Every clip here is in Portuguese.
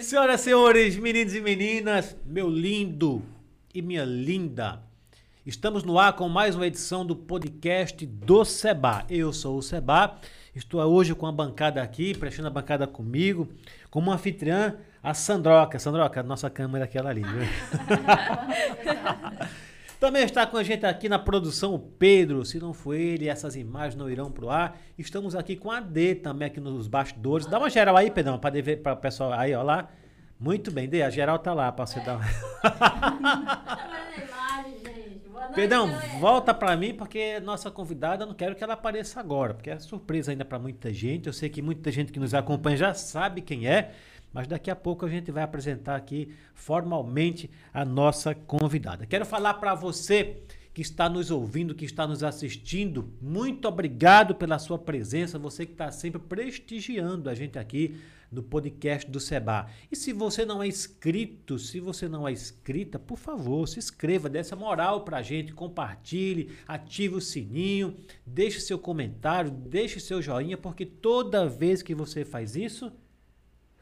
Senhoras e senhores, meninos e meninas, meu lindo e minha linda, estamos no ar com mais uma edição do podcast do Seba. Eu sou o Seba, estou hoje com a bancada aqui, prestando a bancada comigo, como anfitriã, a Sandroca. Sandroca, nossa câmera é aquela ali, viu? Também está com a gente aqui na produção o Pedro. Se não for ele, essas imagens não irão pro ar. Estamos aqui com a D também aqui nos bastidores. Dá uma geral aí, Pedrão, para ver para o pessoal aí, ó lá. Muito bem, D, a geral tá lá para você dar. Pedrão, volta para mim porque nossa convidada, eu não quero que ela apareça agora, porque é surpresa ainda para muita gente. Eu sei que muita gente que nos acompanha já sabe quem é. Mas daqui a pouco a gente vai apresentar aqui formalmente a nossa convidada. Quero falar para você que está nos ouvindo, que está nos assistindo, muito obrigado pela sua presença, você que está sempre prestigiando a gente aqui no podcast do Seba. E se você não é inscrito, se você não é inscrita, por favor, se inscreva, dê essa moral para a gente, compartilhe, ative o sininho, deixe seu comentário, deixe seu joinha, porque toda vez que você faz isso,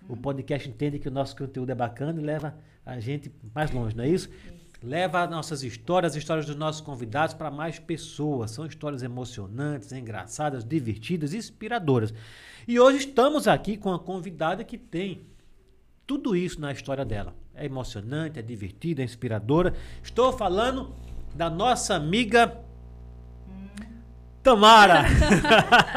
o podcast entende que o nosso conteúdo é bacana e leva a gente mais longe, não é isso? Leva as nossas histórias, as histórias dos nossos convidados para mais pessoas. São histórias emocionantes, engraçadas, divertidas, inspiradoras. E hoje estamos aqui com uma convidada que tem tudo isso na história dela. É emocionante, é divertida, é inspiradora. Estou falando da nossa amiga Tamara.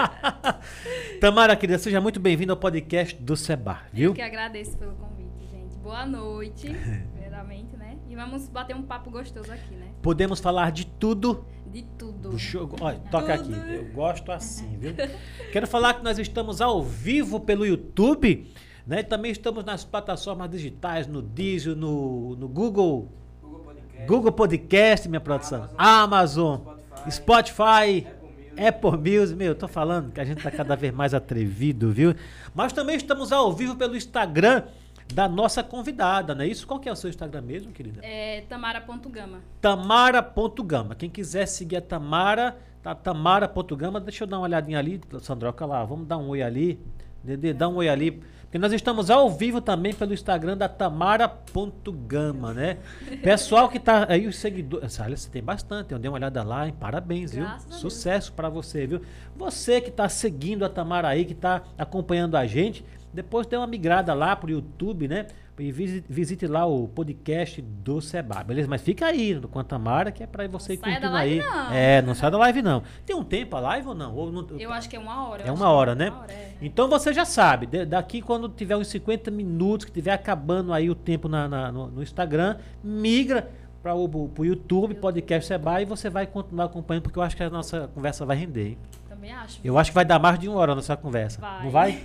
Tamara, querida, seja muito bem-vinda ao podcast do Seba, viu? Eu que agradeço pelo convite, gente. Boa noite, primeiramente, né? E vamos bater um papo gostoso aqui, né? Podemos falar de tudo. De tudo. Olha, toca tudo. aqui. Eu gosto assim, viu? Quero falar que nós estamos ao vivo pelo YouTube, né? Também estamos nas plataformas digitais, no Diesel, no, no Google. Google Podcast. Google Podcast, minha produção. Amazon, Amazon Spotify. Spotify é por Music, meu, eu tô falando que a gente tá cada vez mais atrevido, viu? Mas também estamos ao vivo pelo Instagram da nossa convidada, não é isso? Qual que é o seu Instagram mesmo, querida? É tamara.gama. Tamara.gama. Quem quiser seguir a Tamara, tá tamara.gama, deixa eu dar uma olhadinha ali, Sandroca lá, vamos dar um oi ali. Dedê, dá um oi ali porque nós estamos ao vivo também pelo Instagram da Tamara.gama, né? Pessoal que tá aí, os seguidores. Olha, você tem bastante, eu dei uma olhada lá, hein? Parabéns, Graças viu? Sucesso para você, viu? Você que está seguindo a Tamara aí, que está acompanhando a gente, depois dê uma migrada lá pro YouTube, né? E visite, visite, lá o podcast do Seba, beleza? Mas fica aí com a Tamara, que é pra você ir curtindo aí. Não. É, não sai da live não. Tem um tempo a live ou não? Ou não eu acho que é uma hora. É uma hora, né? Uma hora, é. Então você já sabe, daqui quando tiver uns 50 minutos, que tiver acabando aí o tempo na, na no, no, Instagram, migra para o pro YouTube, podcast Seba, e você vai continuar acompanhando, porque eu acho que a nossa conversa vai render, hein? Também acho. Eu acho que vai dar mais de uma hora a nossa conversa. Vai. Não vai?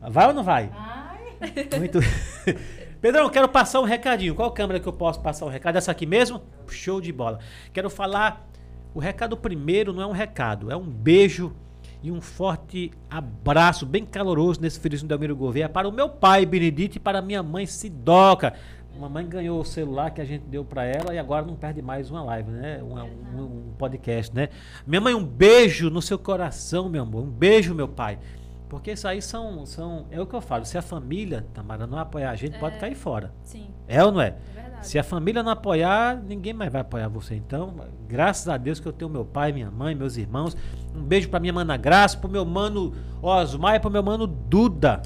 Vai ou não vai? Vai. Muito. Pedrão, quero passar um recadinho. Qual câmera que eu posso passar o um recado? Essa aqui mesmo? Show de bola. Quero falar. O recado primeiro não é um recado, é um beijo e um forte abraço bem caloroso nesse feliz Delmiro Gouveia para o meu pai Benedito e para minha mãe Sidoca. Mamãe ganhou o celular que a gente deu para ela e agora não perde mais uma live, né? Um, um, um, podcast, né? Minha mãe, um beijo no seu coração, meu amor. Um beijo, meu pai. Porque isso aí são, são. É o que eu falo. Se a família, Tamara, não apoiar a gente, é, pode cair fora. Sim. É ou não é? é verdade. Se a família não apoiar, ninguém mais vai apoiar você. Então, graças a Deus que eu tenho meu pai, minha mãe, meus irmãos. Um beijo pra minha mana Graça, pro meu mano Osmar e pro meu mano Duda.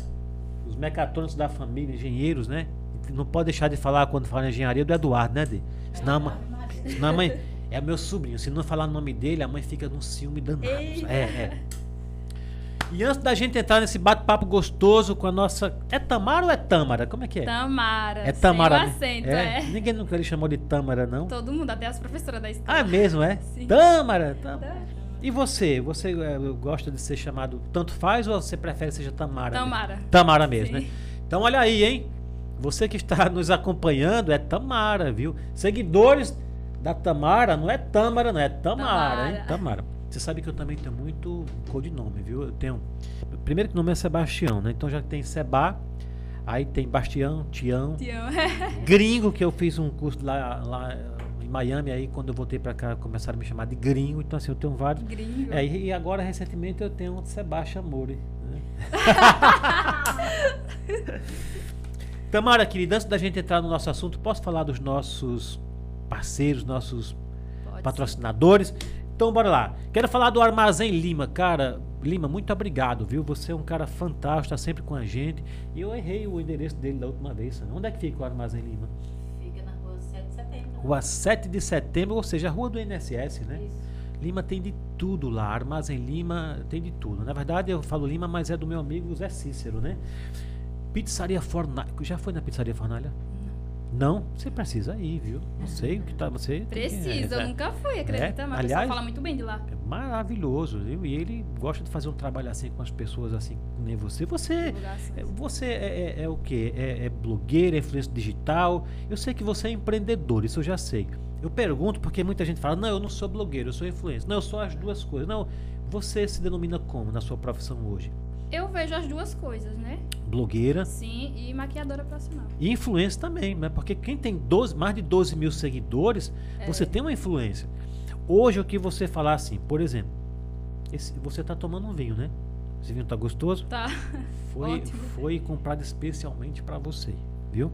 Os mecatrônicos da família, engenheiros, né? Não pode deixar de falar quando fala em engenharia do Eduardo, né, Dê? Senão, senão a mãe. É meu sobrinho. Se não falar o nome dele, a mãe fica num ciúme danado. Ei. É, é. E antes da gente entrar nesse bate-papo gostoso com a nossa. É Tamara ou é Tâmara? Como é que é? Tamara. É Tamara. Sem acento, é? é. Ninguém nunca lhe chamou de Tâmara, não? Todo mundo, até as professoras da escola. Ah, é mesmo, é? Sim. Tâmara. Tâmara. E você? Você é, gosta de ser chamado tanto faz ou você prefere que seja Tamara? Tamara. Mesmo? Tamara mesmo, Sim. né? Então olha aí, hein? Você que está nos acompanhando é Tamara, viu? Seguidores da Tamara, não é Tâmara, não é Tamara, Tamara. hein? Tamara. Você sabe que eu também tenho muito codinome, viu? Eu tenho. Primeiro que nome é Sebastião, né? Então já tem Seba, aí tem Bastião, Tião. Tião. gringo, que eu fiz um curso lá, lá em Miami, aí quando eu voltei pra cá começaram a me chamar de gringo. Então assim, eu tenho vários. Gringo. É, e agora recentemente eu tenho um Sebastião Amore. Né? Tamara, querida, antes da gente entrar no nosso assunto, posso falar dos nossos parceiros, nossos Pode patrocinadores? Então, bora lá. Quero falar do Armazém Lima. Cara, Lima, muito obrigado, viu? Você é um cara fantástico, tá sempre com a gente. E eu errei o endereço dele da última vez. Onde é que fica o Armazém Lima? Fica na rua 7 de setembro. Rua 7 de setembro, ou seja, a rua do INSS, né? Isso. Lima tem de tudo lá. Armazém Lima tem de tudo. Na verdade, eu falo Lima, mas é do meu amigo Zé Cícero, né? Pizzaria Fornalha. Já foi na Pizzaria Fornalha? Não? Você precisa ir, viu? Não sei o que tá. Você Precisa, é, eu nunca fui, acredita? É? Mas o Aliás- fala muito bem de lá. É maravilhoso, viu? E ele gosta de fazer um trabalho assim com as pessoas assim, nem você. Você, Divulgação. é, você é, é- é o quê? É, é blogueira, é influência digital. Eu sei que você é empreendedor, isso eu já sei. Eu pergunto porque muita gente fala, não, eu não sou blogueiro, eu sou influencer. Não, eu sou as duas coisas. Não, você se denomina como na sua profissão hoje? Eu vejo as duas coisas, né? Blogueira Sim, e maquiadora profissional. e influência também, né? Porque quem tem 12, mais de 12 mil seguidores, É. você tem uma influência. Hoje o que você falar assim, por exemplo, esse- você tá tomando um vinho, né? Esse vinho tá gostoso? Tá. Foi, Ótimo. foi comprado especialmente para você, viu?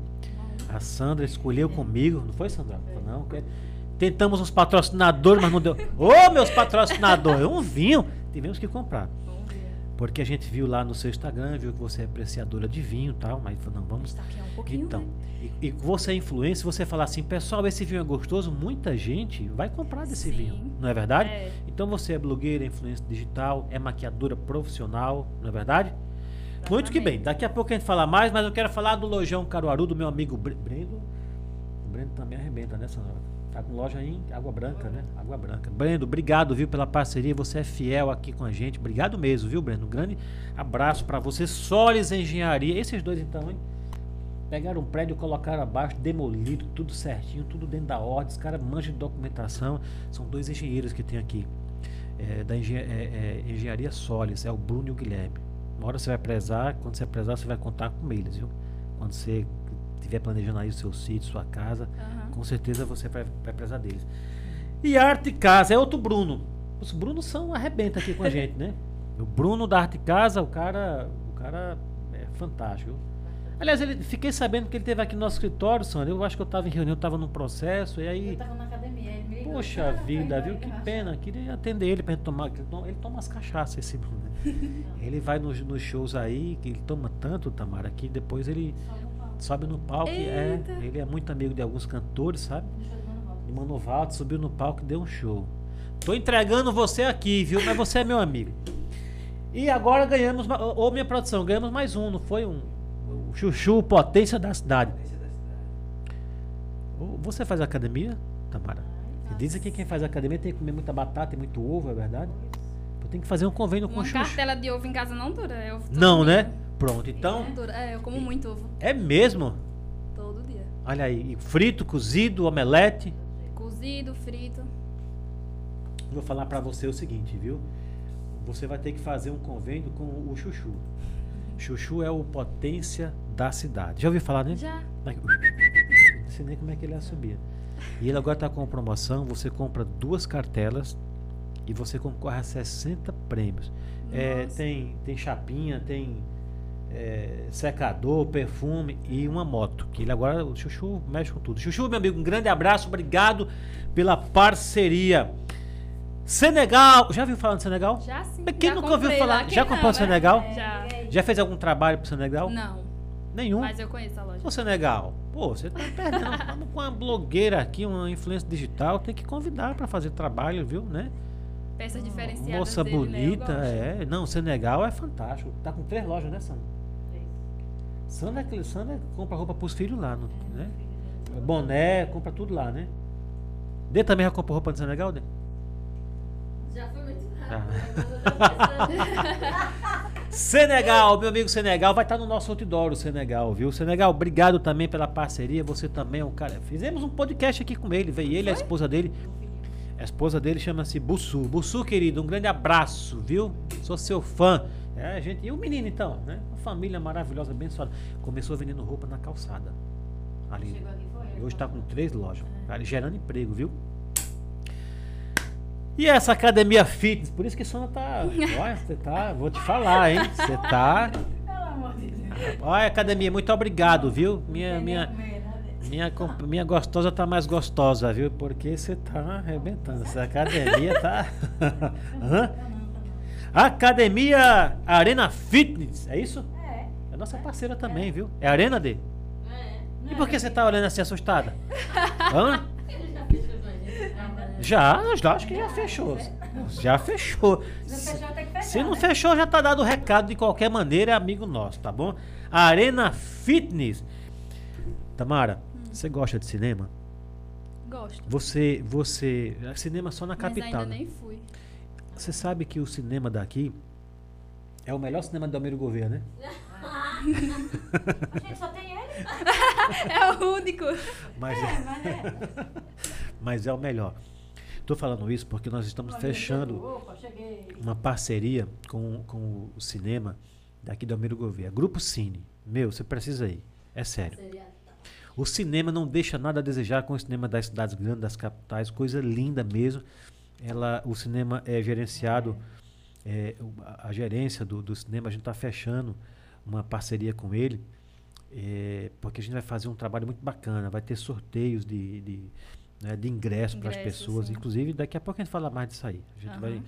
A Sandra escolheu comigo, não foi, Sandra? Falou, Não, que- tentamos uns patrocinadores, mas não deu. Ô, meus patrocinadores, um vinho, tivemos que comprar. Porque a gente viu lá no seu Instagram, viu que você é apreciadora de vinho e tal, mas falou, não, vamos Está aqui um pouquinho. então, né? e, e você é influência, você falar assim, pessoal, esse vinho é gostoso, muita gente vai comprar desse Sim. vinho, não é verdade? É. Então você é blogueira, influência digital, é maquiadora profissional, não é verdade? Muito que bem, Exatamente. daqui a pouco a gente fala mais, mas eu quero falar do Lojão Caruaru, do meu amigo Bre- Brendo. O Brendo também arrebenta, né, Sandra? Com loja em Água Branca, né? Água Branca. Brendo, obrigado, viu, pela parceria. Você é fiel aqui com a gente. Obrigado mesmo, viu, Brendo? Um grande abraço pra você. Solis Engenharia. Esses dois, então, hein? Pegaram um prédio, colocaram abaixo, demolido, tudo certinho, tudo dentro da ordem. Os caras manjam de documentação. São dois engenheiros que tem aqui. É, da engen- é, é, Engenharia Solis, é o Bruno e o Guilherme. Uma hora você vai prezar, quando você prezar, você vai contar com eles, viu? Quando você estiver planejando aí o seu sítio, sua casa, Aham. Com certeza você vai, vai prezar deles. E Arte Casa é outro Bruno. Os Brunos são arrebenta aqui com a gente, né? O Bruno da Arte Casa, o cara, o cara é fantástico. Aliás, ele, fiquei sabendo que ele teve aqui no nosso escritório, Sandra. Eu acho que eu estava em reunião, estava num processo, e aí. Eu tava na academia, ele me. Poxa vida, viu? Que pena. Queria atender ele gente tomar. Ele toma, ele toma as cachaças, esse Bruno. né? ele vai nos, nos shows aí, que ele toma tanto, Tamara, que depois ele. Sobe no palco. e É, Eita. ele é muito amigo de alguns cantores, sabe? No show do Mano Walter. E Mano Valdo subiu no palco e deu um show. Tô entregando você aqui, viu? Mas você é meu amigo. E agora ganhamos, ô, minha produção, ganhamos mais um, não foi um? O Chuchu, potência da cidade. Você faz academia, Tamara? E Dizem que quem faz academia tem que comer muita batata e muito ovo, é verdade? Eu tenho que fazer um convênio com o Uma Chuchu. cartela de ovo em casa não dura. é ovo Não, dia. Né? Pronto, então, dura. É, eu como muito ovo. é mesmo? Todo dia. Olha aí, frito, cozido, omelete. Cozido, frito. Vou falar pra você o seguinte, viu? Você vai ter que fazer um convênio com o Chuchu. Chuchu é o potência da cidade. Já ouviu falar nele? Já. Não sei nem como é que ele ia subir. E ele agora está com promoção. Você compra duas cartelas e você concorre a 60 prêmios. É, tem, tem chapinha, tem é, secador, perfume e uma moto. Que ele agora, o Chuchu mexe com tudo. Chuchu, meu amigo, um grande abraço. Obrigado pela parceria. Senegal. Já ouviu falar de Senegal? Já sim. Quem já nunca ouviu falar? Já não, comprou né? Senegal? Já. Já fez algum trabalho pro Senegal? Não, Nenhum. mas eu conheço a loja. Ô Senegal, pô, você tá perdendo. Vamos com uma blogueira aqui, uma influência digital, tem que convidar pra fazer trabalho, viu, né? Peças diferenciadas Moça dele, bonita, né? Eu gosto. é. Não, Senegal é fantástico. Tá com três lojas, né, Sandra? Sandra, é Sandra compra roupa pros filhos lá, né? Boné, compra tudo lá, né? Dê também já comprou roupa no Senegal, Dê? Já foi muito Ah. Senegal, meu amigo Senegal, vai estar no nosso outdoor, o Senegal, viu? Senegal, obrigado também pela parceria. Você também é um cara. Fizemos um podcast aqui com ele, veio ele a esposa dele. A esposa dele chama-se Bussu. Bussu, querido, um grande abraço, viu? Sou seu fã. É, gente... E o menino, então, né? Família maravilhosa, abençoada. Começou vendendo roupa na calçada. Ali. Chegou aqui, foi? E hoje está com três lojas. Cara, gerando emprego, viu? E essa academia fitness, por isso que Sônia tá. Olha, você tá. Vou te falar, hein? Você tá. Pelo amor de Deus. Olha, academia, muito obrigado, viu? Minha, minha, né? minha, minha gostosa tá mais gostosa, viu? Porque você tá arrebentando. Essa academia tá. Hã? Academia Arena Fitness, é isso? É. É nossa parceira também, viu? É Arena D? É. E por que você tá olhando assim assustada? Hã? Ele já a. Já, acho que já fechou. Já fechou. Se não fechou, tem que fechar. Se não né? fechou, já tá dado o recado de qualquer maneira, é amigo nosso, tá bom? Arena Fitness. Tamara, você gosta de cinema? Gosto. Você, você, é cinema só na Mas capital. ainda né? nem fui. Você sabe que o cinema daqui é o melhor cinema de Almiro Gouveia, né? A gente só tem ele. É o único. Mas É, mas é. mas é o melhor. Tô falando isso porque nós estamos fechando Opa, uma parceria com, com o cinema daqui do Almiro Gouveia. Grupo Cine. Meu, você precisa ir. É sério. O cinema não deixa nada a desejar com o cinema das cidades grandes, das capitais, coisa linda mesmo. Ela, o cinema é gerenciado, é, a, a gerência do, do cinema, a gente está fechando uma parceria com ele, é, porque a gente vai fazer um trabalho muito bacana, vai ter sorteios de, de, né, de ingresso para as pessoas. sim. Inclusive, daqui a pouco a gente fala mais disso aí. A gente Aham. vai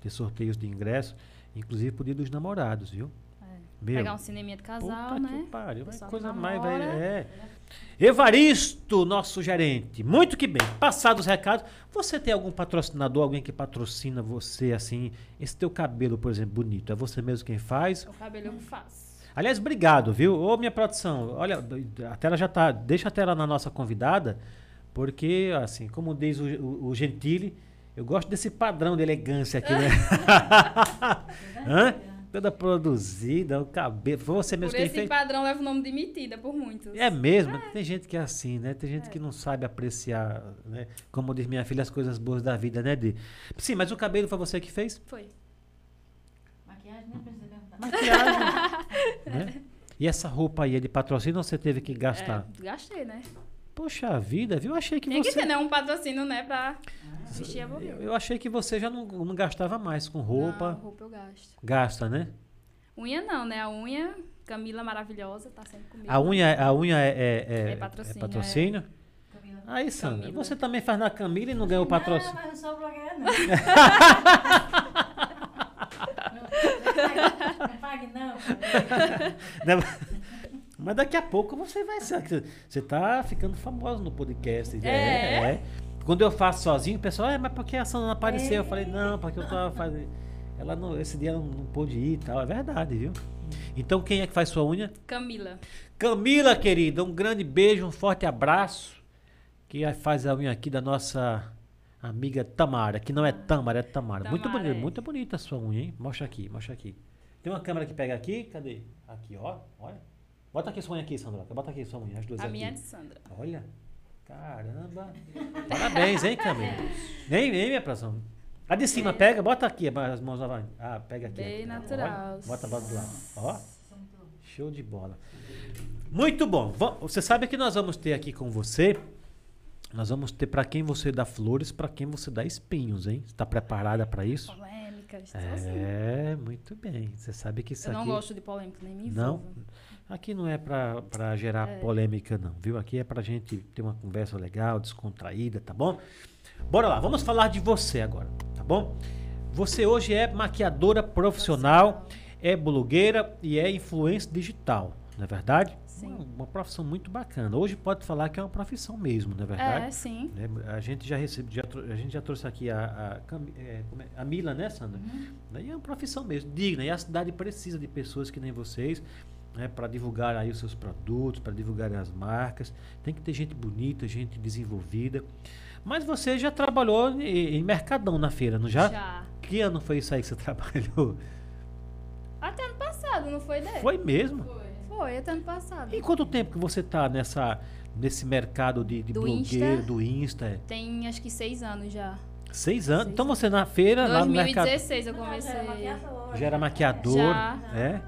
ter sorteios de ingresso, inclusive por dia dos namorados, viu? É. Meu, Pegar um cineminha de casal, né? que pariu, pessoal coisa namora. mais vai, é. Evaristo, nosso gerente. Muito que bem. Passados os recados, você tem algum patrocinador, alguém que patrocina você assim? Esse teu cabelo, por exemplo, bonito, é você mesmo quem faz? O cabelo eu faço. Aliás, obrigado, viu? Ô, minha produção, olha, a tela já tá, deixa a tela na nossa convidada, porque assim, como diz o, o, o Gentili, eu gosto desse padrão de elegância aqui, né? Hã? Toda produzida, o cabelo, foi você mesmo Por esse fez? padrão leva o nome de metida por muitos. É mesmo, tem gente que é assim, né? Tem gente que não sabe apreciar, né? Como diz minha filha, as coisas boas da vida, né, Di? Sim, mas o cabelo foi você que fez? Foi. Maquiagem nem precisa perguntar. Maquiagem. né? E essa roupa aí é de patrocínio ou você teve que gastar? É, gastei, né? Poxa vida, viu? Eu achei que Tem que você. ter, né? Um patrocínio, né? Pra vestir a bobeira. eu, eu achei que você já não, não gastava mais com roupa. Não, roupa eu gasto. Gasta, né? Unha não, né? A unha, Camila maravilhosa, tá sempre comigo. A unha, a unha é, é, é, É patrocínio, patrocínio? Camila. Aí, Sandra, Camila. você também faz na Camila e não ganhou Não, patrocínio. mas eu sou blogueira, não. Pague, não. Mas daqui a pouco você vai ser. Você tá ficando famoso no podcast. É. É? é. Quando eu faço sozinho, o pessoal, é, mas por que a Sandra não apareceu? Eu falei, não, porque eu tava fazendo. Ela não, esse dia ela não, não pôde ir e tal. É verdade, viu? Então quem é que faz sua unha? Camila. Camila, querida, um grande beijo, um forte abraço. Que faz a unha aqui da nossa amiga Tamara, que não é Tamara, é Tamara. muito Tamara, bonita, é. muito bonita a sua unha, hein? Mostra aqui, mostra aqui. Tem uma câmera que pega aqui, cadê? Aqui, ó, olha. Bota aqui sua unha aqui, Sandra. Bota aqui sua unha, as duas A aqui. minha é de Sandra. Olha, caramba. Parabéns, hein, Camila? Vem, vem, minha produção. A de cima, pega, bota aqui as mãos vai. Ah, pega aqui. Bem aqui. natural. Olha, bota, bota do lado. Ó. Show de bola. Muito bom. Você sabe que nós vamos ter aqui com você. Nós vamos ter para quem você dá flores, para quem você dá espinhos, hein? Está preparada para isso? Então, assim, É, muito bem. Você sabe que isso Eu não aqui gosto de polêmica, nem me Não? envolvo. aqui não é para gerar É. polêmica não, viu? Aqui é pra gente ter uma conversa legal, descontraída, tá bom? Bora lá, vamos falar de você agora, tá bom? Você hoje é maquiadora profissional, é blogueira e é influência digital, não é verdade? Sim. Uma, uma profissão muito bacana. Hoje pode falar que é uma profissão mesmo, não é verdade? É, sim. Né, A gente já recebe, já a gente já trouxe aqui a, a, é, é? a Mila, né, Sandra? Daí é uma profissão mesmo, digna. E a cidade precisa de pessoas que nem vocês, né, para divulgar aí os seus produtos, para divulgar as marcas. Tem que ter gente bonita, gente desenvolvida. Mas você já trabalhou em, em Mercadão na feira, não já? Já. Que ano foi isso aí que você trabalhou? Até ano passado, não foi dele? Foi mesmo? Foi, até ano passado. E quanto tempo que você tá nessa, nesse mercado de, de Do blogueiro, Insta? do Insta? Tem acho que seis anos já. Seis anos? Seis então você na feira, lá no mercado. 2016 eu Não, comecei. já era maquiadora. Já era maquiador, Já. é?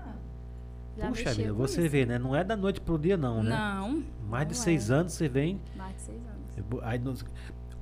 Já Puxa vida, você isso. vê, né? Não é da noite pro dia não, né? Não. Mais de não seis é. anos você vem. Mais de seis anos. aí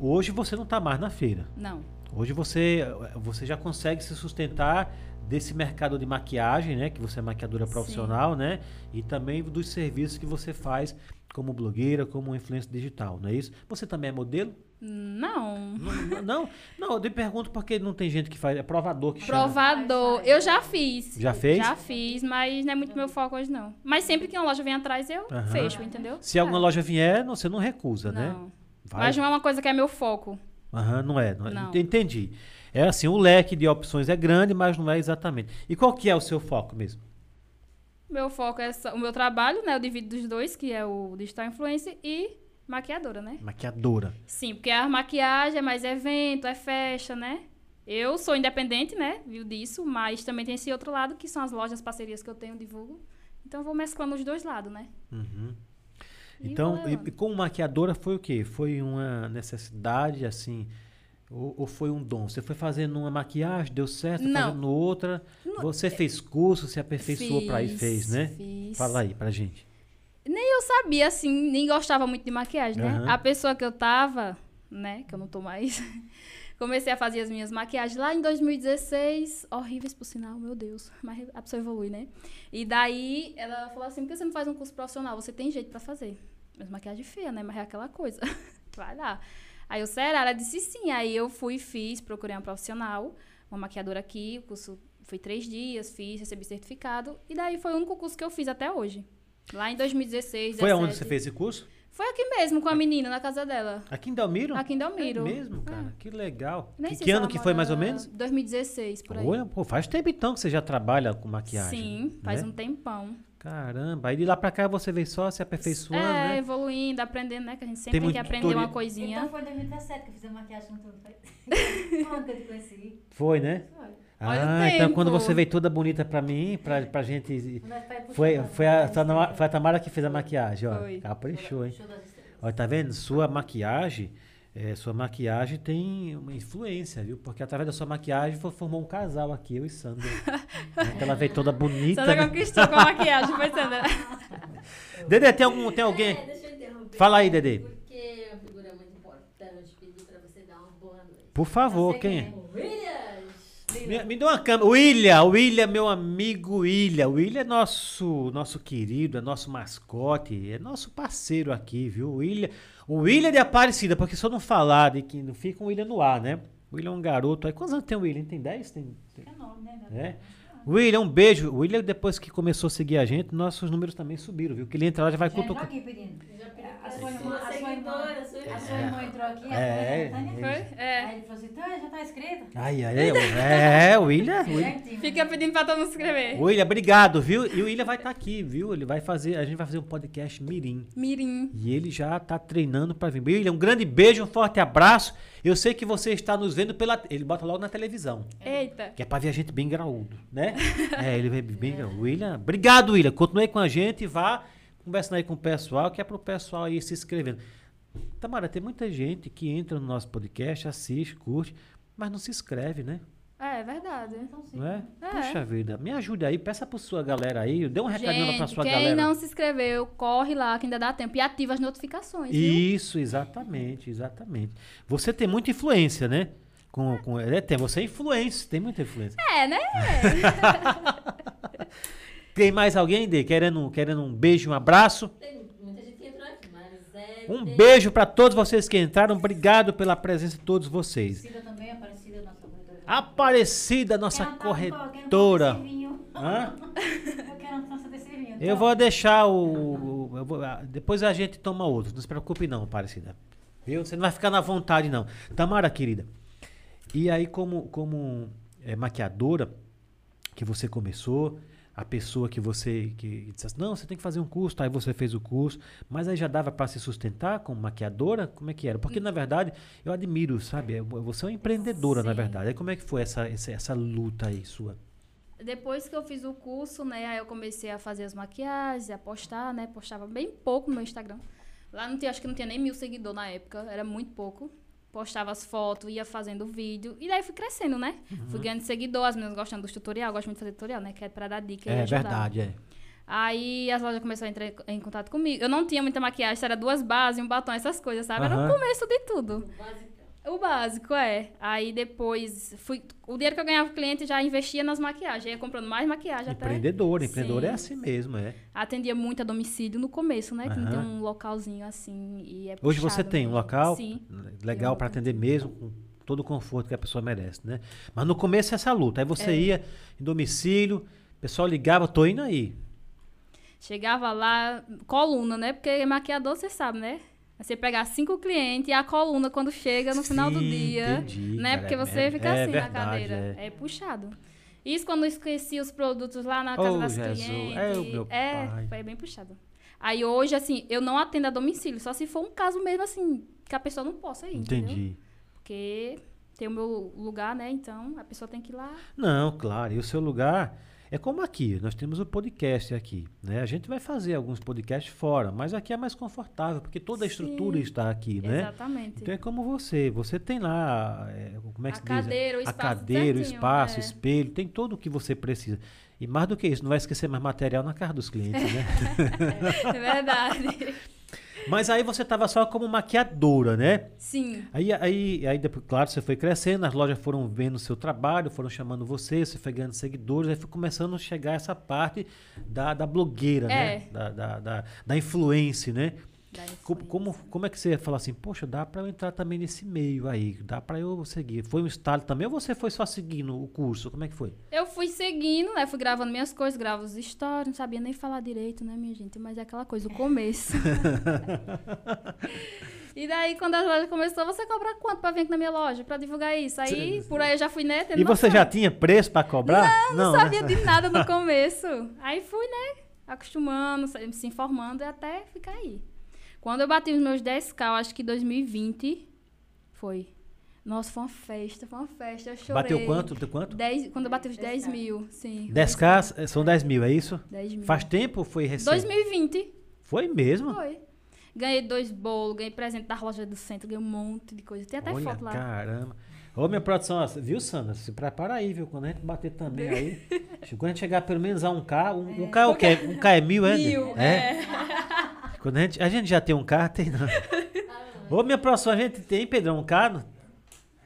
hoje você não tá mais na feira. Não. Hoje você, você já consegue se sustentar desse mercado de maquiagem, né? Que você é maquiadora Sim. profissional, né? E também dos serviços que você faz como blogueira, como influência digital, não é isso? Você também é modelo? Não. Não, não, não, eu te pergunto porque não tem gente que faz, é provador que chama. Provador. Eu já fiz. Já fez? Já fiz, mas não é muito meu foco hoje, não. Mas sempre que uma loja vem atrás, eu Aham. fecho, entendeu? Se alguma É. loja vier, não- você não recusa, né? Não. Vai. Mas não é uma coisa que é meu foco. Aham, não é, não é. Não. Entendi. É assim, o leque de opções é grande, mas não é exatamente. E qual que é o seu foco mesmo? Meu foco é só- o meu trabalho, né? Eu divido dos dois, que é o digital influencer e maquiadora, né? Maquiadora. Sim, porque a maquiagem é mais evento, é festa, né? Eu sou independente, né? Viu disso, mas também tem esse outro lado, que são as lojas, parcerias que eu tenho, divulgo. Então eu vou mesclando os dois lados, né? Uhum. E Então, e, e como maquiadora foi o quê? Foi uma necessidade, assim, ou, ou foi um dom? Você foi fazendo uma maquiagem, deu certo, Não. fazendo outra. Você fez curso, se aperfeiçoou para aí, fez, né? Fiz. Fala aí pra gente. Eu sabia, assim, nem gostava muito de maquiagem, né? Aham. A pessoa que eu tava, né, que eu não tô mais, comecei a fazer as minhas maquiagens lá em 2016, horríveis por sinal, meu Deus, mas a pessoa evolui, né? E daí ela falou assim, por que você não faz um curso profissional? Você tem jeito pra fazer. Mas maquiagem feia, né? Mas é aquela coisa. Vai lá. Aí eu, será? Ela disse sim. Aí eu fui, fiz, procurei uma profissional, uma maquiadora aqui, o curso foi três dias, fiz, recebi certificado. E daí foi o único curso que eu fiz até hoje. Lá em 2016, Foi aonde 17. você fez esse curso? Foi aqui mesmo, com a menina, na casa dela. Aqui em Delmiro? Aqui em Delmiro. É mesmo, cara? Que legal. Nem Que, que ano que foi mais ou menos? 2016, por aí. Olha, pô, faz tempo então que você já trabalha com maquiagem. Sim, faz né? um tempão. Caramba, aí de lá pra cá você veio só se aperfeiçoando, é, né? evoluindo, aprendendo, né? Que a gente sempre Tem tem, que aprender uma coisinha. Então foi em 2017 que eu fiz a maquiagem com tudo. Foi quando eu te conheci. Foi, né? Foi. Olha o Ah, então tempo. quando você veio toda bonita pra mim, pra, pra gente. Foi, foi, a, foi a Tamara que fez a maquiagem, ó. Foi. Caprichou, hein? Olha, tá vendo? Sua maquiagem, é, sua maquiagem tem uma influência, viu? Porque através da sua maquiagem foi- formou um casal aqui, eu e Sandra. Né? Ela veio toda bonita. Sandra Né? conquistou com a maquiagem, foi Sandra. Dedê, tem, algum, tem alguém? É, deixa eu interromper. Fala aí, Dedê. Porque é uma figura muito importante. Pedi pra você dar uma boa noite. Por favor, sei quem é? Me, me dê uma câmera. William, William, meu amigo William. William é nosso, nosso querido, é nosso mascote, é nosso parceiro aqui, viu? William, o William de Aparecida, porque se eu não falar de que não fica o William no ar, né? O William é um garoto. Aí quantos anos tem o William? Tem 10? Tem, tem- É nome, né? É. William, um beijo. O William, depois que começou a seguir a gente, nossos números também subiram, viu? Que ele entra lá já vai Já cutucar. aqui pedindo. A pra sua irmã, a sua irmã, a sua irmã entrou aqui, a É, Tânia. Foi? É. Aí ele falou assim, Tânia, já tá escrito? Ai, ai, ai. É, William. William. Fica pedindo pra todo mundo se inscrever. William, obrigado, viu? E o William vai estar aqui, viu? Ele vai fazer, a gente vai fazer um podcast mirim. Mirim. E ele já tá treinando para vir. William, um grande beijo, um forte abraço. Eu sei que você está nos vendo pela. Ele bota logo na televisão. Eita. Que é pra ver a gente bem graúdo, né? é, ele vem bem graúdo. William, obrigado, William. Continue com a gente e vá conversando aí com o pessoal, que é pro pessoal aí se inscrevendo. Tamara, tem muita gente que entra no nosso podcast, assiste, curte, mas não se inscreve, né? É, é verdade. Então, sim. Não é? É. Puxa vida, me ajude aí, peça pra sua galera aí, dê um recadinho lá pra sua quem galera. não se inscreveu, corre lá que ainda dá tempo. E ativa as notificações, viu? Isso, exatamente, exatamente. Você tem muita influência, né? Com, com, é, tem, você é influência, tem muita influência. É, né? Tem mais alguém, Dê, querendo, querendo um beijo, um abraço? Tem muita gente que entrou aqui, mas é. Um tem- beijo para todos vocês que entraram. Obrigado pela presença de todos vocês. Aparecida também, Aparecida, nossa corretora. Aparecida, nossa Quero corretora. Hã? Eu quero uma taça desse vinho. Eu vou deixar o. o- eu vou- depois a gente toma outro. Não se preocupe, não, Aparecida. Viu? Você não vai ficar na vontade, não. Tamara, querida. E aí, como, como é, maquiadora que você começou, a pessoa que você que disse assim, não, você tem que fazer um curso, aí você fez o curso, mas aí já dava para se sustentar como maquiadora? Como é que era? Porque, na verdade, eu admiro, sabe? Você é uma empreendedora, na Sim. verdade. Aí como é que foi essa, essa, essa luta aí sua? Depois que eu fiz o curso, né, aí eu comecei a fazer as maquiagens, a postar, né, postava bem pouco no meu Instagram. Lá não tinha, acho que não tinha nem mil seguidores na época, era muito pouco. Postava as fotos, ia fazendo vídeo, e daí fui crescendo, né? Uhum. Fui ganhando seguidores, as meninas gostando dos tutorial, gosto muito de fazer tutorial, né, que é pra dar dica é ajudar. verdade, é. Aí as lojas começaram a entrar em contato comigo. Eu não tinha muita maquiagem, era duas bases, um batom, essas coisas, sabe? Era Aham. o começo de tudo. Basicão. O básico, é. Aí depois, fui, o dinheiro que eu ganhava com o cliente já investia nas maquiagens. Ia comprando mais maquiagem até. Empreendedor, empreendedor é Sim. assim mesmo, é. Atendia muito a domicílio no começo, né? Que não tem um localzinho assim e é Hoje você tem um mesmo. local Sim. legal para atender mesmo, com todo o conforto que a pessoa merece, né? Mas no começo é essa luta. Aí você É. ia em domicílio, o pessoal ligava, tô indo aí. Chegava lá, coluna, né? Porque maquiador, você sabe, né? Você pegar cinco clientes e a coluna quando chega no final do Sim, dia. entendi, né? cara, Porque é- você é- fica é assim na verdade, cadeira. É. puxado. Isso quando eu esqueci os produtos lá na casa Oh, das Jesus, clientes. é o meu é, pai. foi bem puxado. Aí hoje, assim, eu não atendo a domicílio, só se for um caso mesmo assim, que a pessoa não possa ir. entendeu? Entendi. Porque tem o meu lugar, né? Então a pessoa tem que ir lá. Não, claro. E o seu lugar é como aqui. Nós temos o podcast aqui, né? A gente vai fazer alguns podcasts fora, mas aqui é mais confortável porque toda a estrutura Sim, está aqui, né? Exatamente. Então é como você. Você tem lá, é, como é que A se diz? cadeira, o a cadeira, o espaço, o é. espelho, tem tudo o que você precisa. E mais do que isso, não vai esquecer mais material na casa dos clientes, né? É verdade. Mas aí você estava só como maquiadora, né? Sim. Aí, aí, aí claro, você foi crescendo, as lojas foram vendo o seu trabalho, foram chamando você, você foi ganhando seguidores, aí foi começando a chegar essa parte da, da blogueira, né? É. Da, da, da, da influência, né? Como, como, como é que você ia falar assim, poxa, dá pra eu entrar também nesse meio aí, dá pra eu seguir? Foi um estalo também ou você foi só seguindo o curso? Como é que foi? Eu fui seguindo, né? Fui gravando minhas coisas, gravo os stories, não sabia nem falar direito, né, minha gente? Mas é aquela coisa, o começo. e daí, quando a loja começou, você cobra quanto pra vir aqui na minha loja, pra divulgar isso? Aí, por aí eu já fui, né? E você noção. já tinha preço pra cobrar? Não, né? sabia de nada no começo. Aí fui, né? Acostumando, se informando e até ficar aí. Quando eu bati os meus 10k, eu acho que 2020 foi. Nossa, foi uma festa, foi uma festa. Eu chorei. Bateu quanto? Bateu quanto? 10, quando eu bati os 10 mil, sim. 10k, são 10 mil, é isso? 10 mil. Faz tempo ou foi recente? 2020, Foi mesmo? foi. Ganhei dois bolos, ganhei presente da loja do centro, ganhei um monte de coisa. Tem até Olha, foto lá. caramba. Ô, minha produção, ó, viu, Sandra? Se prepara aí, viu? Quando a gente bater também aí. Quando a gente chegar pelo menos a um K, um, um K é o quê? Um K é mil, é? Mil, é. Quando a gente, a gente já tem um K, tem não. Ô, minha produção, a gente tem, Pedrão, um no-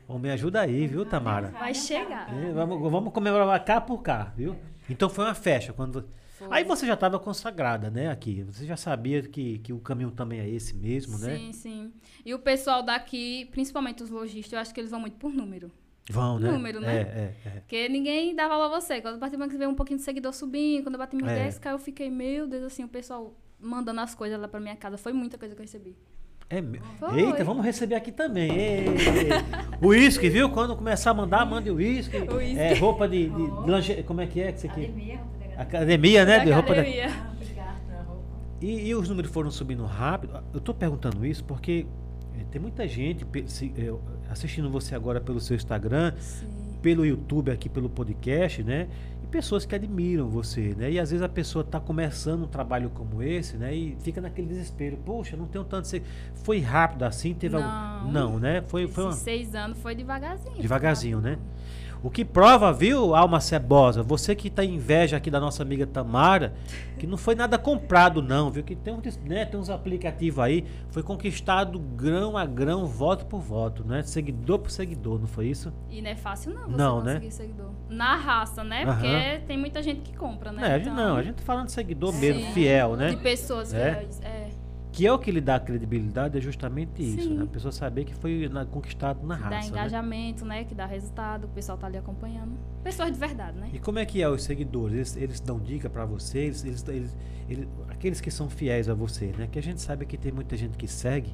Ô, me ajuda aí, viu, Tamara? Vai chegar. É, vamos, vamos comemorar K por K, viu? Então foi uma festa. Quando... Foi. Aí você já estava consagrada, né, aqui. Você já sabia que, que o caminho também é esse mesmo, né? Sim, sim. E o pessoal daqui, principalmente os lojistas, eu acho que eles vão muito por número. Vão, né? Número, né? É, é, é. Porque ninguém dá valor a você. Quando eu bati banco, você vê um pouquinho de seguidor subindo. Quando eu bati meus É. 10k, eu fiquei, meu Deus, assim, o pessoal mandando as coisas lá pra minha casa. Foi muita coisa que eu recebi. É Foi. Eita, vamos receber aqui também. O uísque, viu? Quando começar a mandar, mande o uísque. É, roupa de, de lingerie- Como é que é que você quer? Academia, roupa da Academia, né? Da De roupa da... academia. Ah, obrigada pela roupa. E, e os números foram subindo rápido. Eu tô perguntando isso porque eh, tem muita gente se- eh, assistindo você agora pelo seu Instagram, Sim. pelo YouTube, aqui pelo podcast, né? Pessoas que admiram você, né? E às vezes a pessoa está começando um trabalho como esse, né? E fica naquele desespero. Poxa, não tenho tanto. Foi rápido assim? Teve Não. algum. Não, né? Foi, foi uma... Seis anos foi devagarzinho. Devagarzinho, né? O que prova, viu, alma cebosa? Você que tá em inveja aqui da nossa amiga Tamara, que não foi nada comprado, não, viu? Que tem, uns, né, tem uns aplicativos aí, foi conquistado grão a grão, voto por voto, né? Seguidor por seguidor, não foi isso? E não é fácil, não, você Não, né? conseguir seguidor. Na raça, né? Porque Aham. tem muita gente que compra, né? É, Então, não, a gente tá falando de seguidor mesmo, Sim. fiel, De né? pessoas É. fiéis. É. Que é o que lhe dá credibilidade, é justamente isso, né? A pessoa saber que foi na- conquistado na dá raça, né? engajamento, né? Que dá resultado, o pessoal tá ali acompanhando. Pessoas de verdade, né? E como é que é os seguidores? Eles, eles dão dica pra vocês? Eles, eles, eles- aqueles que são fiéis a você, né? Que a gente sabe que tem muita gente que segue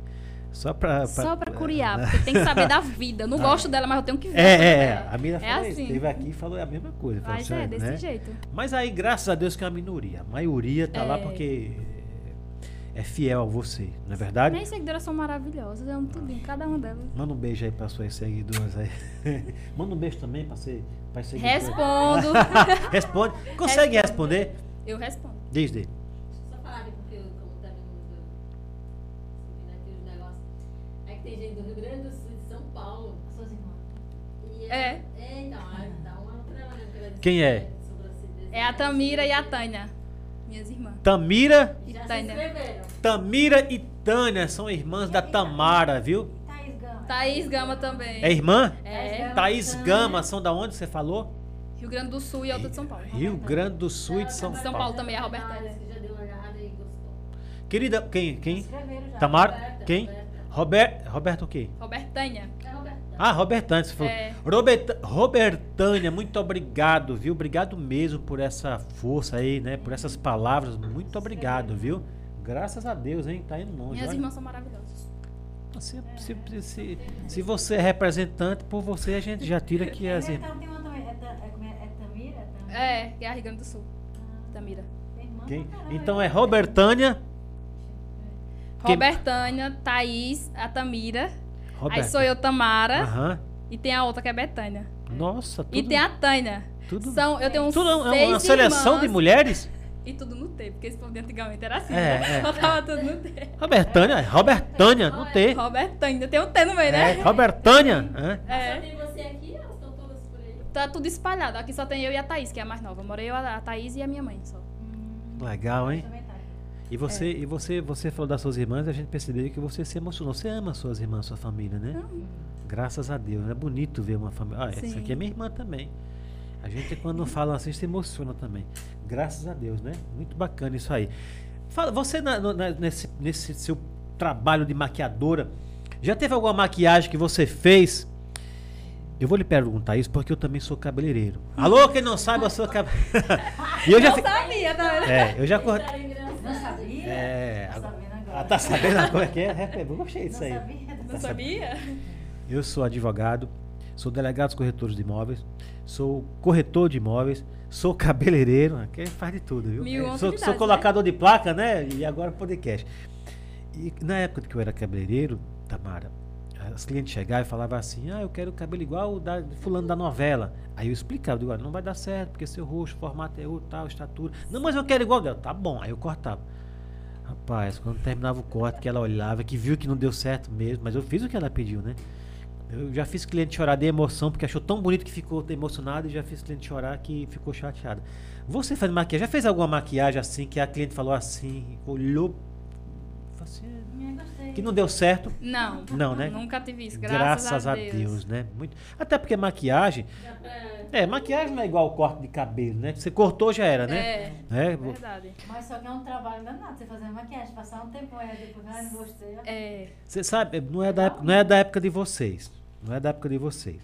só pra... Só pra curiar, porque tem que saber da vida. Eu não gosto dela, mas eu tenho que ver. É, é, é. A Mira É falou assim. Esteve aqui e falou a mesma coisa. Mas assim, é, desse né? jeito. Mas aí, graças a Deus que é a minoria. A maioria tá lá É. porque é fiel a você, não é verdade? Minhas seguidoras são maravilhosas, eu amo tudinho, cada uma delas. Manda um beijo aí para suas seguidoras aí. Manda um beijo também para ser para seguidores. Respondo. Responde. Consegue responder? eu respondo. Diz dele. Deixa eu só falar porque eu, como tá vindo subindo aqui os negócios. É que tem gente do Rio Grande do Sul e de São Paulo. As suas irmãs. E É. É, então, aí dá uma disse Quem que é? É a Tamira e a Tânia, minhas irmãs. Tamira, Inscreveram. Tamira e Tânia são irmãs da Tamara, viu? Thaís Gama. Thaís Gama também. É irmã? É. Thaís Gama, são da onde você falou? Rio Grande do Sul e outra de São Paulo. Rio Grande do Sul e de São, São Paulo também, a Roberta. Parece que já deu uma olhada e gostou. Querida, quem? Quem? Escreveram já. Tamara? Roberta, Quem? Roberta. Robert, Roberto o quê? Robertanha. É. Ah, Robertânia, você falou. É. Robert, Robertânia, muito obrigado, viu? Obrigado mesmo por essa força aí, né? Por essas palavras. Muito obrigado, viu? Graças a Deus, hein? Tá indo longe. Minhas olha. irmãs são maravilhosas. Se, se, se, se você é representante, por você a gente já tira aqui as irmãs. Então tem uma também. É, é, é, é Tamira? É Tamira? É, que é a Rio Grande do Sul. Tamira. Tem irmã Quem? Então é Robertânia. Quem- Robertânia, Thaís, a Tamira. Roberta. Aí sou eu, Tamara. Aham. E tem a outra que é Betânia. Nossa, tudo. E tem a Tânia. tudo, São, eu tenho uns tudo é uma seis seleção de irmãs. mulheres? E tudo no T, porque esse povo de antigamente era assim. É, né? é. Botava tudo no T. Robertânia, Robertânia, não tem. Robertânia, tem um T no meio, É, né? Robertânia. hã? Só É. tem você aqui, elas estão todas por aí. Tá tudo espalhado. Aqui só tem eu e a Thaís, que é a mais nova. Morei eu, a Thaís e a minha mãe só. Legal, hein? E você, e você, você falou das suas irmãs, a gente percebeu que você se emocionou. Você ama suas irmãs, sua família, né? Graças a Deus. É bonito ver uma família. Ah, essa Sim. aqui é minha irmã também. A gente, quando fala assim, se emociona também. Graças a Deus, né? Muito bacana isso aí. Fala, você, na- na- nesse, nesse seu trabalho de maquiadora, já teve alguma maquiagem que você fez? Eu vou lhe perguntar isso porque eu também sou cabeleireiro. Alô, quem não sabe, eu sou cabeleireiro. eu já fi- sabia, tá? É, eu já cor... Tá sabia? É, Tá agora- sabendo agora. Ah, tá sabendo é que é? É, Eu gostei disso Não aí. sabia? Não sabia? Eu sou advogado, sou delegado dos corretores de imóveis, sou corretor de imóveis, sou cabeleireiro, aqui faz de tudo, viu? Mil É, sou, sou né? colocador de placa, né? E agora podcast. E na época que eu era cabeleireiro, Tamara, as clientes chegavam e falavam assim: Ah, eu quero cabelo igual o da fulano da novela. Aí eu explicava, digo, "Olha, não vai dar certo, porque seu rosto, formato é outro, tal, estatura. Não, mas eu quero igual dela. Tá bom, aí eu cortava. Rapaz, quando terminava o corte, que ela olhava, que viu que não deu certo mesmo, mas eu fiz o que ela pediu, né? Eu já fiz cliente chorar de emoção, porque achou tão bonito que ficou emocionado, e já fiz cliente chorar que ficou chateada. Você faz maquiagem, já fez alguma maquiagem assim, que a cliente falou assim, olhou, assim, gostei. que não deu certo? Não. Não, né? Nunca tive isso, graças, a, Deus. né? Muito. Até porque maquiagem, Dá pra- é, maquiagem não é igual corte de cabelo, né? Você cortou já era, né? É, É, verdade. Mas só que é um trabalho danado você fazer maquiagem, passar um tempo aí depois, ah, não gostei. É, Você sabe, não é, da, época- não é da época de vocês. Não é da época de vocês.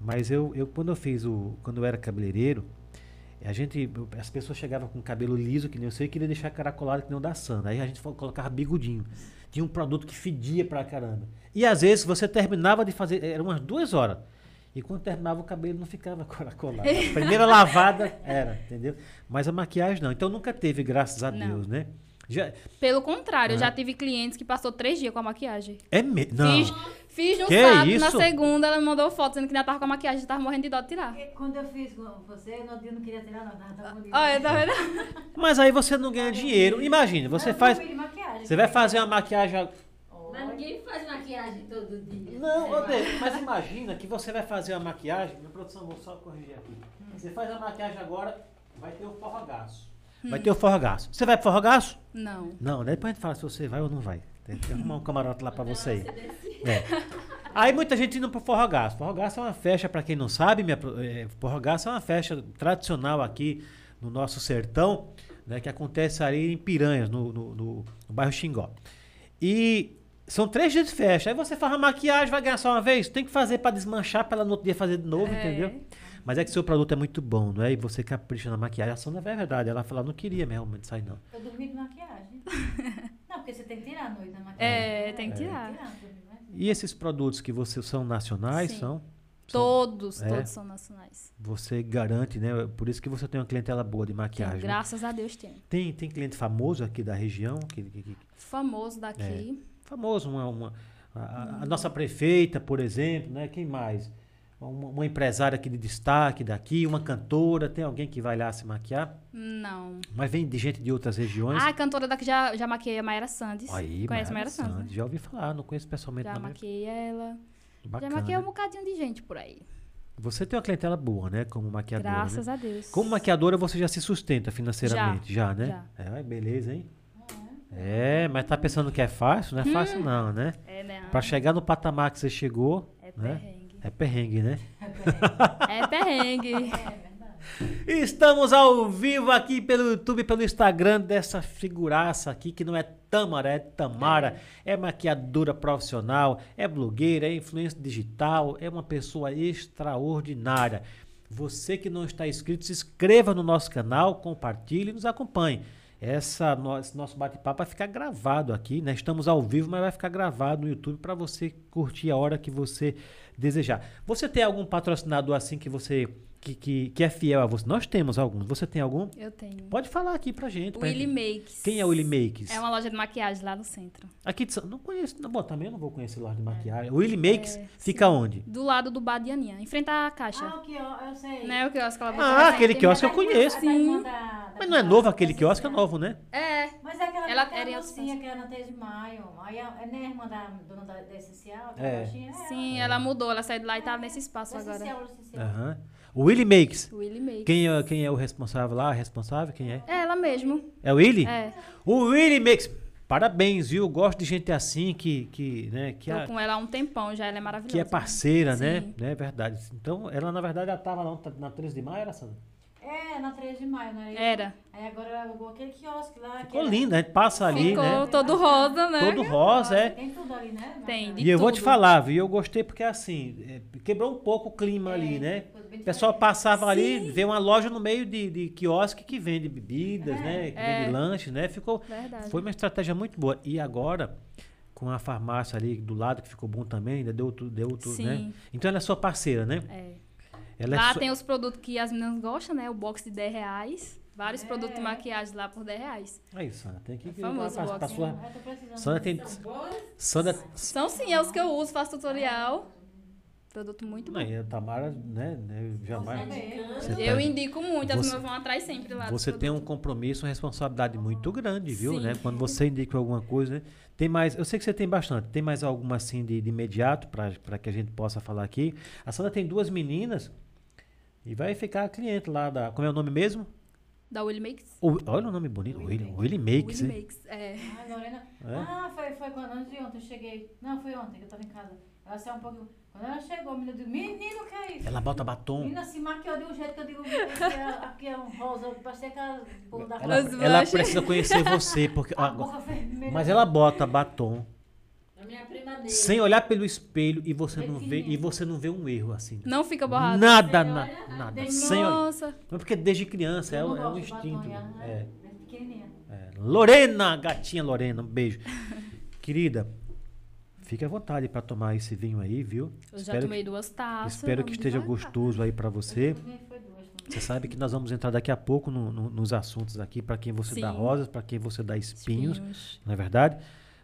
Mas eu, eu quando eu fiz o. Quando eu era cabeleireiro, a gente. As pessoas chegavam com cabelo liso, que nem eu sei, e queria deixar caracolado que nem o da Sandra. Aí a gente colocava bigodinho. Tinha um produto que fedia pra caramba. E às vezes você terminava de fazer. Eram umas duas horas. E quando terminava o cabelo não ficava caracolado. A primeira lavada era, entendeu? Mas a maquiagem não. Então nunca teve, graças a Não. Deus, né? Já, pelo contrário, eu Ah. já tive clientes que passou três dias com a maquiagem. é mesmo. Não. Fiz, fiz no Que sábado, isso? na segunda ela me mandou foto dizendo que ainda tava com a maquiagem, tava morrendo de dó de tirar. Porque Quando eu fiz com você, no dia eu não queria tirar não, tava tão bonito. Olha, tá vendo? Mas aí você não ganha dinheiro. Imagina, você Não, faz. não vi de maquiagem. Você vai fazer uma maquiagem. Mas ninguém faz maquiagem todo dia. Não, ô David, mas imagina que você vai fazer uma maquiagem. Minha produção, vou só corrigir aqui. Você faz a maquiagem agora, vai ter o forrogaço. Vai ter o forrogaço. Você vai pro forrogaço? Não. Não, daí depois a gente fala se você vai ou não vai. Tem que arrumar um camarote lá pra você aí. É. Aí muita gente indo pro forrogaço. Forrogaço é uma festa, pra quem não sabe, minha, é, forrogaço é uma festa tradicional aqui no nosso sertão, né, que acontece ali em Piranhas, no, no, no- no bairro Xingó. E são três dias de festa. Aí você faz a maquiagem, vai ganhar só uma vez. Tem que fazer pra desmanchar, pra ela no outro dia fazer de novo, É. entendeu? Mas é que seu produto é muito bom, não é? E você capricha na maquiagem. A Sandra é verdade. Ela falou, não queria realmente sair, não. Eu dormi de maquiagem. não, porque você tem que tirar a noite da maquiagem. É, tem que tirar. Né? E esses produtos que você são nacionais, Sim. são? Todos, É. todos são nacionais. Você garante, né? Por isso que você tem uma clientela boa de Tem, maquiagem. né? graças a Deus tem. Tem, tem cliente famoso aqui da região? Que, que- que- Famoso daqui. Famoso, uma, uma- a, a- nossa prefeita, por exemplo, né? Quem mais? Uma, uma empresária aqui de destaque daqui, uma cantora, tem alguém que vai lá se maquiar? Não. Mas vem de gente de outras regiões. Ah, a cantora daqui já, já maquiei a Mayra Sandes. Aí, Conhece a Mayra Mayra Sandes, né? Já ouvi falar, não conheço pessoalmente. Já maquiei ela. bacana. Já maquiei um bocadinho de gente por aí. Você tem uma clientela boa, né? Como maquiadora. né? Graças a Deus. Como maquiadora, você já se sustenta financeiramente, já, né? já. É, beleza, hein? É, mas tá pensando que é fácil? Não é fácil não, né? É, né? Pra chegar no patamar que você chegou, É né? perrengue. É perrengue, né? É perrengue. É verdade. Estamos ao vivo aqui pelo YouTube, pelo Instagram dessa figuraça aqui que não é Tamara, é Tamara, é maquiadora profissional, é blogueira, é influência digital, é uma pessoa extraordinária. Você que não está inscrito, se inscreva no nosso canal, compartilhe e nos acompanhe. Essa, no- esse nosso bate-papo vai ficar gravado aqui, né? Estamos ao vivo, mas vai ficar gravado no YouTube para você curtir a hora que você desejar. Você tem algum patrocinador assim que você que, que, que é fiel a você? Nós temos alguns. Você tem algum? Eu tenho. Pode falar aqui pra gente. pra Willy gente- Makes. Quem é o Willy Makes? É uma loja de maquiagem lá no centro. Aqui de São... Não conheço. Não, bom, também eu não vou conhecer loja de maquiagem. O Willy Makes É, fica onde? Do lado do bar de Aninha. Em frente à caixa. Ah, o que eu, eu sei. Né? O que eu acho que ela Ah, aquele Tem quiosque eu da irmã- conheço. irmã Sim. da- da- Mas não é novo aquele quiosque, é novo, né? É. Mas é aquela, Ela era mocinha que era na 3 de maio. Aí a, é nem a irmã da dona da, da Essencial? É. Sim, ela mudou. Ela saiu de lá e tava nesse espaço agora. Essencial, Essencial. Aham. O Willy Makes. Willy Makes. Quem é, quem é o responsável lá? A responsável? Quem é? É ela mesmo. É o Willy? É. O Willy Makes. Parabéns, viu? Gosto de gente assim que, que, né, que, Tô a- com ela há um tempão já. Ela é maravilhosa. que é parceira, né? Sim. né? Verdade. Então, ela na verdade ela tava lá na 13 de maio, era Sandra? É, na 3 de maio, não era. Aí agora ela alugou aquele quiosque lá. Ficou era- linda, a gente passa ali, Ficou né? todo rosa, né? Todo rosa, é. Tem tudo ali, né? Tem, de E eu vou te tudo. falar, viu? Eu gostei porque assim, é, quebrou um pouco o clima ali, né? O pessoal passava ali, vê uma loja no meio de, de quiosque que vende bebidas, né? Que É. vende lanche, né? Ficou, Verdade. foi uma estratégia muito boa. E agora, com a farmácia ali do lado, que ficou bom também, ainda deu tudo, deu tudo, né? Sim. Então ela é sua parceira, né? É. Ela é Lá sua- tem os produtos que as meninas gostam, né? O box de 10 reais. Vários É. produtos de maquiagem lá por 10 reais. Aí, Sandra, tem que É famoso pra, o pra box, sua. Eu tô precisando. Sandra tem. Sandra. São sim, é os que eu uso, faço tutorial. Produto muito bom. Não, e a Tamara, né? né, jamais. Você tá- Eu indico muito, as meninas vão atrás sempre lá. Você tem um compromisso, uma responsabilidade muito grande, viu? Sim. Né? Quando você indica alguma coisa, né? Tem mais, eu sei que você tem bastante. Tem mais alguma assim de, de imediato para que a gente possa falar aqui? A Sandra tem duas meninas e vai ficar cliente lá da. Como é o nome mesmo? Da Willy Makes. O- olha o nome bonito, Willy, Willy Makes. Willy hein? Makes, é. Ah, Lorena. É? Ah, foi, foi quando antes de ontem eu cheguei. Não, foi ontem que eu tava em casa. Ela saiu um pouco. Quando ela chegou, a menina disse: Menino, o que é isso? Ela bota batom. menina se maquiou de um jeito que eu digo: Aqui é, aqui é um rosa. Parecia aquela bolo da Ela, Os ela precisa conhecer você, porque. A vermelha. mas ela bota batom A minha prima dele. sem olhar pelo espelho e você não vê e você não vê um erro assim. Não fica borrado. Nada, na- nada. tem Sem olhar. Nossa. Mas porque desde criança é, um- não é um batom, instinto. e ela É, é pequenininha. é. Lorena, gatinha Lorena, um beijo. Querida, fique à vontade para tomar esse vinho aí, viu? Eu já Espero tomei que, duas taças. espero que esteja devagar. gostoso aí para você. Você sabe que nós vamos entrar daqui a pouco no- no- nos assuntos aqui, para quem você dá Sim. rosas, para quem você dá espinhos, Espinhos. não é verdade?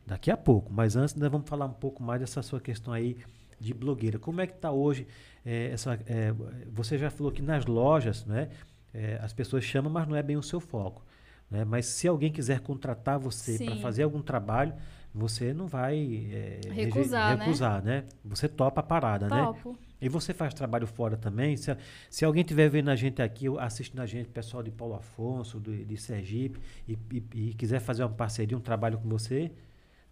Daqui a pouco. Mas antes, nós vamos falar um pouco mais dessa sua questão aí de blogueira. Como é que está hoje? eh, essa, eh, você já falou que nas lojas, né, eh, as pessoas chamam, mas não é bem o seu foco. Né? Mas se alguém quiser contratar você para fazer algum trabalho, você não vai eh, reje- Recusar, né? recusar, né? Você topa a parada, né? Topo. E você faz trabalho fora também? Se, se alguém estiver vendo a gente aqui, assistindo a gente, pessoal de Paulo Afonso, de, de Sergipe, e, e- e quiser fazer uma parceria, um trabalho com você,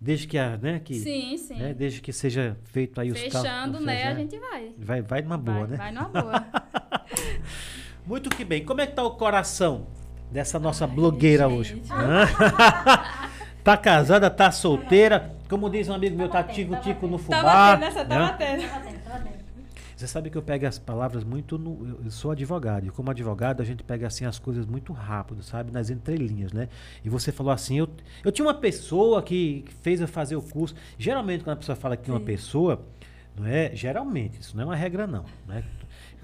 desde que, a, né, que, Sim, sim. né, desde que seja feito aí os cálculos, Fechando, né? seja, A gente vai. vai, vai numa boa, vai, né? vai numa boa. Muito que bem. Como é que tá o coração dessa nossa blogueira hoje? gente. Hã? tá casada, tá solteira? Como diz um amigo meu, tá batendo, tico tá tico no fubá. Tá batendo, essa tá né? batendo. Você sabe que eu pego as palavras muito. no- eu- sou advogado, e como advogado a gente pega assim as coisas muito rápido, sabe? Nas entrelinhas, né? E você falou assim: eu, eu tinha uma pessoa que fez eu fazer o curso. Geralmente, quando a pessoa fala que uma pessoa, não é? Geralmente, isso não é uma regra, não. Né?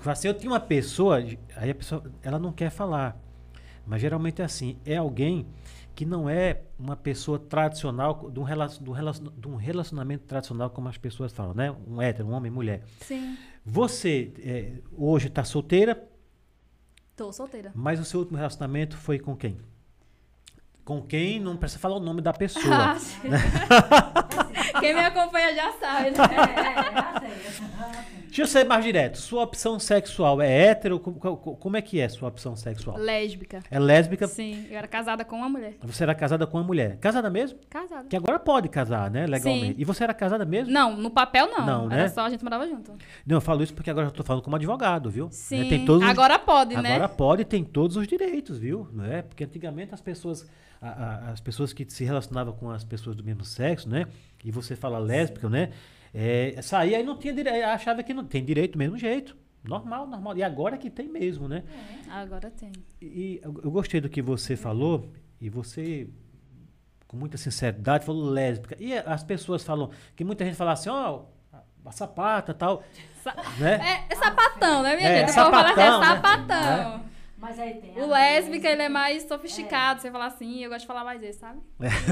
Assim, eu tinha uma pessoa, aí a pessoa ela não quer falar. Mas geralmente é assim: é alguém que não é uma pessoa tradicional, de um, relacion, de um relacionamento tradicional, como as pessoas falam, né? Um hétero, um homem, mulher. Sim. Você é, hoje está solteira, Tô solteira. mas o seu último relacionamento foi com quem? Com quem? Não precisa falar o nome da pessoa. Ah, sim. Quem me acompanha já sabe, né? É, é, já sei. Deixa eu ser mais direto. Sua opção sexual é hétero? Como, é que é sua opção sexual? Lésbica. É lésbica? Sim, eu era casada com uma mulher. Você era casada com uma mulher. Casada mesmo? Casada. Que agora pode casar, né? Legalmente. Sim. E você era casada mesmo? Não, no papel não. Não, Era né? só a gente morava junto. Não, eu falo isso porque agora eu tô falando como advogado, viu? Sim. Né? Tem todos os- Agora pode, né? Agora pode, tem todos os direitos, viu? Não é? Porque antigamente as pessoas, a- a- as pessoas que se relacionavam com as pessoas do mesmo sexo, né? E você fala lésbica, né? É, saía e não tinha direito, achava que não tem direito do mesmo jeito. Normal, normal. E agora é que tem mesmo, né? Agora tem. E eu, eu gostei do que você falou, e você, com muita sinceridade, falou lésbica. E as pessoas falam, que muita gente fala assim, ó, a, a sapata tal, Sa- né? É, é sapatão, né, minha É, gente? O povo fala que é sapatão, né? Mas aí tem. O lésbica, ele é mais sofisticado. Você fala assim, eu gosto de falar mais esse, sabe?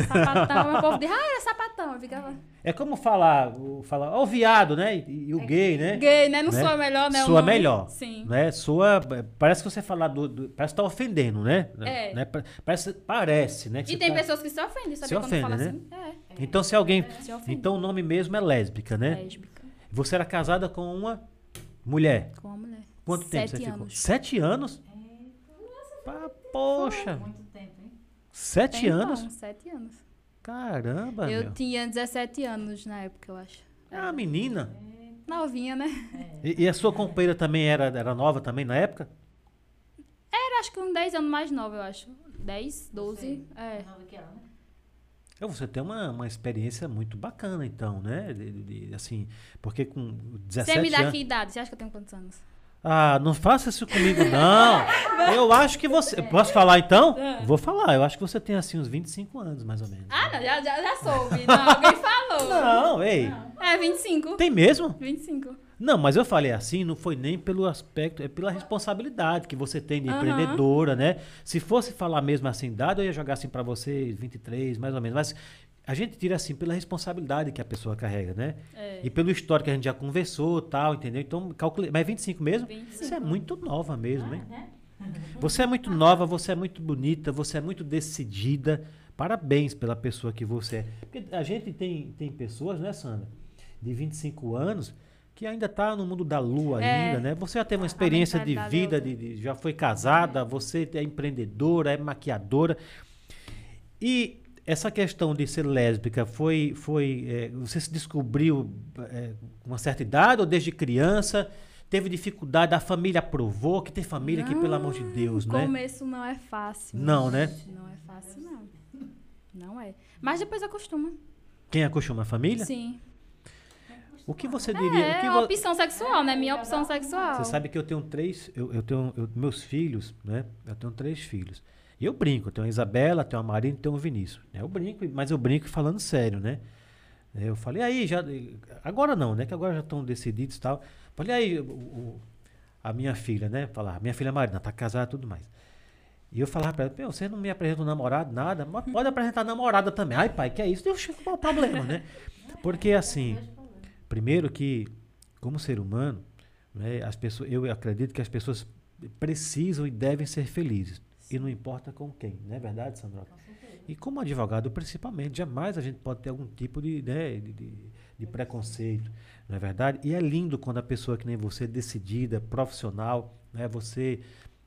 Sapatão, o povo diz, ah, é sapatão. Eu ficava... É como falar, falar, ó, o viado, né? E, e o gay, né? Gay, né? Não Né? soa melhor, né? Soa melhor. Sim. Né? Soa, parece que você falar do, do- parece que tá ofendendo, né? É. Né? Pa- Parece, parece, né? que E você tem tá- pessoas que se ofendem, sabe? Se quando ofendem, fala né? assim. É, Então se alguém, se ofende. então o nome mesmo é lésbica, né? Lésbica. Você era casada com uma mulher. Com uma mulher. Quanto tempo Sete você ficou? anos. Sete anos? Pá, poxa, Muito tempo, hein? sete Tempão, anos? Sete anos. Caramba, eu meu. tinha 17 anos na época, eu acho. É uma menina. Novinha, né? E, e a sua companheira também era, era nova também na época? Era acho que uns 10 anos mais nova, eu acho. 10, 12. Você É. mais nova que ela, né? É, Você tem uma, uma experiência muito bacana, então, né? De- de- de- assim, porque com 17 Você me dá anos... que idade? Você acha que eu tenho quantos anos? Ah, não faça isso comigo, não. Eu acho que você... Posso falar, então? É. Vou falar. Eu acho que você tem, assim, uns 25 anos, mais ou menos. Ah, não, já, já, já soube. Não, alguém falou. Não, ei. É, 25. Tem mesmo? 25. Não, mas eu falei assim, não foi nem pelo aspecto, é pela responsabilidade que você tem de Aham. empreendedora, né? Se fosse falar mesmo assim, dado, eu ia jogar assim pra você 23, mais ou menos. Mas a gente tira assim pela responsabilidade que a pessoa carrega, né? É. E pelo histórico que a gente já conversou, tal, entendeu? Então, calculei, mas 25 mesmo? 25. Você é muito nova mesmo, hein? Né? Você é muito nova, você é muito bonita, você é muito decidida. Parabéns pela pessoa que você é. Porque a gente tem, tem pessoas, né, Sandra, de 25 anos que ainda está no mundo da lua É. ainda, né? Você já teve uma experiência de é vida, de, de- já foi casada, você é empreendedora, é maquiadora. E essa questão de ser lésbica foi, foi é, você se descobriu é, com uma certa idade ou desde criança? Teve dificuldade, a família aprovou, que tem família que, pelo amor de Deus, O né? começo não é fácil. Não, né? Não é fácil, não. Não é. Mas depois acostuma. Quem acostuma a família? Sim. O que você diria? É, o que é vo- opção sexual, né? Minha opção sexual. Você sabe que eu tenho três, eu, eu tenho eu- meus filhos, né? Eu tenho três filhos. E eu brinco, eu tenho a Isabela, tenho a Marina e tenho o Vinícius. né? Eu brinco, mas eu brinco falando sério, né? Eu falei, aí, já. Agora não, né? Que agora já estão decididos e tal. Falei, aí, o- o- a minha filha, né? Falar, minha filha Marina, tá casada e tudo mais. E eu falava pra ela, meu, você não me apresenta um namorado, nada, mas pode apresentar namorada também. Ai, pai, que é isso? Deixa qual o problema, né? Porque assim, primeiro que, como ser humano, né, as pessoas, eu acredito que as pessoas precisam e devem ser felizes. E não importa com quem, não é verdade, Sandra? E como advogado, principalmente, jamais a gente pode ter algum tipo de, né, de, de- de preconceito, não é verdade? E é lindo quando a pessoa que nem você, é decidida, profissional, né, você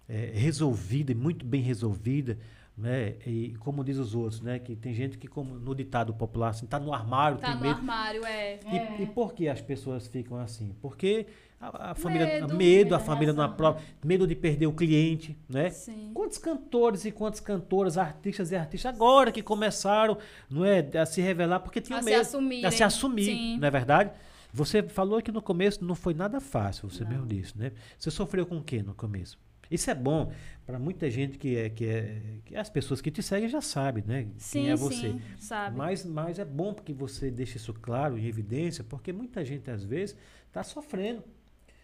é, resolvida e muito bem resolvida, né? E como diz os outros, né? Que tem gente que, como no ditado popular, assim, tá no armário, Tá tem no medo. armário, é. E, e por que as pessoas ficam assim? Porque a, a família, Medo. medo, a família não aprova, medo de perder o cliente, né? Sim. Quantos cantores e quantas cantoras, artistas e artistas agora que começaram, não é, a se revelar porque tinham A se medo, assumirem. a se assumir, Sim. não é verdade? Você falou que no começo não foi nada fácil, você mesmo disse, né? Você sofreu com o quê no começo? Isso é bom para muita gente que é que é que as pessoas que te seguem já sabem, né? Sim, quem é você. sim, sabe? Mas, mas é bom porque você deixa isso claro, em evidência, porque muita gente, às vezes, está sofrendo.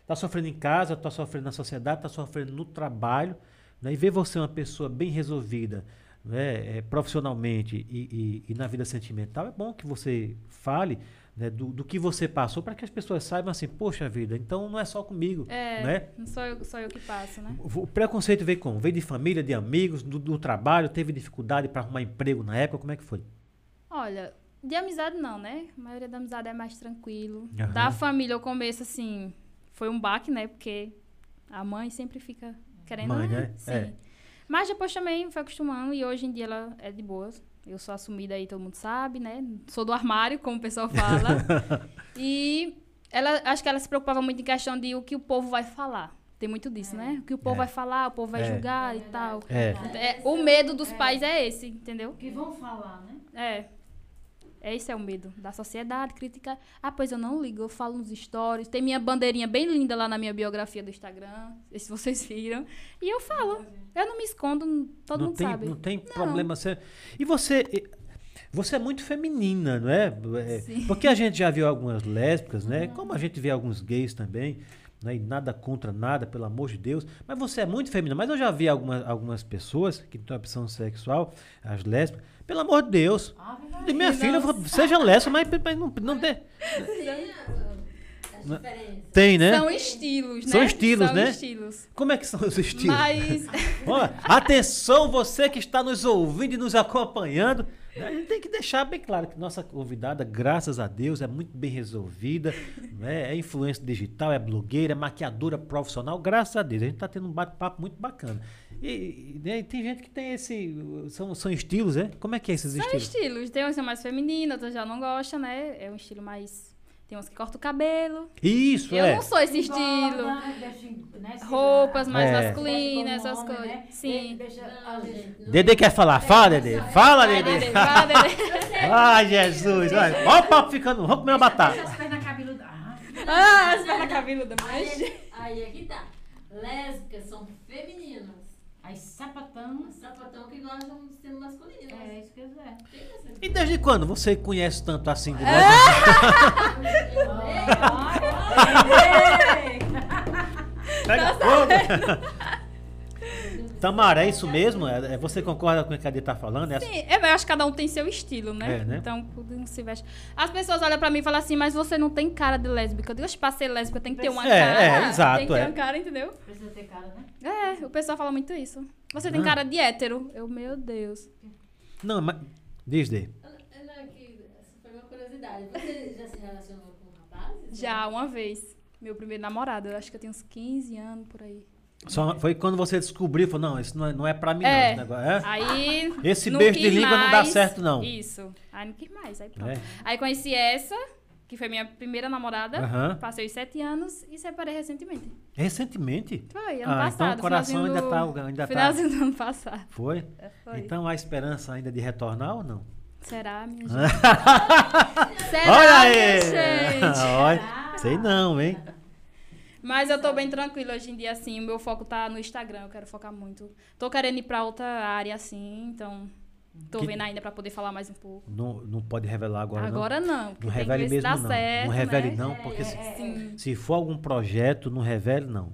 Está sofrendo em casa, está sofrendo na sociedade, está sofrendo no trabalho. Né? E ver você uma pessoa bem resolvida né? é, profissionalmente e, e- e na vida sentimental, é bom que você fale né? do, do que você passou para que as pessoas saibam assim, poxa vida, então não é só comigo. É, Né? não sou eu, sou eu que passo, né? O preconceito veio como? Veio de família, de amigos, do, do trabalho, teve dificuldade para arrumar emprego na época, como é que foi? Olha, De amizade não, né? A maioria da amizade é mais tranquilo. Aham. Da família, o começo, assim, foi um baque, né? Porque a mãe sempre fica querendo. Mãe, ah, né? Sim. É. Mas depois também foi acostumando e hoje em dia ela é de boa. Eu sou assumida aí, todo mundo sabe, né? Sou do armário, como o pessoal fala. e ela, acho que ela se preocupava muito em questão de o que o povo vai falar. Tem muito disso, né? O que o povo É. vai falar, o povo vai É. julgar e tal. É. É, o medo dos pais é esse, entendeu? O que vão falar, né? É. Esse é o medo da sociedade, criticar. Ah, pois eu não ligo, eu falo nos stories. Tem minha bandeirinha bem linda lá na minha biografia do Instagram, se vocês viram. E eu falo. Eu não me escondo, todo não mundo tem, sabe. Não tem problema ser. E você. Você é muito feminina, não é? É, Sim. Porque a gente já viu algumas lésbicas, né? Como a gente vê alguns gays também, né? E nada contra nada, pelo amor de Deus. Mas você é muito feminina. Mas eu já vi algumas, algumas pessoas que têm opção sexual, as lésbicas. Pelo amor de Deus. Ave De Maria. minha filha, seja lésbica, mas, mas não, não tem. Tem a- as diferenças. Tem, né? São estilos, né? São estilos, São né? estilos. Como é que são os estilos? Mas Ó, atenção, você que está nos ouvindo e nos acompanhando. A gente tem que deixar bem claro que nossa convidada, graças a Deus, é muito bem resolvida. Né? É influência digital, é blogueira, é maquiadora profissional. Graças a Deus. A gente está tendo um bate-papo muito bacana. E, e, né, tem gente que tem esse. São, são estilos, né? Como é que é esses são estilos? estilos. Tem uns que são mais femininos, outros já não gostam, né? É um estilo mais. Tem uns que cortam o cabelo. Isso, eu é. não sou esse estilo. Né, se- Roupas mais É. masculinas, essas homem, coisas. né? Sim. Dedê quer falar? Fala, Dedê. Fala, Dedê. Dedê, vai, Dedê. Ai, Jesus. Olha, olha o papo ficando. Vamos comer uma batata. As pernas cabeludas. Ah, Ah, as pernas cabeludas. Aí, Mas... aí aqui tá. Lésbicas são femininas. Aí sapatão. Sapatão que gostam de ser masculinas. É isso que eu essa- E desde quando você conhece tanto assim de É. leio. Pega fogo. Tamara, é isso mesmo? É, é- você concorda com o que a Cadê tá falando? É Sim, eu acho que cada um tem seu estilo, né? É, né? Então, um se veste. As pessoas olham pra mim e falam assim, mas você não tem cara de lésbica. Eu digo, "Oxe, pra ser lésbica tem que ter uma É, cara. é, exato, Tem que ter é. uma cara, entendeu? Precisa ter cara, né? É, o pessoal fala muito isso. Você tem Ah. cara de hétero. Eu, meu Deus. Não, mas. Diz, Dê. Não, não, que essa foi uma curiosidade. Você já se relacionou com rapazes? Já, uma vez. Meu primeiro namorado, eu acho que eu tenho uns 15 anos por aí. Só, foi quando você descobriu, falou, não, isso não é, não é pra mim, não. É. Esse, negócio, é? Aí. Esse não beijo de língua não dá mais. certo, não. Isso. Aí não quis mais. Aí pronto. É. Aí conheci essa, que foi minha primeira namorada. Passei sete anos e separei recentemente. Recentemente? Foi, ano Ah, passado. então o coração ainda do- tá- ainda tá- Finalzinho do ano passado. Foi? Foi. Então há esperança ainda de retornar ou não? Será, minha gente? Será, Olha minha aí! gente? Olha, sei não, hein? Mas eu tô bem tranquila hoje em dia, assim. O meu foco tá no Instagram, eu quero focar muito. Tô querendo ir pra outra área, assim, então... Tô Que- vendo ainda pra poder falar mais um pouco. Não, não pode revelar agora, Agora não, porque não. Não tem revele mesmo, dá não. certo, não revele, né? não, porque se, Sim. se for algum projeto, não revele, não.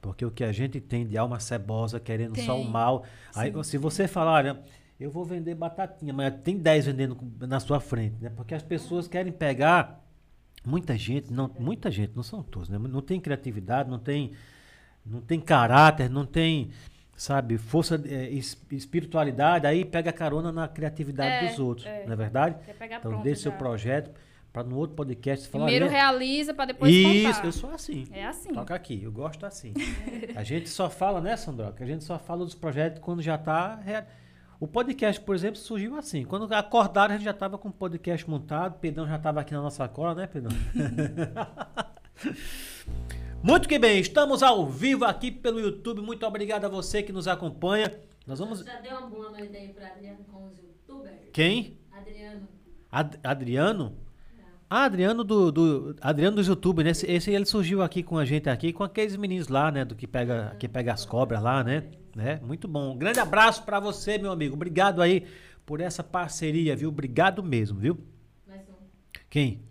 Porque o que a gente tem de alma cebosa, querendo só o Tem. mal. Aí, se você falar, olha, eu vou vender batatinha, mas tem 10 vendendo na sua frente, né? Porque as pessoas querem pegar. Muita gente, não, muita gente, não são todos, né? Não tem criatividade, não tem, não tem caráter, não tem, sabe, força, es- espiritualidade, aí pega carona na criatividade É, dos outros, é. não é verdade? Então, deixe seu já. projeto para no outro podcast falar. Primeiro "Olha, realiza pra depois Isso, contar. eu sou assim. É assim. Toca aqui, eu gosto assim. a gente só fala, né, Sandroca? A gente só fala dos projetos quando já tá. rea- O podcast, por exemplo, surgiu assim. Quando acordaram, a gente já tava com o podcast montado. Pedrão já tava aqui na nossa cola, né, Pedrão? Muito que bem, estamos ao vivo aqui pelo YouTube. Muito obrigado a você que nos acompanha. Nós vamos. Já deu uma boa noite aí pra Adriano com os youtubers? Quem? Adriano. Ad- Adriano? Ah, Adriano do, do Adriano dos YouTube, né? Esse, esse ele surgiu aqui com a gente aqui, com aqueles meninos lá, né? Do que pega, que pega as cobras lá, né? Né? Muito bom. Um grande abraço pra você, meu amigo. Obrigado aí por essa parceria, viu? Obrigado mesmo, viu? Mais um. Quem?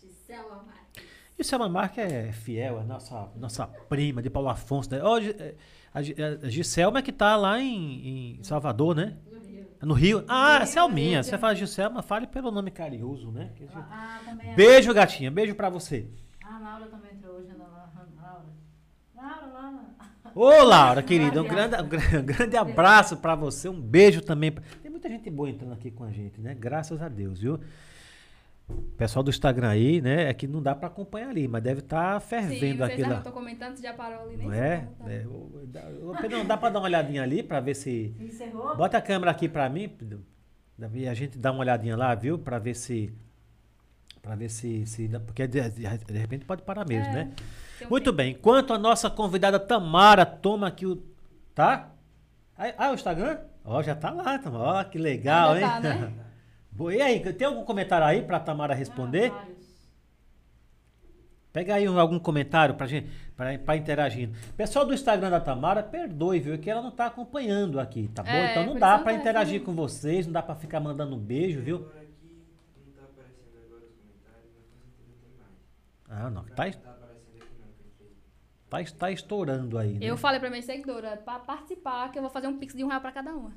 Gisela Marques. É uma marca é fiel, é nossa, nossa prima de Paulo Afonso. Né? É, a, Gi- a Giselma que tá lá em, em Salvador, né? No Rio. No Rio. Ah, é Selminha. Você fala Giselma, fale pelo nome carinhoso, né? Que a gente- Ah, também é. Beijo, gatinha. Beijo pra você. A Laura também entrou hoje. A Laura. Laura, Laura. Ô, Laura, querida, um grande, um gra- grande abraço pra você. Um beijo também. Tem muita gente boa entrando aqui com a gente, né? Graças a Deus, viu? O pessoal do Instagram aí, né? É que não dá pra acompanhar ali, mas deve estar Sim, fervendo já lá. estão comentando, você já parou ali, nem Não é? tá. é dá- pra dar uma olhadinha ali pra ver se. Encerrou? Bota a câmera aqui pra mim. E a gente dá uma olhadinha lá, viu? Pra ver se. Pra ver se. se porque de repente pode parar mesmo, É, né? Tem um Muito tempo. bem. Enquanto a nossa convidada Tamara toma aqui o. Tá? Ah, o Instagram? Ó, já tá lá, Tamara. Ó, que legal, Ainda hein? tá, né? Boa, e aí, tem algum comentário aí pra Tamara responder? Ah. Pega aí um- algum comentário pra gente, pra, pra interagindo. Pessoal do Instagram da Tamara, perdoe, viu? Que ela não tá acompanhando aqui, tá bom? É, então não dá pra não tá interagir com vocês, não dá pra ficar mandando um beijo, viu? Agora aqui não tá, tá estourando aí, né? Eu falei pra minha seguidora, pra participar, que eu vou fazer um pix de um real pra cada uma.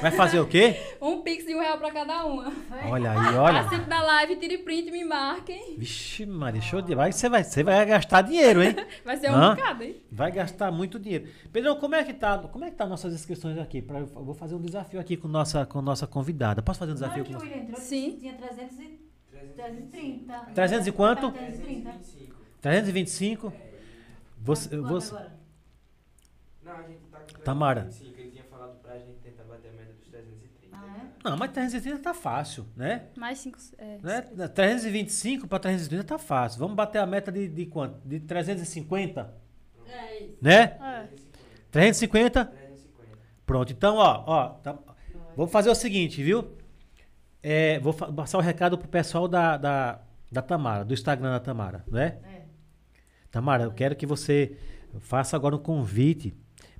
Vai fazer o quê? Um pix de um real pra cada uma. Olha aí, olha. Participe da live, tire print e me marquem. Vixe, Maria, show de vai, você vai, você vai gastar dinheiro, hein? Vai ser um Hã? bocado, hein? Vai gastar muito dinheiro. Pedrão, como é que tá? Como é que tá nossas inscrições aqui? Pra, eu vou fazer um desafio aqui com nossa com nossa convidada. Posso fazer um desafio que com? William entrou, Sim. tinha 300 e... 330. 300 e quanto? 330. 325. 325? Você, você, agora? Não, a gente tá com 325. Tamara. Ele tinha falado pra gente tentar bater a meta dos 330. Ah, é? Não, mas 330 tá fácil, né? Mais cinco. É. né? 325 para 330 tá fácil. Vamos bater a meta de, de quanto? De 350, É isso. né? É. 350? 350. Pronto. Então, ó, ó, tá- vou fazer o seguinte, viu? É, vou passar o recado pro pessoal da, da, da Tamara, do Instagram da Tamara, né? É. Tamara, eu quero que você faça agora um convite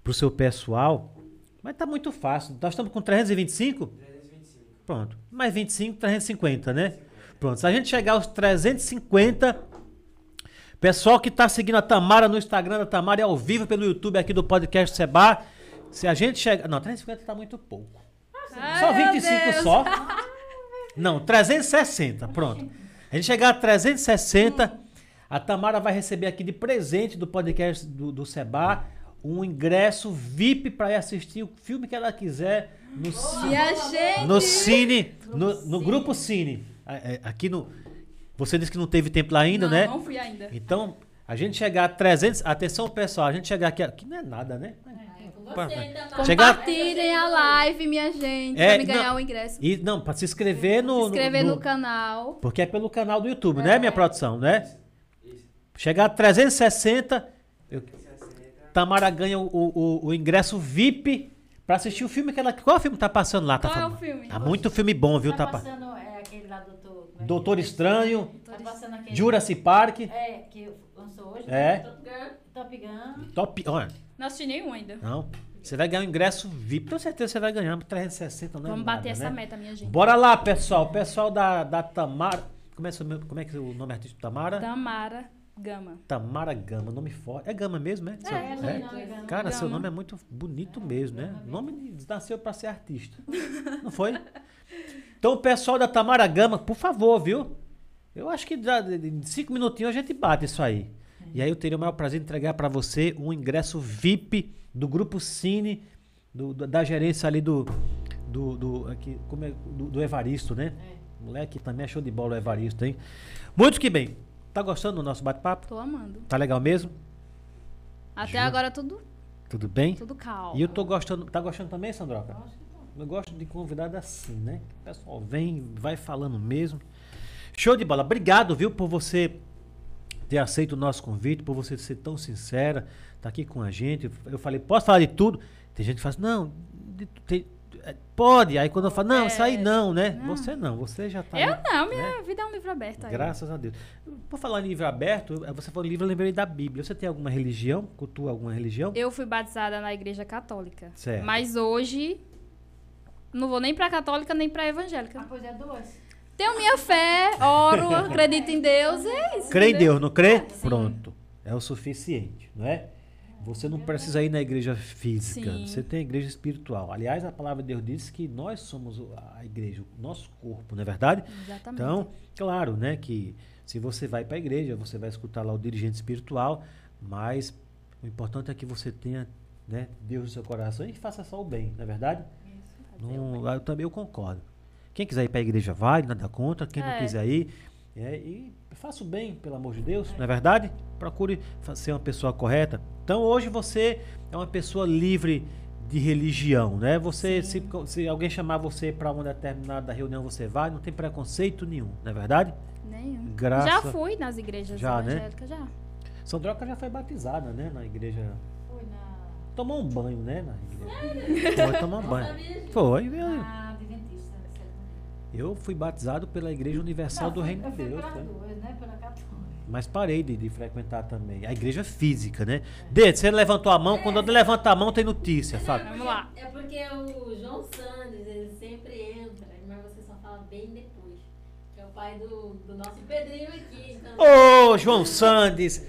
pro seu pessoal. Mas tá muito fácil. Nós estamos com 325? 325. Pronto. Mais 25, 350, né? Pronto. Se a gente chegar aos 350, pessoal que tá seguindo a Tamara no Instagram da Tamara e ao vivo pelo YouTube aqui do podcast Seba, se a gente chegar. Não, 350 tá muito pouco. Ai, Só meu 25 Deus. só. Não, 360, pronto. A gente chegar a 360, a Tamara vai receber aqui de presente do podcast do, do Seba um ingresso VIP para ir assistir o filme que ela quiser no, gente. no Cine, no, no grupo Cine. É, é, Aqui no. Você disse que não teve tempo lá ainda, não, né? Não fui ainda. Então, a gente chegar a 300. Atenção, pessoal, a gente chegar aqui. Aqui não é nada, né? É você. Chegar- Compartilhem a live, minha gente, É, pra me ganhar não. o ingresso. E não, para se inscrever no. Se inscrever no, no- canal. Porque é pelo canal do YouTube, né, minha produção, né? Chegar a 360, eu- 360. Tamara ganha o, o, o ingresso VIP pra assistir o filme que ela. Qual filme tá passando lá? Tá Qual é o filme? Tá muito filme bom, viu? Tá Tá pa- passando é, aquele lá, doutor... é que Doutor é? Estranho, Tá passando aquele... Jurassic Park. É, que lançou hoje. É. Top Gun. Top Gun. Top. Olha, Não assisti nenhum ainda. não. Você vai ganhar o ingresso VIP. Com certeza você vai ganhar. 360 não é Vamos nada, bater essa né? meta, minha gente. Bora lá, pessoal. Pessoal da, da Tamara. Como é, que é o- como é que é o nome artístico Tamara? Tamara Gama. Tamara Gama, nome forte. É Gama mesmo, é? Seu- É, É, não, Gama. Cara, seu nome é muito bonito mesmo, né? Nome de- nasceu pra ser artista. Não foi? Então, o pessoal da Tamara Gama, por favor, viu? Eu acho que já de cinco minutinhos a gente bate isso aí. E aí eu teria o maior prazer de entregar pra você um ingresso VIP do Grupo Cine, do- do- da gerência ali do. Do, do, aqui, como é, do, do Evaristo, né? Moleque também é show de bola o Evaristo, hein? Muito que bem. Tá gostando do nosso bate-papo? Tô amando. Tá legal mesmo? Até Jura? agora tudo, Tudo bem? tudo calmo. E eu tô gostando. Tá gostando também, Sandroca? Eu gosto de convidado assim, né? O pessoal vem, vai falando mesmo. Show de bola. Obrigado, viu, por você ter aceito o nosso convite, por você ser tão sincera, tá aqui com a gente. Eu falei, posso falar de tudo? Tem gente que fala assim, não, de- pode. Aí quando eu falo, não, isso aí não, né? não. Você não, você já tá. Eu não, minha né? vida é um livro aberto aí. Graças a Deus. Por falar em livro aberto, você falou em livro, eu lembrei da Bíblia. Você tem alguma religião? Cultua alguma religião? Eu fui batizada na igreja católica. Certo. Mas hoje não vou nem pra católica nem pra Ah, evangélica. pois é, duas. Tenho minha fé, oro, acredito em Deus, é isso. Crê em? Deus, não crê? Pronto. É o suficiente, não é? Você não precisa ir na igreja física, Sim. você tem a igreja espiritual. Aliás, a palavra de Deus diz que nós somos a igreja, o nosso corpo, não é verdade? Exatamente. Então, claro, né, que se você vai para a igreja, você vai escutar lá o dirigente espiritual, mas o importante é que você tenha né, Deus no seu coração e faça só o bem, não é verdade? Não, eu também eu concordo. Quem quiser ir para a igreja vai, nada contra. Quem não É. quiser ir, é, e faça o bem, pelo amor de Deus, não é verdade? Procure ser uma pessoa correta. Então hoje você é uma pessoa livre de religião, né? Você, se, se alguém chamar você para uma determinada reunião, você vai, não tem preconceito nenhum, não é verdade? Nenhum. Graça- Já fui nas igrejas Já, né? evangélicas, já. Sandroca já foi batizada, né? Na igreja. Foi na, Tomou um banho, né? Na igreja. Foi tomar um banho. Foi, viu? na Eu fui batizado pela Igreja Universal Não, do Reino de Deus. pelas né? duas, né? Pela católica. Mas parei de, de frequentar também. A igreja física, né? Dede, você levantou a mão, quando eu levanto a mão tem notícia, Fábio. Vamos lá. É porque o João Sanders, ele sempre entra, mas você só fala bem depois. Que é o pai do, do nosso Pedrinho aqui. Então, Ô, João Sandes!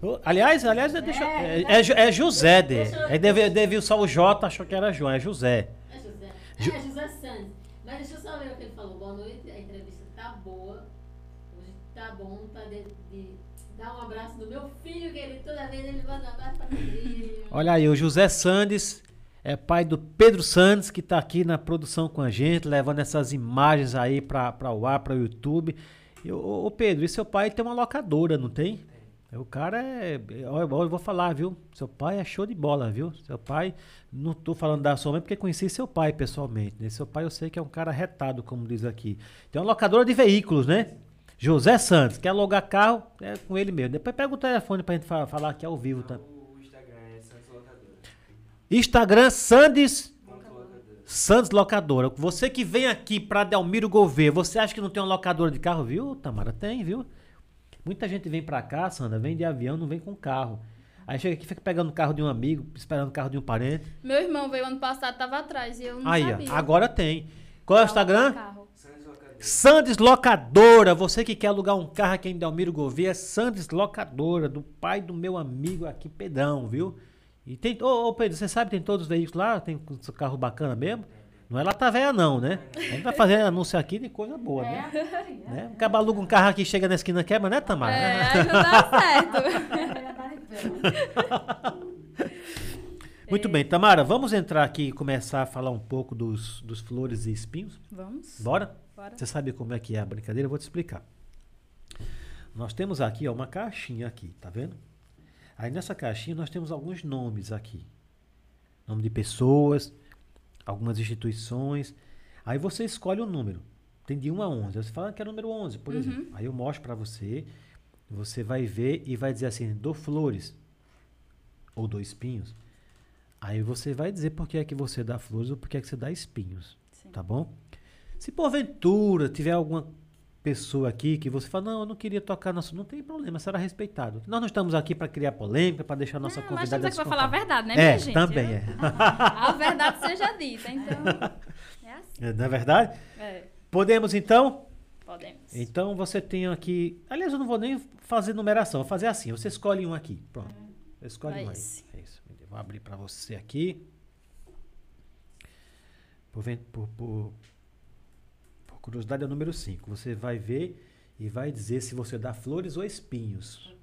Ô, Aliás, aliás, deixa, é, é, Ju- é José, de. É, deve, deve só o J, achou que era João, é José. é José. Ju- É José Santos. Mas deixa eu só ver o que ele falou. Boa noite, a entrevista tá boa. Hoje tá bom, tá de, de dar um abraço meu filho, que ele toda vez ele manda um abraço pra. Olha aí, o José Sandes é pai do Pedro Sandes, que está aqui na produção com a gente, levando essas imagens aí para o ar, para o YouTube. E, ô, Pedro, e seu pai tem uma locadora, não tem? O cara é. Olha, eu vou falar, viu? Seu pai é show de bola, viu? Seu pai. Não tô falando da sua mãe porque conheci seu pai pessoalmente. Né? Seu pai eu sei que é um cara retado, como diz aqui. Tem uma locadora de veículos, né? José Santos, quer alugar carro? É com ele mesmo. Depois pega o telefone pra gente fa- falar aqui ao vivo, tá? O Instagram é Santos Locadora. Instagram Sandes. Santos Locadora. Você que vem aqui pra Delmiro Gouveia, você acha que não tem uma locadora de carro? Viu, Tamara? Tem, viu? Muita gente vem pra cá, Sandra, vem de avião, não vem com carro. Aí chega aqui, fica pegando o carro de um amigo, esperando o carro de um parente. Meu irmão veio ano passado, tava atrás e eu não Aí, sabia. ó, agora tem. Qual é o Instagram? carro. Sandes Locadora. Você que quer alugar um carro aqui em Delmiro Gouveia, Sandes Locadora, do pai do meu amigo aqui, Pedrão, viu? E tem. Ô, ô, Pedro, você sabe, tem todos os veículos lá? Tem um carro bacana mesmo? Não é lata velha, não, né? A gente tá fazendo anúncio aqui de coisa boa, É, né? maioria. né? Acaba aluga um carro aqui, chega na esquina, quebra, né, Tamara? É, aí não dá certo. É. Muito bem, Tamara, vamos entrar aqui e começar a falar um pouco dos, dos flores e espinhos? Vamos. Bora? Bora. Você sabe como é que é a brincadeira? Eu vou te explicar. Nós temos aqui ó, uma caixinha aqui, tá vendo? Aí nessa caixinha nós temos alguns nomes aqui. Nome de pessoas, algumas instituições. Aí você escolhe o número. Tem de 1 a 11. Aí Você fala que é número 11, por exemplo. Aí eu mostro para você. Você vai ver e vai dizer assim, dou flores ou dou espinhos. Aí você vai dizer por que é que você dá flores ou por que é que você dá espinhos. Sim. Tá bom? Se porventura tiver alguma pessoa aqui que você fala, não, eu não queria tocar nosso. Não tem problema, será respeitado. Nós não estamos aqui para criar polêmica, para deixar nossa Não, mas convidada estamos aqui pra falar a verdade, né, É, minha gente? também é. A verdade seja dita, então. É assim. é. Não é verdade? É, Podemos então? podemos. Então você tem aqui. Aliás, eu não vou nem fazer numeração, vou fazer assim. Você escolhe um aqui. Pronto. Você escolhe É um aí. esse. É isso. Vou abrir para você aqui. Por- por- por curiosidade, é o número 5. Você vai ver e vai dizer se você dá flores ou espinhos.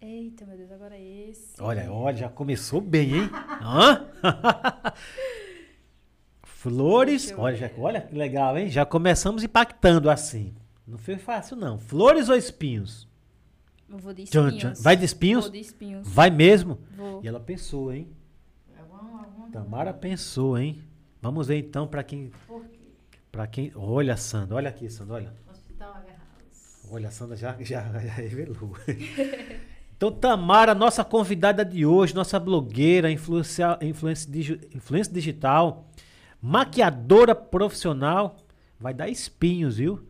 Eita, meu Deus, agora é esse. Olha, olha, já começou bem, hein? Hã? Flores, olha, já- olha que legal, hein? Já começamos impactando assim. Não foi fácil, não. Flores ou espinhos? Eu vou de espinhos. tchan. Vai de espinhos? Vou de espinhos. Vai mesmo? Vou. E ela pensou, hein? Algum- algum- Tamara pensou, hein? Vamos ver então para quem, Por quê? Para quem. Olha, Sandra, olha aqui, Sandra, olha. Hospital. Olha, Sandra já, já, já revelou. Então, Tamara, nossa convidada de hoje, nossa blogueira, influência, influência digital, maquiadora profissional, vai dar espinhos, viu?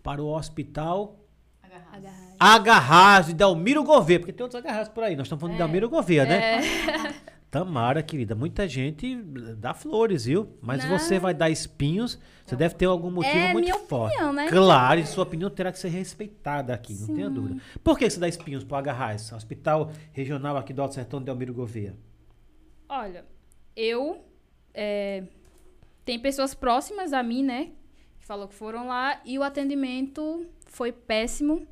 Para o hospital Agarrados. Agarrar. Agarrados de Delmiro Gouveia, porque tem outros agarrados por aí. Nós estamos falando de É. Delmiro Gouveia, né? É, Tamara, querida, muita gente dá flores, viu? Mas Não. você vai dar espinhos, você deve ter algum motivo É muito minha forte. opinião, né? Claro, e sua opinião terá que ser respeitada aqui, não tenha Sim. dúvida. Por que você dá espinhos para o Agarrais, Hospital Regional aqui do Alto Sertão de Delmiro Gouveia? olha, eu. é, tem pessoas próximas a mim, né? Que falou que foram lá e o atendimento foi péssimo.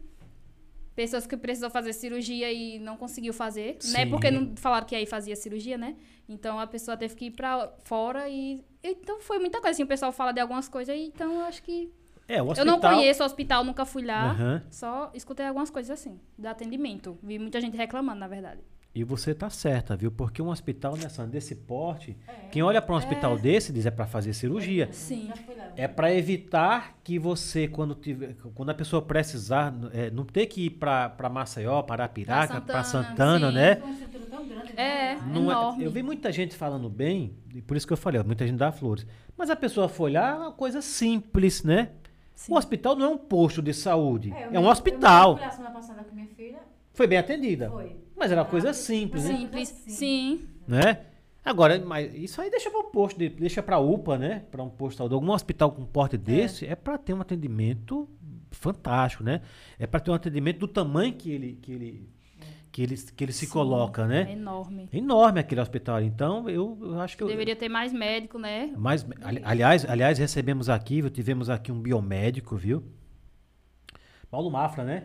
Pessoas que precisou fazer cirurgia e não conseguiu fazer, Sim. né? Porque não falaram que aí fazia cirurgia, né? Então a pessoa teve que ir pra fora e então foi muita coisa assim, o pessoal fala de algumas coisas, então eu acho que É, o eu hospital... não conheço o hospital, nunca fui lá. Aham. Só escutei algumas coisas assim, do atendimento. Vi muita gente reclamando, na verdade. E você tá certa, viu? Porque um hospital nessa, desse porte, É. quem olha para um hospital desse diz é para fazer cirurgia. Sim. Já fui lá. É para evitar que você, quando, tiver, quando a pessoa precisar, é, não ter que ir para Maceió, para Arapiraca, para Santana, Santana, sim. né? Uma estrutura tão grande, É. né? Não é- enorme. eu vi muita gente falando bem, e por isso que eu falei, ó, muita gente dá flores. Mas a pessoa foi lá, é uma coisa simples, né? Sim. O hospital não é um posto de saúde, eu é, um Eu hospital. fui lá semana passada com minha filha, Foi bem atendida. foi. Mas era uma coisa simples, né? Simples. Assim. Sim. né? Agora, mas isso aí deixa para o posto, de- deixa para UPA, né? Para um posto. Algum hospital com porte desse é, para ter um atendimento fantástico, né? É para ter um atendimento do tamanho que ele que ele que ele, que ele se Sim, coloca, É né? enorme. É enorme aquele hospital. Então, eu, eu acho que eu, Deveria ter mais médico, né? mas, ali- aliás, aliás, recebemos aqui, viu, tivemos aqui um biomédico, viu? Paulo Mafra, né?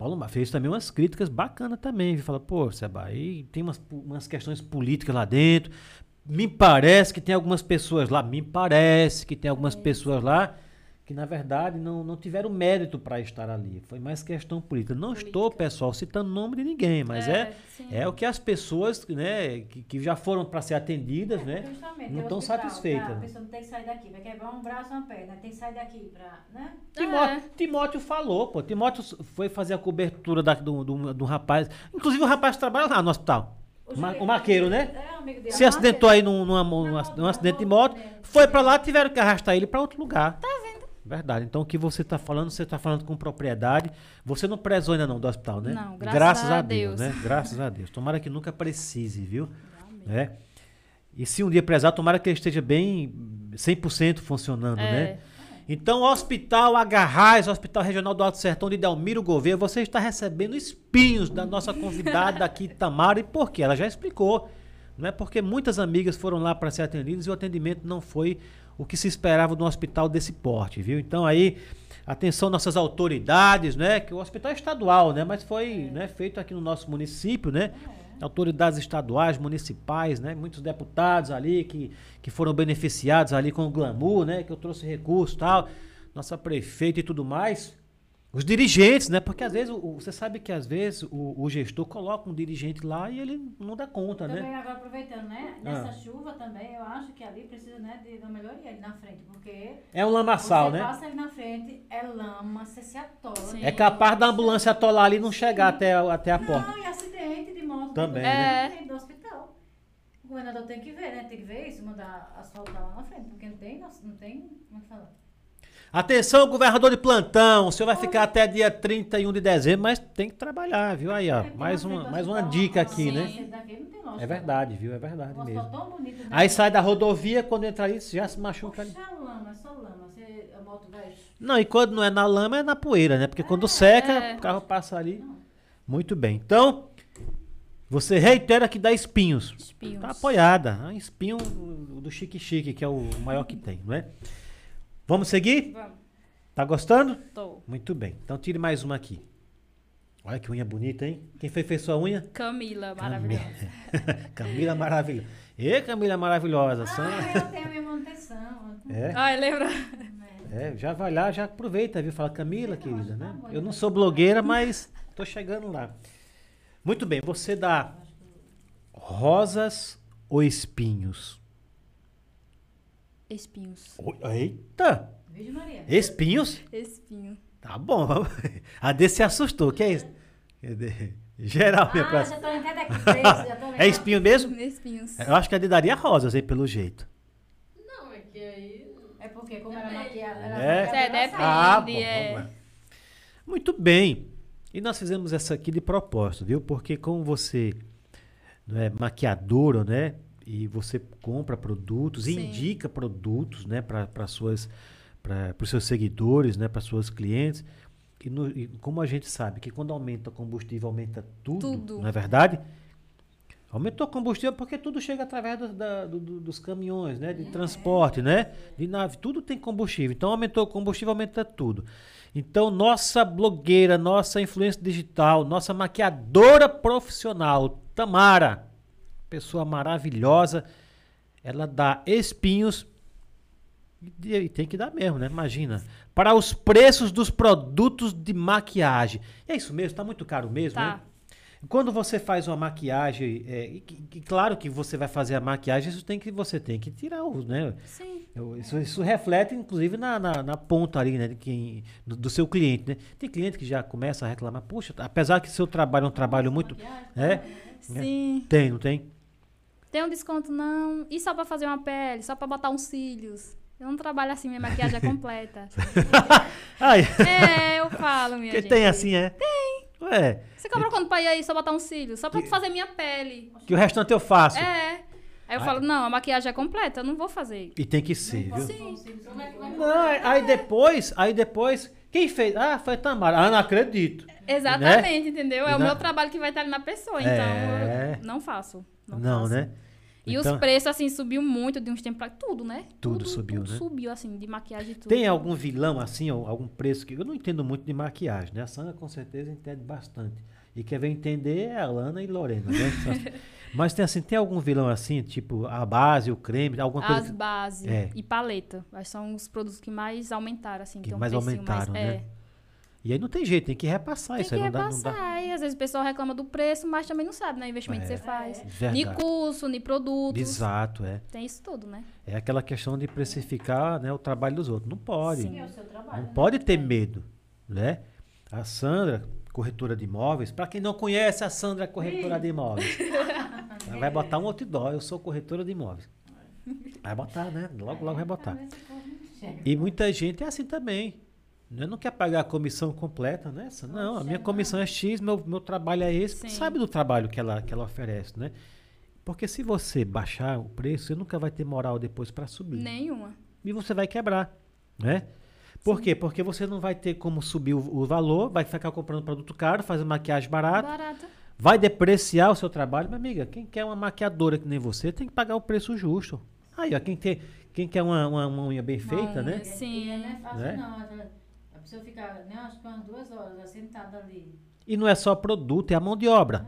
Paulo Mafra fez também umas críticas bacanas também, viu? Fala, pô, Seba, aí tem umas, umas questões políticas lá dentro. Me parece que tem algumas pessoas lá, me parece que tem algumas pessoas lá que, na verdade, não, não tiveram mérito para estar ali. Foi mais questão política. Não estou, pessoal, citando nome de ninguém, mas é, sim. é o que as pessoas, né, que, que já foram para ser atendidas, né? Justamente, não é o tão hospital, satisfeitas, tá? né? A pessoa não tem que sair daqui, vai quebrar um braço, uma perna, tem que sair daqui pra, né? Timóteo, É. Timóteo falou, pô. Timóteo foi fazer a cobertura da, do, do, do rapaz. Inclusive o rapaz trabalha lá no hospital. O, o maqueiro, né? É. Se acidentou aí num, num, num acidente de moto, né? foi pra lá, tiveram que arrastar ele pra outro lugar. Tá vendo? Verdade. Então o que você tá falando, você tá falando com propriedade. Você não prezou ainda não do hospital, né? Não, graças a Deus. né? Graças a Deus. Tomara que nunca precise, viu? É. E se um dia prezar, tomara que ele esteja bem 100% funcionando, É. né? Então, Hospital Agarrais, Hospital Regional do Alto Sertão de Delmiro Gouveia, você está recebendo espinhos da nossa convidada aqui, Tamara. E por quê? Ela já explicou. Não é porque muitas amigas foram lá para ser atendidas e o atendimento não foi o que se esperava de um hospital desse porte, viu? Então aí, atenção nossas autoridades, né? Que o hospital é estadual, né? Mas foi né, feito aqui no nosso município, né? Autoridades estaduais, municipais, né? Muitos deputados ali que, que foram beneficiados ali com o glamour, né? Que eu trouxe recurso e tal. Nossa prefeita e tudo mais. Os dirigentes, né? Porque às vezes, o- você sabe que às vezes o, o gestor coloca um dirigente lá e ele não dá conta, Também né? agora aproveitando, né? Nessa Ah. chuva também, eu acho que ali precisa, né, de uma melhoria ali na frente, porque É um lamaçal, você né? passa ali na frente, é lama, você se atola. Sim. É capaz da ambulância atolar ali e não chegar até, a- até a porta. Não, e acidente de moto. Também, né? frente do hospital. O governador tem que ver, né? Tem que ver isso, mandar asfaltar lá na frente, porque não tem, não tem, como é que fala? Atenção, governador de plantão, o senhor vai ficar até dia 31 de dezembro, mas tem que trabalhar, viu? Aí, ó, É, mais uma, mais uma dica aqui, sim, né? É verdade, viu? É verdade mesmo. né? Aí sai da rodovia, quando entra ali, já se machuca ali. Poxa, lama, é só lama. Você, a moto vai... Não, e quando não é na lama, é na poeira, né? Porque quando seca, É. o carro passa ali. Muito bem. Então, você reitera que dá espinhos. Espinhos. Tá apoiada. Espinho do Chique Chique, que é o maior que tem, não é? Vamos seguir? Vamos. Tá gostando? Tô. Muito bem. Então tire mais uma aqui. Olha que unha bonita, hein? Quem foi fez sua unha? Camila, maravilhosa. Camila maravilhosa. Ê, Camila maravilhosa. São- Ah, eu tenho a minha manutenção. É, Ai, lembra? é, já vai lá, já aproveita, viu? Fala, Camila, querida, né? Eu não sou blogueira, mas tô chegando lá. Muito bem, você dá rosas ou espinhos? Espinhos. Oi, Eita! Vídeo Maria. Espinhos? Espinho. Tá bom, vamos. A D se assustou. que é isso? Geral, minha Ah, próxima. já tô em cada três, já tô É espinho mesmo? Espinhos. Eu acho que a D daria rosas, hein, pelo jeito. Não, é que aí. É porque como ela maquia... Ela É? maquia É, depende. sabe. Ah, bom, é. vamos lá. Muito bem. E nós fizemos essa aqui de propósito, viu? Porque como você não é maquiadora, né? E você compra produtos, e Sim. indica produtos, né? Para suas para os seus seguidores, né? Para suas clientes. E, no- e como a gente sabe que quando aumenta o combustível aumenta tudo, Tudo. não é verdade? Aumentou o combustível porque tudo chega através do- da- do- do- dos caminhões, né? De transporte, né? De nave, tudo tem combustível. Então aumentou o combustível, aumenta tudo. Então, nossa blogueira, nossa influência digital, nossa maquiadora profissional, Tamara, pessoa maravilhosa, ela dá espinhos e, e tem que dar mesmo, né? Imagina. Para os preços dos produtos de maquiagem. É isso mesmo? Tá muito caro mesmo, né? Tá. Quando você faz uma maquiagem, é, e, que claro que você vai fazer a maquiagem, isso tem que você tem que tirar os, né? Sim. Isso, isso reflete, inclusive, na, na, na ponta ali, né? De quem, do, do seu cliente, né? Tem cliente que já começa a reclamar, puxa, apesar que seu trabalho é um trabalho muito. É? Sim. Tem, não tem? Tem um desconto, não. E só pra fazer uma pele, só pra botar uns cílios. Eu não trabalho assim, minha maquiagem é completa. Ai, é, eu falo, minha que gente. tem assim, é? Tem. Ué, Você cobra quanto pra ir aí só botar uns cílios? Só pra tu fazer minha pele. que o restante eu faço. É. Aí eu falo, não, a maquiagem é completa, eu não vou fazer. E tem que ser, viu? Sim. Que Não, aí depois, aí depois, quem fez? Ah, foi a Tamara. Ah, não acredito. Exatamente, entendeu? É E o na- meu trabalho que vai estar ali na pessoa, então É. eu não faço. Não, Não, faço. né? E Então- os preços, assim, subiu muito de uns tempos pra... Tudo, né? Tudo subiu, tudo né? subiu, assim, de maquiagem e tudo. Tem algum vilão assim, algum preço que. Eu não entendo muito de maquiagem, né? A Sandra com certeza entende bastante. E quem vem entender é a Lana e Lorena, né? Mas tem assim, tem algum vilão assim, tipo a base, o creme, alguma coisa. As que- bases É. e paleta. Que são os produtos que mais aumentaram, assim. Que tem um mais precinho aumentaram, mais, né? É. E aí não tem jeito, tem que repassar Tem isso que aí. Não dá, não repassar. dá. E às vezes o pessoal reclama do preço, mas também não sabe, né? O investimento É. que você faz. Verdade. Nem curso, nem produtos. Exato, é. Tem isso tudo, né? É aquela questão de precificar né, o trabalho dos outros. Não pode. Sim. É o seu trabalho. Não né? pode ter medo, né? A Sandra, corretora de imóveis, para quem não conhece, a Sandra é corretora de imóveis. Ela vai botar um outdoor, eu sou corretora de imóveis. Vai botar, né? Logo, logo vai botar. E muita gente é assim também. né? Não quer pagar a comissão completa nessa? Não, a minha comissão é X, meu, meu trabalho é esse. Sim. Sabe do trabalho que ela, que ela oferece, né? Porque se você baixar o preço, você nunca vai ter moral depois para subir Nenhuma. e você vai quebrar, né? Por quê? Porque você não vai ter como subir o, o valor, vai ficar comprando produto caro, fazendo maquiagem barata, Barata. vai depreciar o seu trabalho. Minha amiga, quem quer uma maquiadora que nem você tem que pagar o preço justo. Aí, ó, quem, tem, quem quer uma, uma, uma unha bem feita, unha, né? Sim. E não é fácil, Né? não. A pessoa fica, né, acho que umas duas horas sentada ali. E não é só produto, é a mão de obra.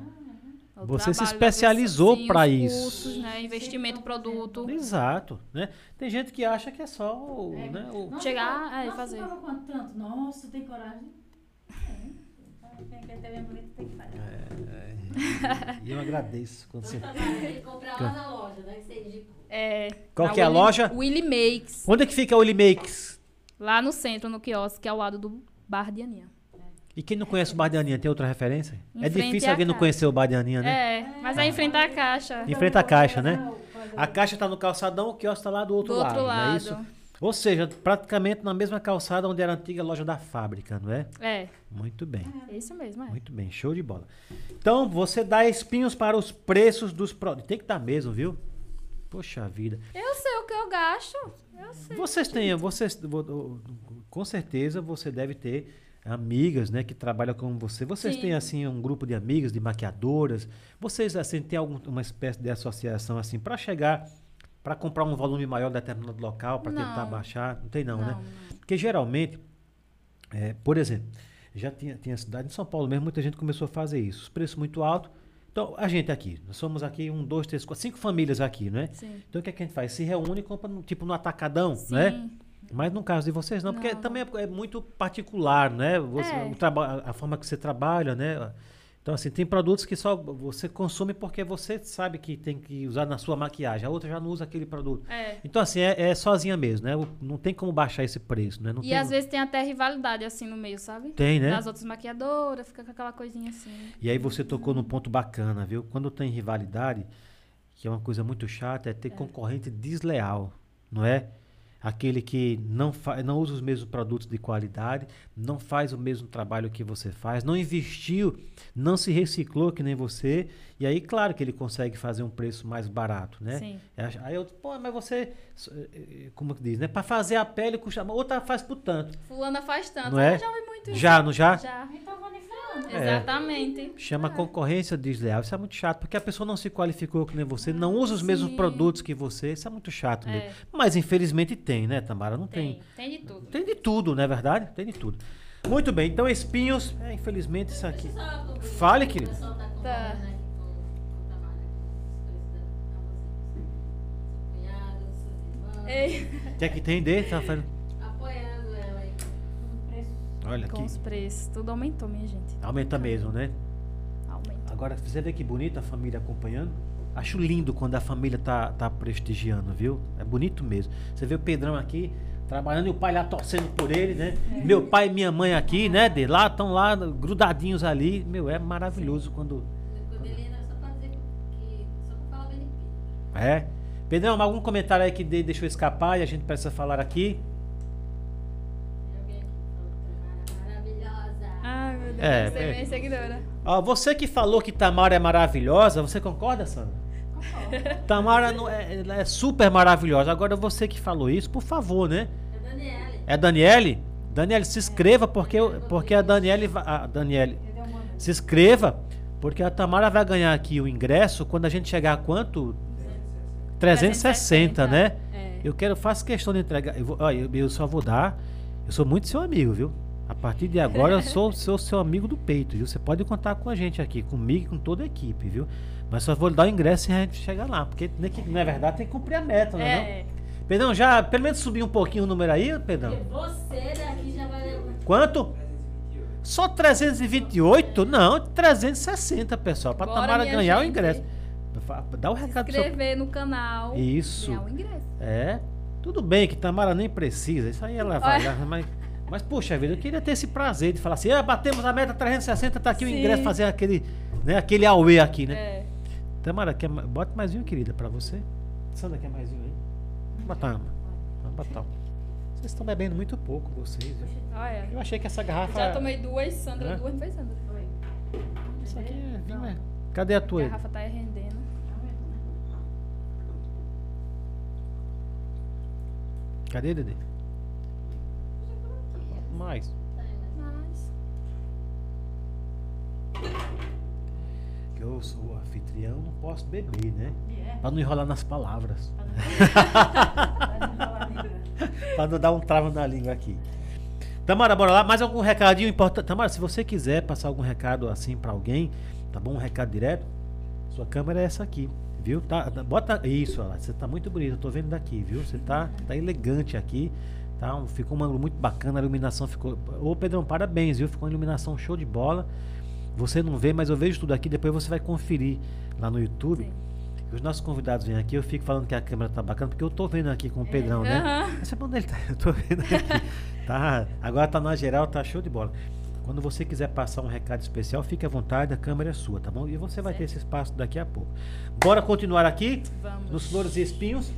O Você se especializou os isso. Cursos, né? Investimento, Sim, produto. Exato, né? Tem gente que acha que é só o, É. né, o- Nossa, Chegar, tu- é, fazer. quanto tanto? Nossa, tem coragem? É. Quem quer ter bonito tem que fazer. E eu agradeço quando você... Tem que comprar lá na loja, né? Que você indicou. É, Qual que é a Willy- loja? Willy Makes. Onde é que fica o Willy Makes? Lá no centro, no quiosque, ao lado do Bar de Aninha. E quem não conhece o Bar de Aninha, tem outra referência? Em é difícil alguém não conhecer o Bar de Aninha, né? É, mas aí em frente à caixa. Em frente à caixa, né? A caixa está no calçadão, o quiosque está lá do outro Do lado, outro não é lado. isso? Ou seja, praticamente na mesma calçada onde era a antiga loja da fábrica, não é? É, Muito bem, é isso mesmo, é. muito bem, show de bola. Então, você dá espinhos para os preços dos produtos. Tem que dar mesmo, viu? Poxa vida. Eu sei o que eu gasto. Eu sei. Vocês têm, vocês, vo- vo- com certeza você deve ter amigas, né, que trabalham com você. Vocês Sim. têm assim um grupo de amigas, de maquiadoras. Vocês assim têm alguma uma espécie de associação assim para chegar para comprar um volume maior de determinado local para tentar Não. baixar? Não tem não, né? não. Porque geralmente, é, por exemplo, já tinha, tinha cidade em São Paulo mesmo, muita gente começou a fazer isso. Os preços muito altos. Então, a gente aqui, nós somos aqui um, dois, três, quatro, cinco famílias aqui, né? Sim. Então o que, é que a gente faz? Se reúne e compra no- tipo no atacadão, Sim. né? Mas no caso de vocês não, porque Não. também é, é muito particular, né? Você- É. o traba- a forma que você trabalha, né? Então, assim, tem produtos que só você consome porque você sabe que tem que usar na sua maquiagem. A outra já não usa aquele produto. É. Então, assim, é, é sozinha mesmo, né? Não tem como baixar esse preço, né? Não E tem, às vezes tem até rivalidade assim no meio, sabe? Tem, né? Das outras maquiadoras, fica com aquela coisinha assim. E aí você tocou num ponto bacana, viu? Quando tem rivalidade, que é uma coisa muito chata, é ter concorrente desleal, não é? Aquele que não, não usa os mesmos produtos de qualidade, não faz o mesmo trabalho que você faz, não investiu, não se reciclou que nem você, e aí, claro que ele consegue fazer um preço mais barato, né? Sim. É, Aí eu, pô, mas você, eh, eh, como que diz, né? Para fazer a pele custa, outra faz por tanto. Fulana faz tanto. Não é? Eu já ouvi muito isso. Já, não já? Já. Então vou. Falando. É. Exatamente. Chama É. concorrência desleal. Isso é muito chato, porque a pessoa não se qualificou que nem você, não usa os mesmos Sim. produtos que você. Isso é muito chato mesmo. É. Mas infelizmente tem, né, Tamara? Não tem. Tem, tem de tudo. Tem de tudo, não é verdade? Tem de tudo. Muito bem, então espinhos, é, infelizmente isso aqui. Fale, O querido. pessoal tá Tá. o que é que tem dele, Rafael? Apoiando Olha com aqui. os preços. Tudo aumentou, minha gente. Aumenta mesmo, né? Aumenta. Agora, você vê que bonito a família acompanhando? Acho lindo quando a família tá, tá prestigiando, viu? É bonito mesmo. Você vê o Pedrão aqui trabalhando e o pai lá torcendo por ele, né? Meu pai e minha mãe aqui, né? De lá, estão lá grudadinhos ali. Meu, é maravilhoso quando. Quando só pra dizer que. só pra falar bem. É. Pedrão, algum comentário aí que de- deixou escapar e a gente precisa falar aqui? É, você é é. minha seguidora. Ó, você que falou que Tamara é maravilhosa, você concorda, Sandra? Tamara não é, ela é super maravilhosa. Agora você que falou isso, por favor, né? É Daniele. É a Daniele? Daniele, se inscreva porque, porque a Daniele, a Daniele, uma se inscreva porque a Tamara vai ganhar aqui o ingresso quando a gente chegar a quanto? 360, né? É. Eu quero, faço questão de entregar. Eu, vou, ó, eu, eu só vou dar. Eu sou muito seu amigo, viu? A partir de agora eu sou, sou seu amigo do peito, viu? Você pode contar com a gente aqui, comigo e com toda a equipe, viu? Mas só vou dar o ingresso e a gente chegar lá. Porque, que, não é verdade, tem que cumprir a meta, né? Não? É. Pedrão, já pelo menos subir um pouquinho o número aí, Pedrão? Porque você daqui já vai. Quanto? 328. Só 328? Não, 360, pessoal. Pra Bora, Tamara ganhar o gente. ingresso. Fa- Dá o recado pro seu. Inscrever no canal. Isso. Ganhar o ingresso. É. Tudo bem que Tamara nem precisa. Isso aí ela vai. Olha. Mas, mas, puxa vida, eu queria ter esse prazer de falar assim: ah, batemos a meta 360, tá aqui o Sim. ingresso, fazer aquele, né, aquele auê aqui, né? É. Tamara, quer, bota mais um, querida, pra você. Sandra, quer mais um aí? Vamos botar uma. Vamos botar um. Vocês estão bebendo muito pouco, vocês. viu? Olha. Eu achei que essa garrafa. Já tomei duas, Sandra, É? duas, não foi Sandra? Foi. Isso aqui é. vinho, é. Cadê a A tua? aí? garrafa tá rendendo. Cadê, Dedê? Mais. Que eu sou anfitrião, não posso beber, né? E é. Pra não enrolar nas palavras. Pra não dar um trava na língua aqui. Tamara, bora lá. Mais algum recadinho importante? Tamara, se você quiser passar algum recado assim pra alguém, tá bom? Um recado direto. Sua câmera é essa aqui, viu? Tá, tá- bota isso, lá. Você tá muito bonito, eu tô vendo daqui, viu? Você tá, tá elegante aqui. Tá? Um- Ficou um ângulo muito bacana, a iluminação ficou. Ô Pedrão, parabéns, viu? Ficou uma iluminação show de bola. Você não vê, mas eu vejo tudo aqui, depois você vai conferir lá no YouTube. Sim. Os nossos convidados vêm aqui, eu fico falando que a câmera tá bacana, porque eu tô vendo aqui com o Pedrão, né? Aham. Esse é bom dele, tá? Eu tô vendo aqui. Tá, agora tá na geral, tá show de bola. Quando você quiser passar um recado especial, fique à vontade, a câmera é sua, tá bom? E você vai ter esse espaço daqui a pouco. Bora continuar aqui Vamos. nos Flores e Espinhos.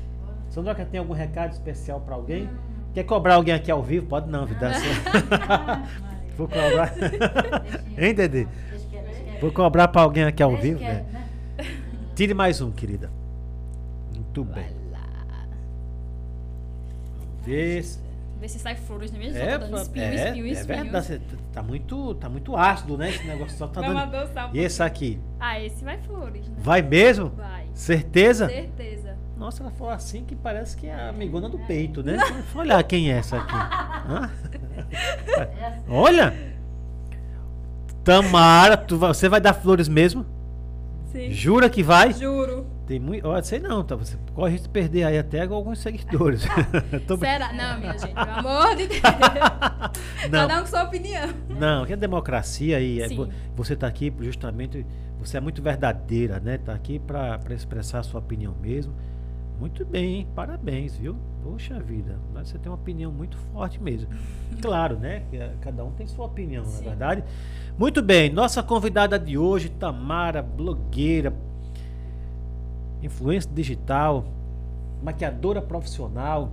Sandroca, tem algum recado especial pra alguém? Quer cobrar alguém aqui ao vivo? Pode não, vida. Vou cobrar. hein, quieto. Vou cobrar pra alguém aqui ao vivo, né? né? Tire mais um, querida. Muito bem. Vamos ver. se- Vê se sai flores, não é? É, Só tô dando espinho, é, espinho, é espinho. verdade. cê tá- Tá muito, tá muito ácido, né? Esse negócio só tá Vamos dando. adoçar um E esse aqui? Ah, esse vai flores, né? Vai mesmo? Vai. Certeza? Certeza. Nossa, ela falou assim que parece que é a amigona do peito, né? Deixa olhar quem é essa aqui. Hã? Essa. Olha! Tamara, tu vai- você vai dar flores mesmo? Sim. Jura que vai? Juro. Tem muito. Olha, sei não, tá? Você corre risco de perder aí até alguns seguidores. Tô Será? Não, minha gente, pelo amor de Deus. Não. Cada um com sua opinião. Não, que é democracia e é você está aqui justamente, você é muito verdadeira, né? Está aqui para expressar a sua opinião mesmo. Muito bem, hein? parabéns, viu? Poxa vida, mas você tem uma opinião muito forte mesmo. Claro, né? que, eh, Cada um tem sua opinião, na Sim. verdade. Muito bem, nossa convidada de hoje, Tamara, blogueira, influência digital, maquiadora profissional.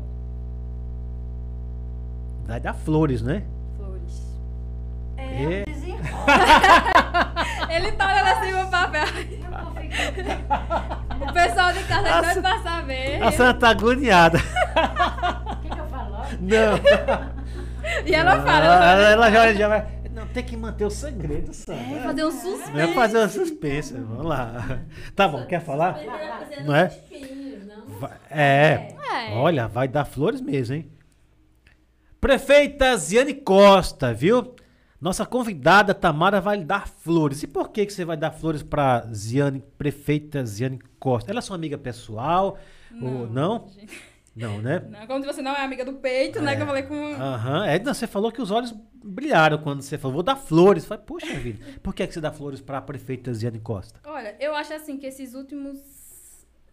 Vai dar flores, né? Flores. É, É. Ele tá olhando assim pro papel. O pessoal de casa A não Sa- vai saber. A Santa tá agoniada. O que, que eu falo? Não. E ela Ah, fala. ela, ela ela já, já vai. Não, ter que manter o segredo, Sandra. É, fazer um suspense. Vai fazer uma suspense. Vamos lá. Tá bom, quer falar? Não é? Vai- É. É. Olha, vai dar flores mesmo, hein? Prefeita Ziane Costa, viu? Nossa convidada Tamara vai lhe dar flores. E por que, que você vai dar flores para Ziane, prefeita Ziane Costa? Ela é sua amiga pessoal? Ou não? gente. Não, né? Não, como você não é amiga do peito, né? Que eu falei com. Aham. É, não, você falou que os olhos brilharam quando você falou, vou dar flores. Eu Falei, poxa vida, por que, que você dá flores para a prefeita Ziane Costa? Olha, eu acho assim que esses últimos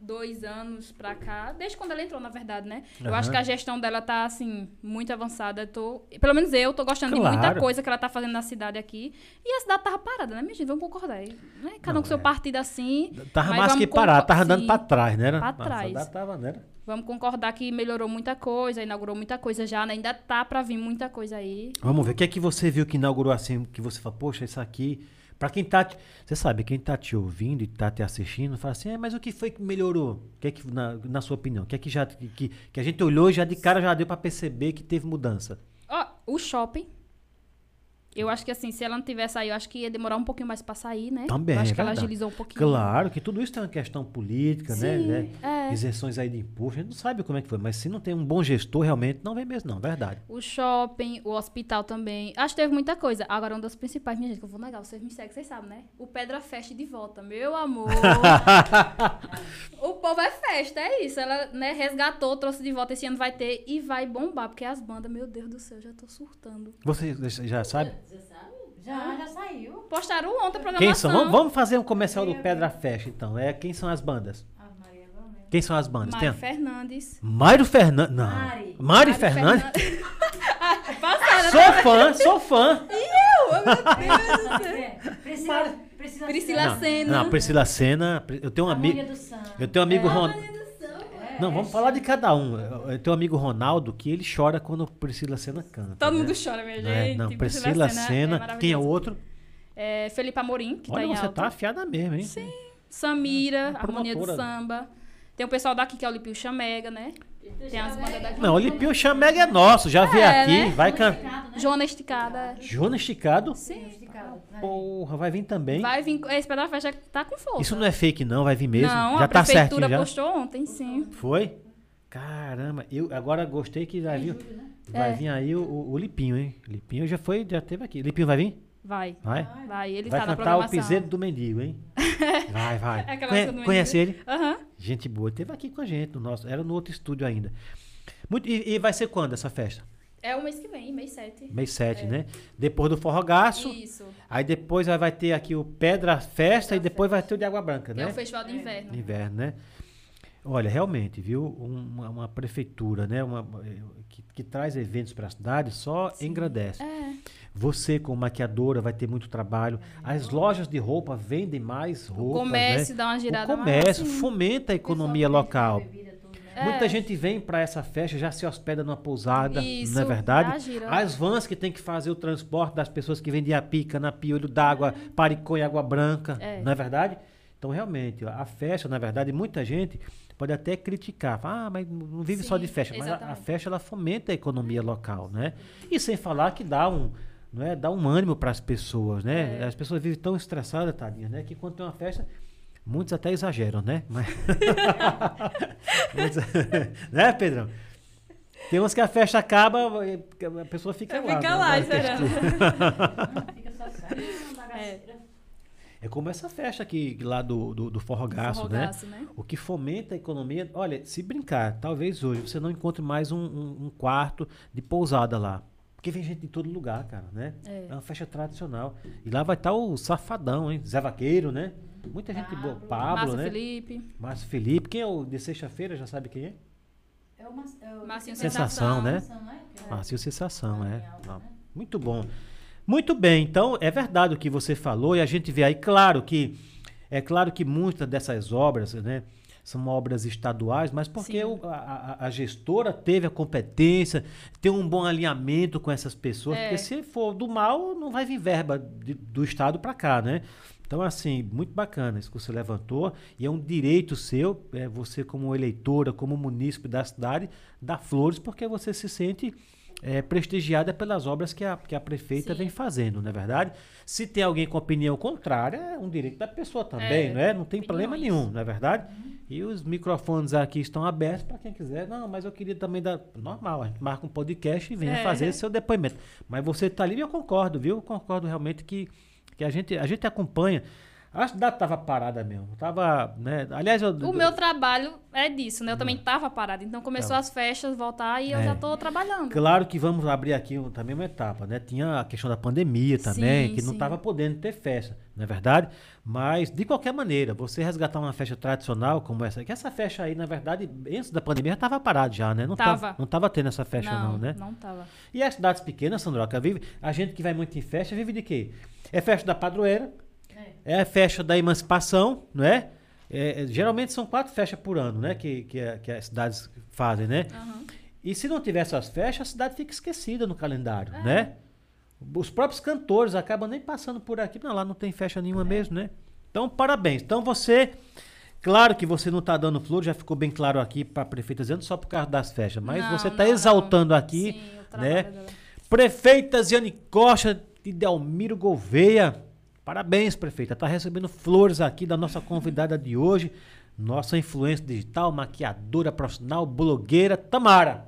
dois anos pra cá, desde quando ela entrou, na verdade, né? Eu Aham. acho que a gestão dela tá, assim, muito avançada. Eu Tô, pelo menos eu tô gostando de muita Claro. coisa que ela tá fazendo na cidade aqui. E a cidade tava parada, né, minha gente? Vamos concordar. aí, Né? Cada Não, um com seu é. partido assim. Tava mais que concor- tava andando para trás, né? Pra trás. a tava, né? Vamos concordar que melhorou muita coisa, inaugurou muita coisa já, né? Ainda tá pra vir muita coisa aí. Vamos ver, o que é que você viu que inaugurou assim, que você fala, poxa, isso aqui. Pra quem tá. Você sabe, quem tá te ouvindo e tá te assistindo, fala assim, "É, mas o que foi que melhorou? O que é que, na, na sua opinião? O que é que já. Que, que a gente olhou e já de cara já deu pra perceber que teve mudança? Ó, o shopping. Eu acho que assim, se ela não tivesse aí, eu acho que ia demorar um pouquinho mais pra sair, né? Também, Eu acho é que ela agilizou um pouquinho. Claro que tudo isso tem uma questão política, né? Sim, né? é. Isenções aí de imposto, a gente não sabe como é que foi, mas se não tem um bom gestor, realmente não vem mesmo, não, verdade. O shopping, o hospital também. Acho que teve muita coisa. Agora, uma das principais, minha gente, que eu vou negar, vocês me seguem, vocês sabem, né? O Pedra Fest de volta, meu amor. o povo é festa, é isso. Ela, né, resgatou, trouxe de volta. Esse ano vai ter e vai bombar, porque as bandas, meu Deus do céu, já tô surtando. Você já sabe? Você sabe? Já, já saiu. Postaram ontem a programação. Quem são? Vamos, vamos fazer um comercial do Pedra Fest, então. É, quem são as bandas? Ah. Quem são as bandas? Mário Fernandes. Mário Fernandes. Não. Mari. Mari Mário Fernandes? Passaram, Sou fã, sou fã. Sabe quem é? Priscila, Priscila, Priscila Senna. Não, Priscila Senna. Eu tenho um amigo. Do. Eu tenho um amigo Ron... É, Não, vamos falar de cada um. Eu tenho um amigo Ronaldo que ele chora quando Priscila Senna canta. Todo né? mundo chora, minha Não é? gente. Não, Priscila Senna Senna. maravilhosa. quem é o outro? É Felipe Amorim, que Olha, tá em você alta. tá afiada mesmo, hein? Sim. Samira, Uma Harmonia do. Samba. Tem o pessoal daqui que é o Lipio Chamega, né? Tem as bandas daqui. Não, o Lipinho Chamega é nosso, já veio É, aqui, né? vai cantar. Né? Joana Esticada. Jonas Esticado? Sim. Né? Porra, vai vir também. Vai vir. Esse pedaço vai já tá com força. Isso não é fake, não, vai vir mesmo. Não, já a tá certinho prefeitura já. postou ontem, sim. Foi? Caramba, eu agora gostei que vai vir. Vai É. vir aí o, o- Lipinho, hein? Lipinho já foi, já teve aqui. Lipinho vai vir? Vai. Vai? Vai, ele vai tá na cantar o piseiro do mendigo, hein? Vai, vai. É Conhe- conhece ele? Aham. Gente boa, teve aqui com a gente, no nosso, era no outro estúdio ainda. Muito, e, e vai ser quando essa festa? É o mês que vem, mês 7. Mês 7, né? Depois do Forrogaço, Isso. aí depois vai- ter aqui o Pedra Festa e depois vai ter o de Água Branca, É né? o festival de inverno. Inverno, né? Olha, realmente, viu? Uma, uma prefeitura, né? Uma, que, que traz eventos para a cidade só engrandece. É. Você, como maquiadora, vai ter muito trabalho. As lojas de roupa vendem mais O roupas, comércio né? dá uma girada O comércio mais. fomenta a economia local. Bebida? É. Muita gente vem para essa festa, já se hospeda numa pousada, Isso, não é verdade? As vans que tem que fazer o transporte das pessoas que vendem a pica, na piolho d'água, paricô e água branca, É. não é verdade? Então, realmente, a festa, na verdade, muita gente pode até criticar. Ah, mas não vive só Sim, de festa. Mas a, a exatamente. festa, ela fomenta a economia local, né? E sem falar que dá um, não é? Dá um ânimo para as pessoas, né? É. As pessoas vivem tão estressadas, tadinha, né? Que quando tem uma festa, muitos até exageram, né? Mas... Muitos- né, Pedrão? Tem uns que a festa acaba, e a pessoa fica lá. Fica né? lá, Vai esperando. Fica só. É. É como essa festa aqui lá do, do, do Forrogaço, né? Forrogaço, né? O que fomenta a economia. Olha, se brincar, talvez hoje você não encontre mais um, um- um quarto de pousada lá. Porque vem gente de todo lugar, cara, né? É. uma festa tradicional. E lá vai estar o Safadão, hein? Zé Vaqueiro, né? Muita gente boa. Pablo, Márcio né? Felipe. Márcio Felipe. Quem é o de sexta-feira? Já sabe quem é? É uma, é o- Marcinho Sensação, né? Sensação, né? Que é- Márcio Sensação, é. alta, né? Muito bom. Muito bem, então é verdade o que você falou e a gente vê aí, claro que é claro que muitas dessas obras, né, são obras estaduais, mas porque o- a, a- a gestora teve a competência, tem um bom alinhamento com essas pessoas, É. porque se for do mal, não vai vir verba de- do estado para cá, né? Então, assim, muito bacana isso que você levantou, e é um direito seu, é, você como eleitora, como munícipe da cidade, dar flores, porque você se sente é, prestigiada pelas obras que a, que a prefeita Sim. vem fazendo, não é verdade? Se tem alguém com opinião contrária, é um direito da pessoa também, É, não é? Não tem problema nenhum, não é verdade? E os microfones aqui estão abertos para quem quiser. Não, mas eu queria também dar. Normal, a gente marca um podcast e venha É. fazer seu depoimento. Mas você está ali e eu concordo, viu? Eu concordo realmente que, que a, gente, a gente acompanha. A cidade estava parada mesmo. Tava, né? Aliás, eu, O meu trabalho é disso, né? Eu também tava parada. Então começou as festas, voltar e eu É. já tô trabalhando. Claro que vamos abrir aqui também uma etapa, né? Tinha a questão da pandemia também, Sim, que não sim. estava podendo ter festa, não é verdade? Mas, de qualquer maneira, você resgatar uma festa tradicional como essa, que essa festa aí, na verdade, antes da pandemia já estava parado já, né? Não Tava. não tava tendo essa festa não, né? Não tava. E as cidades pequenas, Sandroca, vive, a gente que vai muito em festa, vive de quê? É festa da padroeira, é a festa da emancipação, não é? É, é, geralmente são quatro festas por ano, né? Que, que, a- que as cidades fazem, né? Aham. E se não tiver essas festas, a cidade fica esquecida no calendário, É. né? Os próprios cantores acabam nem passando por aqui. Não, lá não tem festa nenhuma mesmo, né? Então, parabéns. Então, você... Claro que você não está dando flor, já ficou bem claro aqui para a prefeita dizendo só por causa das festas. Mas Não, você está exaltando aqui, Sim, né? Prefeita Ziane Costa de Delmiro Gouveia. Parabéns, prefeita. Está recebendo flores aqui da nossa convidada de hoje, nossa influência digital, maquiadora profissional, blogueira, Tamara.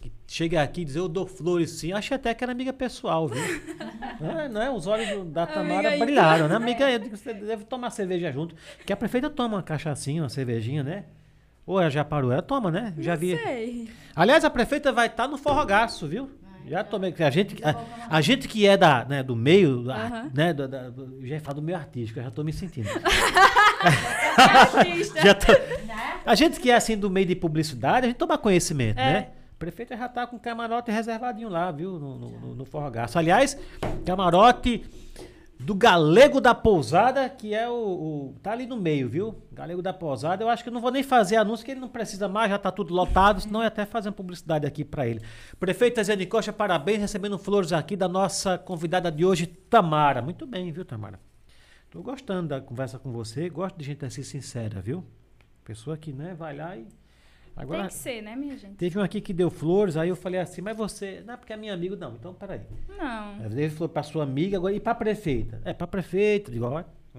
Que chega aqui e diz, eu dou flores sim. Achei até que era amiga pessoal, viu? não, é, não é? Os olhos da Tamara Amiga brilharam, né? Amiga, você deve tomar cerveja junto. Que a prefeita toma uma cachaçinha, uma cervejinha, né? Ou ela já parou? Ela toma, né? Já vi. Sei. Aliás, a prefeita vai estar no forrogaço, viu? Já tomei. A gente, a, a gente que é da, né, do meio, da- Aham. né, do, da, eu já ia falar do meio artístico, eu já estou me sentindo. Artista. Já tô- a gente que é assim do meio de publicidade, a gente toma conhecimento, É. né? A prefeita já tá com camarote reservadinho lá, viu? No, no, no, no forrogaço. Aliás, camarote do Galego da Pousada, que é o, o- Tá ali no meio, viu? Galego da Pousada. Eu acho que eu não vou nem fazer anúncio, que ele não precisa mais, já tá tudo lotado, senão eu ia até fazer uma publicidade aqui para ele. Prefeita Zé de Costa, parabéns, recebendo flores aqui da nossa convidada de hoje, Tamara. Muito bem, viu, Tamara? Tô gostando da conversa com você, gosto de gente assim sincera, viu? Pessoa que, né, vai lá e. Agora, Tem que ser, né, minha gente? teve um aqui que deu flores, aí eu falei assim, mas você. Não, porque é minha amiga. Não, então peraí. Não. Aí Ele falou pra sua amiga, agora e pra prefeita? É, pra prefeita, digo, ó.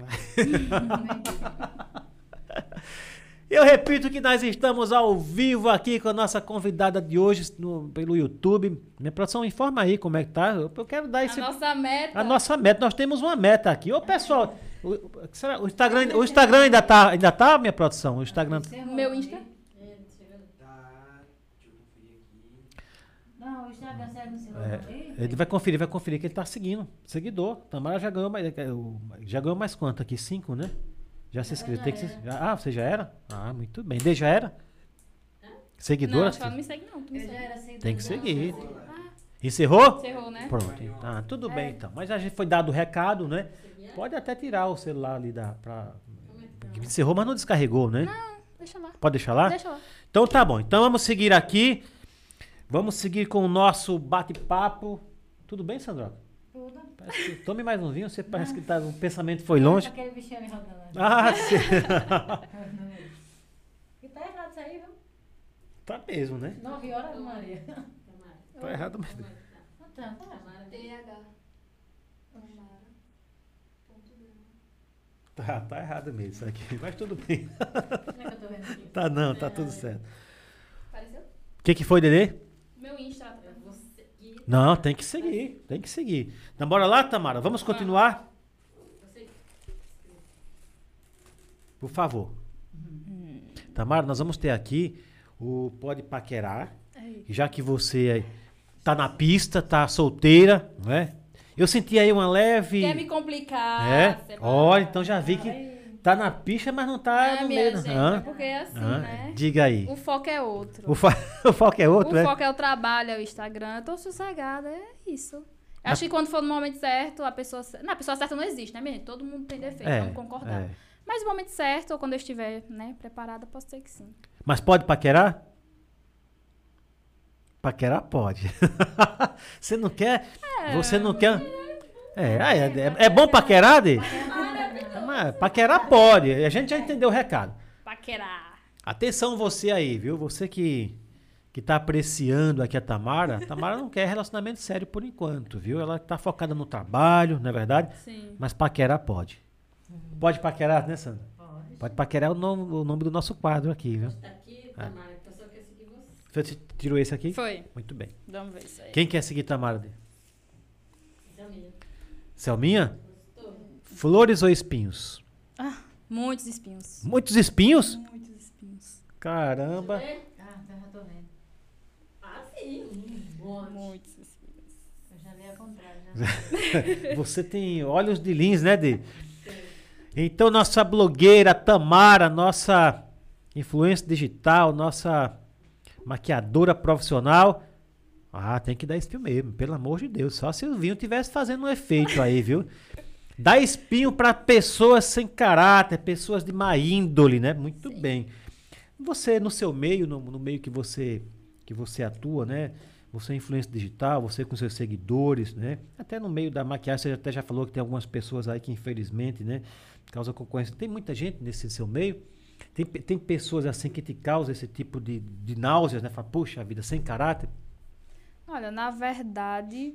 Eu repito que nós estamos ao vivo aqui com a nossa convidada de hoje no- pelo YouTube. Minha produção, informa aí como é que tá. Eu eu quero dar A esse. nossa meta. A nossa meta, nós temos uma meta aqui. Ô, pessoal, o, o- será- o Instagram, o Instagram ainda tá, ainda tá, minha produção? O Instagram. Meu Insta. É, chega- Tá. Deixa eu conferir aqui. Não, celular É, ele vai conferir, vai conferir que ele tá seguindo. Seguidor. Tamara já ganhou mais. é, Já ganhou mais quanto aqui? Cinco, né? Já se inscreveu. já Tem que se- já- ah, você já era? Ah, muito bem. Dê já era? Seguidora? Não, ela não me segue, não. Me Eu já segue. era seguidora Tem que seguir. mas eu- Encerrou? Encerrou, né? Pronto. Ah, tudo É. bem então. Mas já foi dado o recado, né? Pode até tirar o celular ali da. Pra... Encerrou, mas não descarregou, né? Deixa lá. Pode deixar lá? Deixa lá. Então tá bom. Então vamos seguir aqui. Vamos seguir com o nosso bate-papo. Tudo bem, Sandra? Tudo. Parece que- Tome mais um vinho. Você parece que tá, o pensamento foi longe. Aquele bichinho ali rodando. Ah, sim. E tá errado isso aí, viu? tá mesmo, né? 9 horas, Maria. Tá errado mesmo. Tá, tá. TH. Tá, tá errado mesmo isso aqui. Mas tudo bem. É que eu tô vendo aqui? Tá não, tá tudo certo. Apareceu? O que, que foi, Dedê? Meu Insta. tá É você que- Não, tem que seguir. Tem que seguir. Então bora lá, Tamara. Vamos continuar? Por favor. Tamara, nós vamos ter aqui o Pode Paquerar. Já que você tá na pista, tá solteira, não é? Eu senti aí uma leve. Quer me complicar? É? Semana. Olha, então já vi que tá na pista, mas não tá É, no meio. gente. Hã? é porque é assim, Hã? né? Diga aí. O foco é outro. O, fo... o foco é outro, o é? foco é o trabalho, é o Instagram. Eu tô sossegada, é isso. Acho que quando for no momento certo, a pessoa. Não, a pessoa certa não existe, né, minha gente? Todo mundo tem defeito, É, vamos concordar. é. Mas no momento certo, ou quando eu estiver, né, preparada, posso ser que sim. Mas pode paquerar? Paquerar pode. você não quer? Você não quer? É, ah, é, é, é bom paquerar, Dê? Mas paquerar pode. A gente já entendeu o recado. Paquerar. Atenção você aí, viu? Você que que tá apreciando aqui a Tamara, a Tamara não quer relacionamento sério por enquanto, viu? Ela tá focada no trabalho, não é verdade? Sim. Mas paquerar pode. Pode paquerar, né, Sandra? Pode. Pode paquerar o nome, o nome do nosso quadro aqui, viu? Tá aqui, Tamara, que eu só quero seguir você. Você tirou esse aqui? Foi. Muito bem. Vamos ver isso aí. Quem quer seguir Tamara? Selminha. Selminha? Flores ou espinhos? Muitos espinhos. Muitos espinhos? Muitos espinhos. Caramba. Ah, então já tô vendo. Ah, sim. Muitos espinhos. Eu já li ao contrário. Já. Você tem olhos de lins, né, Dê? Então, nossa blogueira Tamara, nossa influência digital, nossa maquiadora profissional. Ah, tem que dar espinho mesmo, pelo amor de Deus. Só se o vinho tivesse fazendo um efeito aí, viu? Dá espinho para pessoas sem caráter, pessoas de má índole, né? Muito bem. Você, no seu meio, no, no meio que você, que você atua, né? Você é influência digital, você com seus seguidores, né? Até no meio da maquiagem, você até já falou que tem algumas pessoas aí que, infelizmente, né? Causa concorrência. Tem muita gente nesse seu meio. Tem, tem pessoas assim que te causam esse tipo de, de náuseas, né? Fala, puxa vida, sem caráter. Olha, na verdade,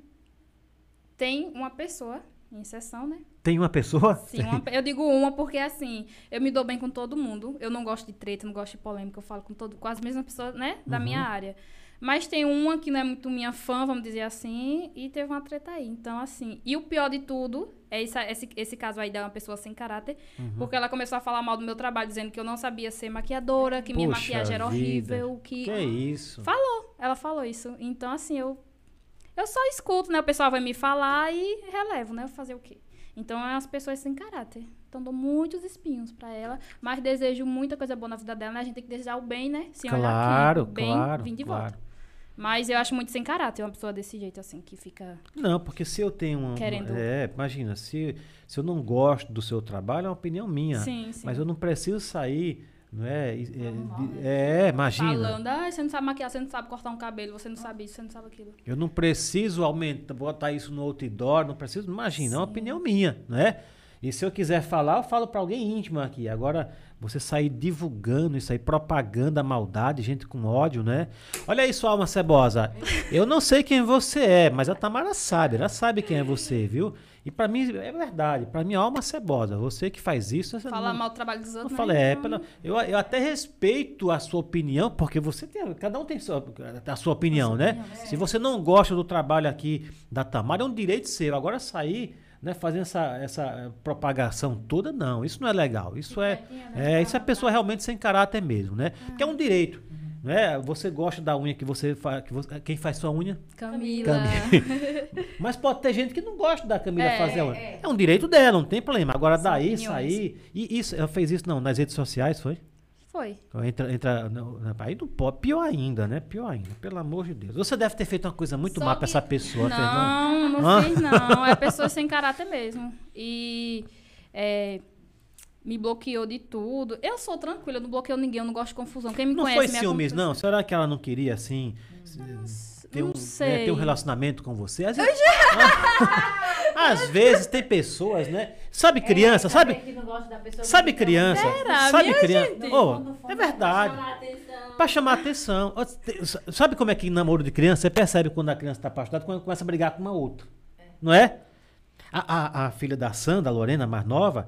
tem uma pessoa em sessão, né? Tem uma pessoa? Sim, uma- eu digo uma porque assim, eu me dou bem com todo mundo. Eu não gosto de treta, não gosto de polêmica, eu falo com, todo, com as mesmas pessoas, né? Da minha área. Mas tem uma que não é muito minha fã, vamos dizer assim, e teve uma treta aí. Então, assim. E o pior de tudo é esse, esse, esse caso aí da uma pessoa sem caráter, porque ela começou a falar mal do meu trabalho, dizendo que eu não sabia ser maquiadora, que minha Puxa maquiagem era vida. horrível, que. Que isso? Falou, ela falou isso. Então, assim, eu. Eu só escuto, né? O pessoal vai me falar e relevo, né? Fazer o quê? Então, umas pessoas sem caráter. Então, dou muitos espinhos pra ela, mas desejo muita coisa boa na vida dela, né? A gente tem que desejar o bem, né? Se olhar Claro, aqui, o bem, claro, vim de claro. volta. Mas eu acho muito sem caráter uma pessoa desse jeito, assim, que fica. Não, porque se eu tenho uma. Querendo- É, imagina, se, se eu não gosto do seu trabalho, é uma opinião minha. Sim, sim. Mas eu não preciso sair, não é? e- é, né? é, imagina. Falando, ah, você não sabe maquiar, você não sabe cortar um cabelo, você não sabe isso, você não sabe aquilo. Eu não preciso aumentar, botar isso no outdoor, não preciso. Imagina, é uma opinião minha, não é? E se eu quiser falar, eu falo pra alguém íntimo aqui. Agora, você sair divulgando isso aí, propaganda a maldade, gente com ódio, né? Olha aí, sua alma cebosa. Eu não sei quem você é, mas a Tamara sabe, ela sabe quem é você, viu? E pra mim, é verdade, pra mim, alma cebosa. Você que faz isso, você Falar não, mal do trabalho dos não outros. fala, né? é, Então, pela, eu, eu até respeito a sua opinião, porque você tem, cada um tem sua, a sua opinião, né? Se você não gosta do trabalho aqui da Tamara, é um direito seu. Agora sair, né, fazendo essa, essa propagação toda, não, isso não é legal. Isso é, é, isso é pessoa realmente sem caráter mesmo, né? Que é um direito. Né? Você gosta da unha que você faz, que você- quem faz sua unha, Camila. mas pode ter gente que não gosta da Camila É, fazer a unha. é. É um direito dela, não tem problema. Agora São daí sair, e isso, ela fez isso não, nas redes sociais, foi? Foi. Entra, entra, não, não, aí não pode, pior ainda, né? Pior ainda, pelo amor de Deus. Você deve ter feito uma coisa muito Só má pra que- essa pessoa, Fernando. Não, não Hã? fiz não. É pessoa sem caráter mesmo. E é, me bloqueou de tudo. Eu sou tranquila, eu não bloqueio ninguém, eu não gosto de confusão. Quem me Não conhece foi me ciúmes, acompanha- não? Será que ela não queria, assim, ter, não um, né, sei. ter um relacionamento com você? Às vezes, às vezes tem pessoas, né? Sabe criança, sabe? É, Que não gosta da pessoa Sabe que- criança? Será, Sabe minha criança? gente? Oh, é verdade. Chamar a atenção. Pra chamar atenção. Sabe como é que em namoro de criança você percebe quando a criança tá apaixonada quando começa a brigar com uma outra? Não é? A, a, a filha da Sandra, a Lorena, a mais nova,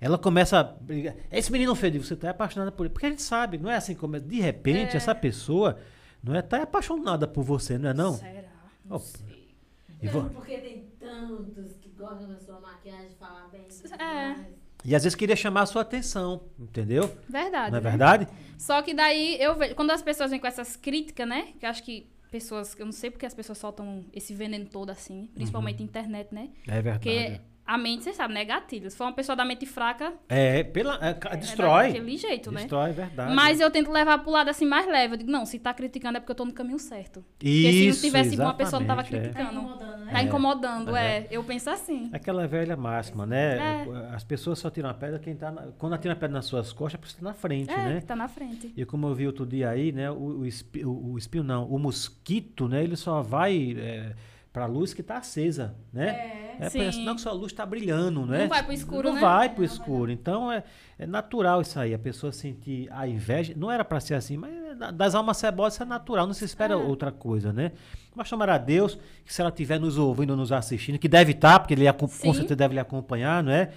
ela começa a brigar. Esse menino feio, você tá apaixonada por ele. Porque a gente sabe, não é assim como. De repente, É. essa pessoa não é tá apaixonada por você, não é não? Será? Não Oh, sei. E, Não, porque tem tantos que gostam da sua maquiagem, falar bem. É. e às vezes queria chamar a sua atenção, entendeu? Verdade. não é né? verdade? Só que daí eu vejo. Quando as pessoas vêm com essas críticas, né? Que eu acho que pessoas. Eu não sei porque as pessoas soltam esse veneno todo assim. Principalmente Uhum. internet, né? É verdade. Porque a mente, você sabe, né? é gatilho. Se for uma pessoa da mente fraca, É, pela, é, é destrói. daquele jeito, né? Destrói, é verdade. Mas eu tento levar pro lado assim mais leve. Eu digo, não, se tá criticando é porque eu tô no caminho certo. Porque Isso, se não tivesse uma pessoa não tava exatamente, é. Tá criticando. incomodando, né? Tá incomodando, É. é. Eu penso assim. Aquela velha máxima, né? É. As pessoas só tiram a pedra quem tá. Na... Quando atira a pedra nas suas costas, é porque você tá na frente, É, né? tá na frente. E como eu vi outro dia aí, né? O, o, espi- o, o espinho não, o mosquito, né? Ele só vai é, pra luz que tá acesa, né? É. É senão que sua luz está brilhando, né? Não vai pro escuro, Não né? vai pro escuro. Então é, é natural isso aí. A pessoa sentir a inveja. Não era para ser assim, mas é da- das almas cebosas é natural. Não se espera É. outra coisa, né? Mas tomar a Deus que se ela estiver nos ouvindo, nos assistindo, que deve estar, porque ele com certeza deve lhe acompanhar, não é?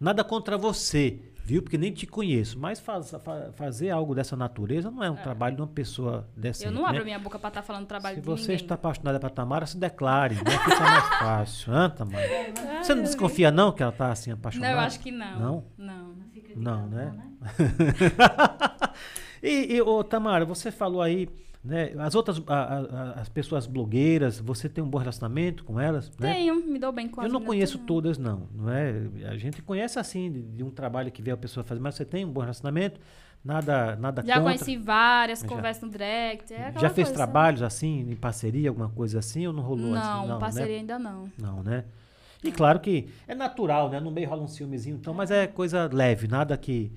Nada contra você, viu? Porque nem te conheço. Mas faz- fa- fazer algo dessa natureza não é um trabalho de uma pessoa decente. Eu não né? abro minha boca pra estar falando do trabalho Se de você ninguém. está apaixonada por Tamara, se declare, né? Fica mais fácil. Hã, Tamara? Você não desconfia, não, que ela está assim Não, apaixonada? eu acho que não. Não? Não. Não fica de Não, casal, né? e, e ô, Tamara, você falou aí, né? As outras, a- a- a- as pessoas blogueiras, você tem um bom relacionamento com elas, né? Tenho, me dou bem com Eu as não conheço todas, não, não é? A gente conhece assim, de, de um trabalho que vê a pessoa fazer, mas você tem um bom relacionamento, nada, nada Já contra. conheci várias, Já. conversas no direct. É Já fez coisa, trabalhos assim, em parceria, alguma coisa assim, ou não rolou Não, assim? Não, parceria né? ainda não. Não, né? E claro que é natural, né? No meio rola um ciúmezinho, então, mas é coisa leve, nada que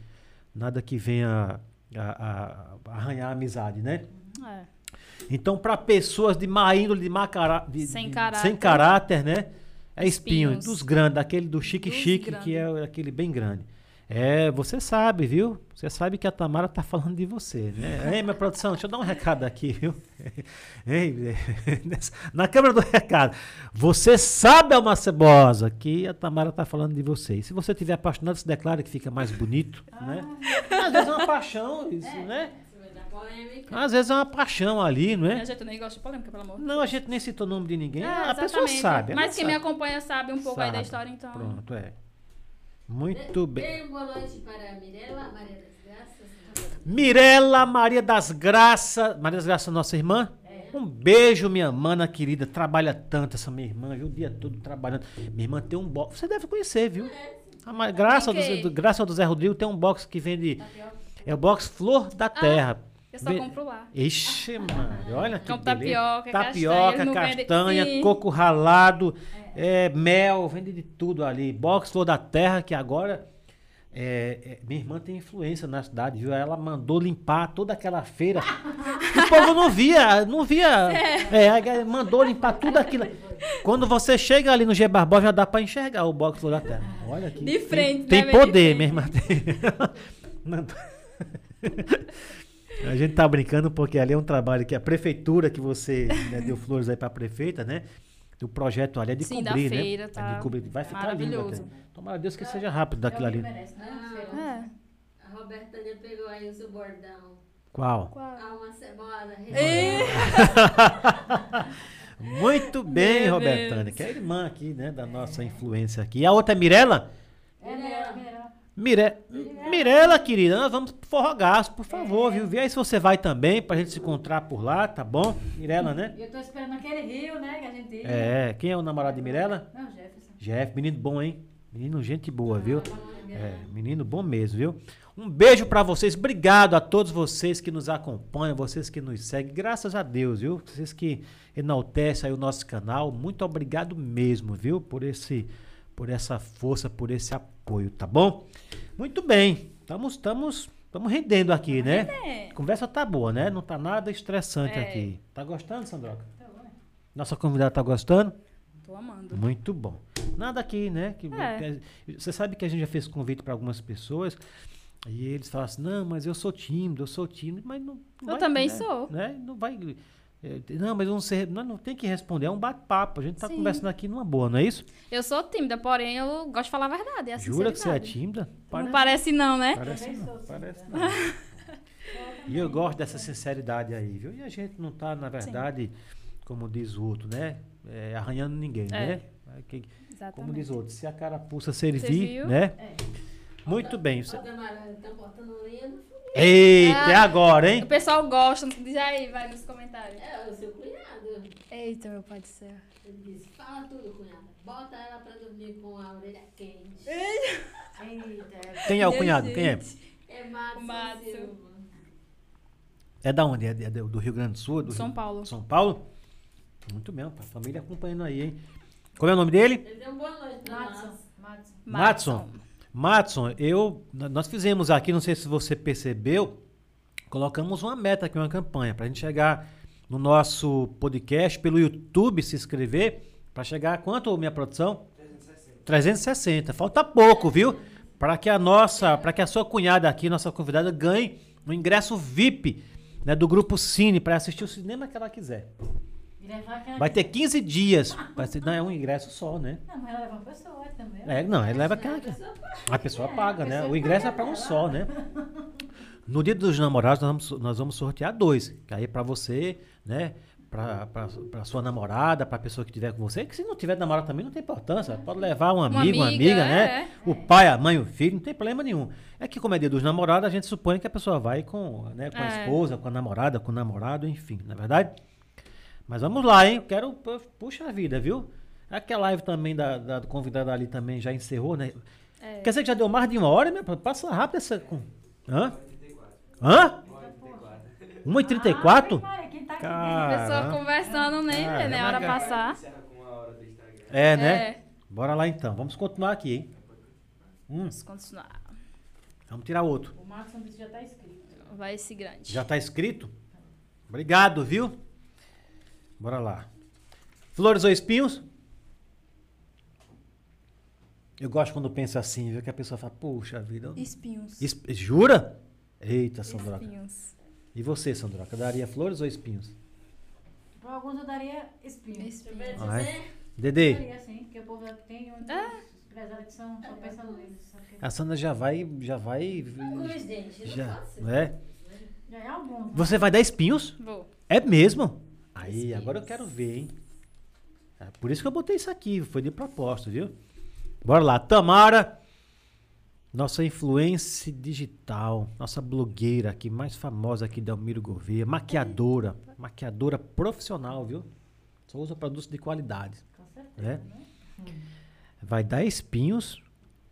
nada que venha a, a- arranhar a amizade, né? É. Então, para pessoas de má índole, de má cara, de- Sem de- caráter. sem caráter, né? É espinho, Espinhos. dos grandes, daquele do chique Dos chique, grandes. que é aquele bem grande. É, você sabe, viu? Você sabe que a Tamara tá falando de você, né? Ei, minha produção, deixa eu dar um recado aqui, viu? Ei, na câmera do recado. Você sabe, Alma Cebosa, que a Tamara tá falando de você. E se você tiver apaixonado, se declara que fica mais bonito, né? Às vezes é uma paixão, isso, né? Polêmica. Às vezes é uma paixão ali, não é? Minha gente, eu nem gosto de polêmica, pelo amor de Não, a gente nem citou o nome de ninguém. É, a pessoa exatamente. sabe. ela Mas quem me sabe. acompanha sabe um pouco aí da Sabe. história, então. Pronto, é. Muito bem. Dê uma boa noite para a Mirella, Maria das Graças. Mirela Maria das Graças. Maria das Graças, nossa irmã. Um beijo, minha mana querida. Trabalha tanto essa minha irmã, viu? O dia todo trabalhando. Minha irmã tem um box. Você deve conhecer, viu? A Graça, do, do, Graça do Zé Rodrigo tem um box que vende. É o box Flor da Terra. Eu só Vem- compro lá. Ixi, mano, olha que beleza. tapioca, tapioca, castanha, castanha, Sim. coco ralado, é, mel, vende de tudo ali. Box Flor da Terra, que agora é, é, minha irmã tem influência na cidade, viu? Ela mandou limpar toda aquela feira. o povo não via, não via. É, mandou limpar tudo aquilo. Quando você chega ali no G Barbosa, já dá pra enxergar o Box Flor da Terra. Olha aqui. De frente, Tem, né, tem de poder, minha irmã. Tem. Mandou- a gente tá brincando porque ali é um trabalho que a prefeitura que você né, deu flores aí pra prefeita, né? O projeto ali é de Sim, da cobrir, feira, né? É tá de cobrir. Vai ficar lindo. até. Tomara a Deus que seja rápido É daquilo ali. merece, né? Ah. É. A Robertânia pegou aí o seu bordão. Qual? Alma cebola. Muito bem, Meu Robertânia, Deus. que é a irmã aqui, né? Da nossa influência aqui. E a outra é Mirella? É melhor. Mire... Mirella, querida, nós vamos pro Forrogaço, por favor, viu? Vê aí se você vai também, pra gente se encontrar por lá, tá bom? Mirella, né? Eu tô esperando aquele rio, né, que a gente. É, quem é o namorado de Mirella? Não, Jefferson. Jeff, menino bom, hein? Menino gente boa, viu? É, menino bom mesmo, viu? Um beijo pra vocês. Obrigado a todos vocês que nos acompanham, vocês que nos seguem. Graças a Deus, viu? Vocês que enaltecem aí o nosso canal. Muito obrigado mesmo, viu? Por esse por essa força, por esse apoio, tá bom? Muito bem. Estamos estamos estamos rendendo aqui, né? É. A conversa tá boa, né? Não tá nada estressante É. aqui. Tá gostando, Sandroca? Tá bom, né? Nossa convidada tá gostando? Tô amando. Muito bom. Nada aqui, né? Que, É. que- você sabe que a gente já fez convite para algumas pessoas e eles falam assim: não, mas eu sou tímido, eu sou tímido, mas não. não Eu vai, também né? sou. Né? Não vai. Não, mas não sei. Não, não tem que responder, é um bate-papo. A gente tá Sim. conversando aqui numa boa, não é isso? Eu sou tímida, porém eu gosto de falar a verdade. É a Jura que você é tímida? Não parece não, né? Parece não, parece não. E eu gosto dessa sinceridade aí, viu? E a gente não tá, na verdade, como diz o outro, né? É, arranhando ninguém, É. né? É que- Como diz o outro, se a carapuça servir, Serviu. né? É. Muito bem. Você- Aldemar, estão cortando linha do Eita, Ah. é agora, hein? O pessoal gosta, diz aí, vai nos comentários. É, o seu cunhado. Eita, meu pai do céu. Ele disse, fala tudo, cunhada. Bota ela pra dormir com a orelha quente. Eita. Quem é o cunhado? Quem é? É Matos O Matos. Silva. É da onde? É é do Rio Grande do Sul? Do São Rio- Paulo. São Paulo? Muito bem, a família acompanhando aí, hein? Qual é o nome dele? Ele deu boa noite Matson. nós. Matson. Matson. Matson, eu, nós fizemos aqui, não sei se você percebeu, colocamos uma meta aqui, uma campanha, para a gente chegar no nosso podcast, pelo YouTube, se inscrever, para chegar a quanto, minha produção? 360. Falta pouco, viu? Para que a nossa, para que a sua cunhada aqui, nossa convidada, ganhe um ingresso VIP né, do grupo Cine para assistir o cinema que ela quiser. Aquela- Vai ter 15 dias. Vai ser, não, é um ingresso só, né? Não, mas ela leva uma pessoa também. É, não, ele leva aquela. A pessoa paga, né? O ingresso é para um só, né? No dia dos namorados, nós vamos, nós vamos sortear dois. Que aí é pra você, né? Pra sua namorada, pra pessoa que tiver com você. Que se não tiver namorado também não tem importância. Pode levar um amigo, uma amiga, amiga, né? é. O pai, a mãe, o filho, não tem problema nenhum. É que como é dia dos namorados, a gente supõe que a pessoa vai com, né, com a É. esposa, com a namorada, com o namorado, enfim, é verdade? Mas vamos lá, hein? Quero. Puxa a vida, viu? Aquela live também da, da convidada ali também já encerrou, né? É. Quer dizer que já deu mais de uma hora, né? Passa rápido essa. Hã? 34. Hã? 1h34. 1h34? Ah, Maria, quem tá aqui A Cara. pessoa conversando, nem Ah, vê, né? A hora passar. Encerra com uma hora do Instagram. É, né? É. Bora lá então. Vamos continuar aqui, hein? Hum, Vamos continuar. vamos tirar outro. O Marcos Santos já tá escrito. Vai esse grande. Já tá escrito? Obrigado, viu? Bora lá. Flores ou espinhos? Eu gosto quando pensa assim, viu? Que a pessoa fala, puxa vida. eu- Espinhos. Es- Jura? Eita, Sandroca. Espinhos. E você, Sandroca? Daria flores ou espinhos? Para alguns eu daria espinho. Espinhos. Ah, é? Eu Dedê, daria sim, porque o povo tem muitos empresários que são só neles. a Sandra já vai. Já vai. Alguns dentes, não Já, ser. né? Já é alguns. Você vai dar espinhos? Vou. É mesmo? Aí, agora eu quero ver, hein? É por isso que eu botei isso aqui, foi de propósito, viu? Bora lá, Tamara, nossa influência digital, nossa blogueira aqui, mais famosa aqui da Almiro Gouveia, maquiadora, maquiadora profissional, viu? Só usa produtos de qualidade, Com certeza. né? né? Vai dar espinhos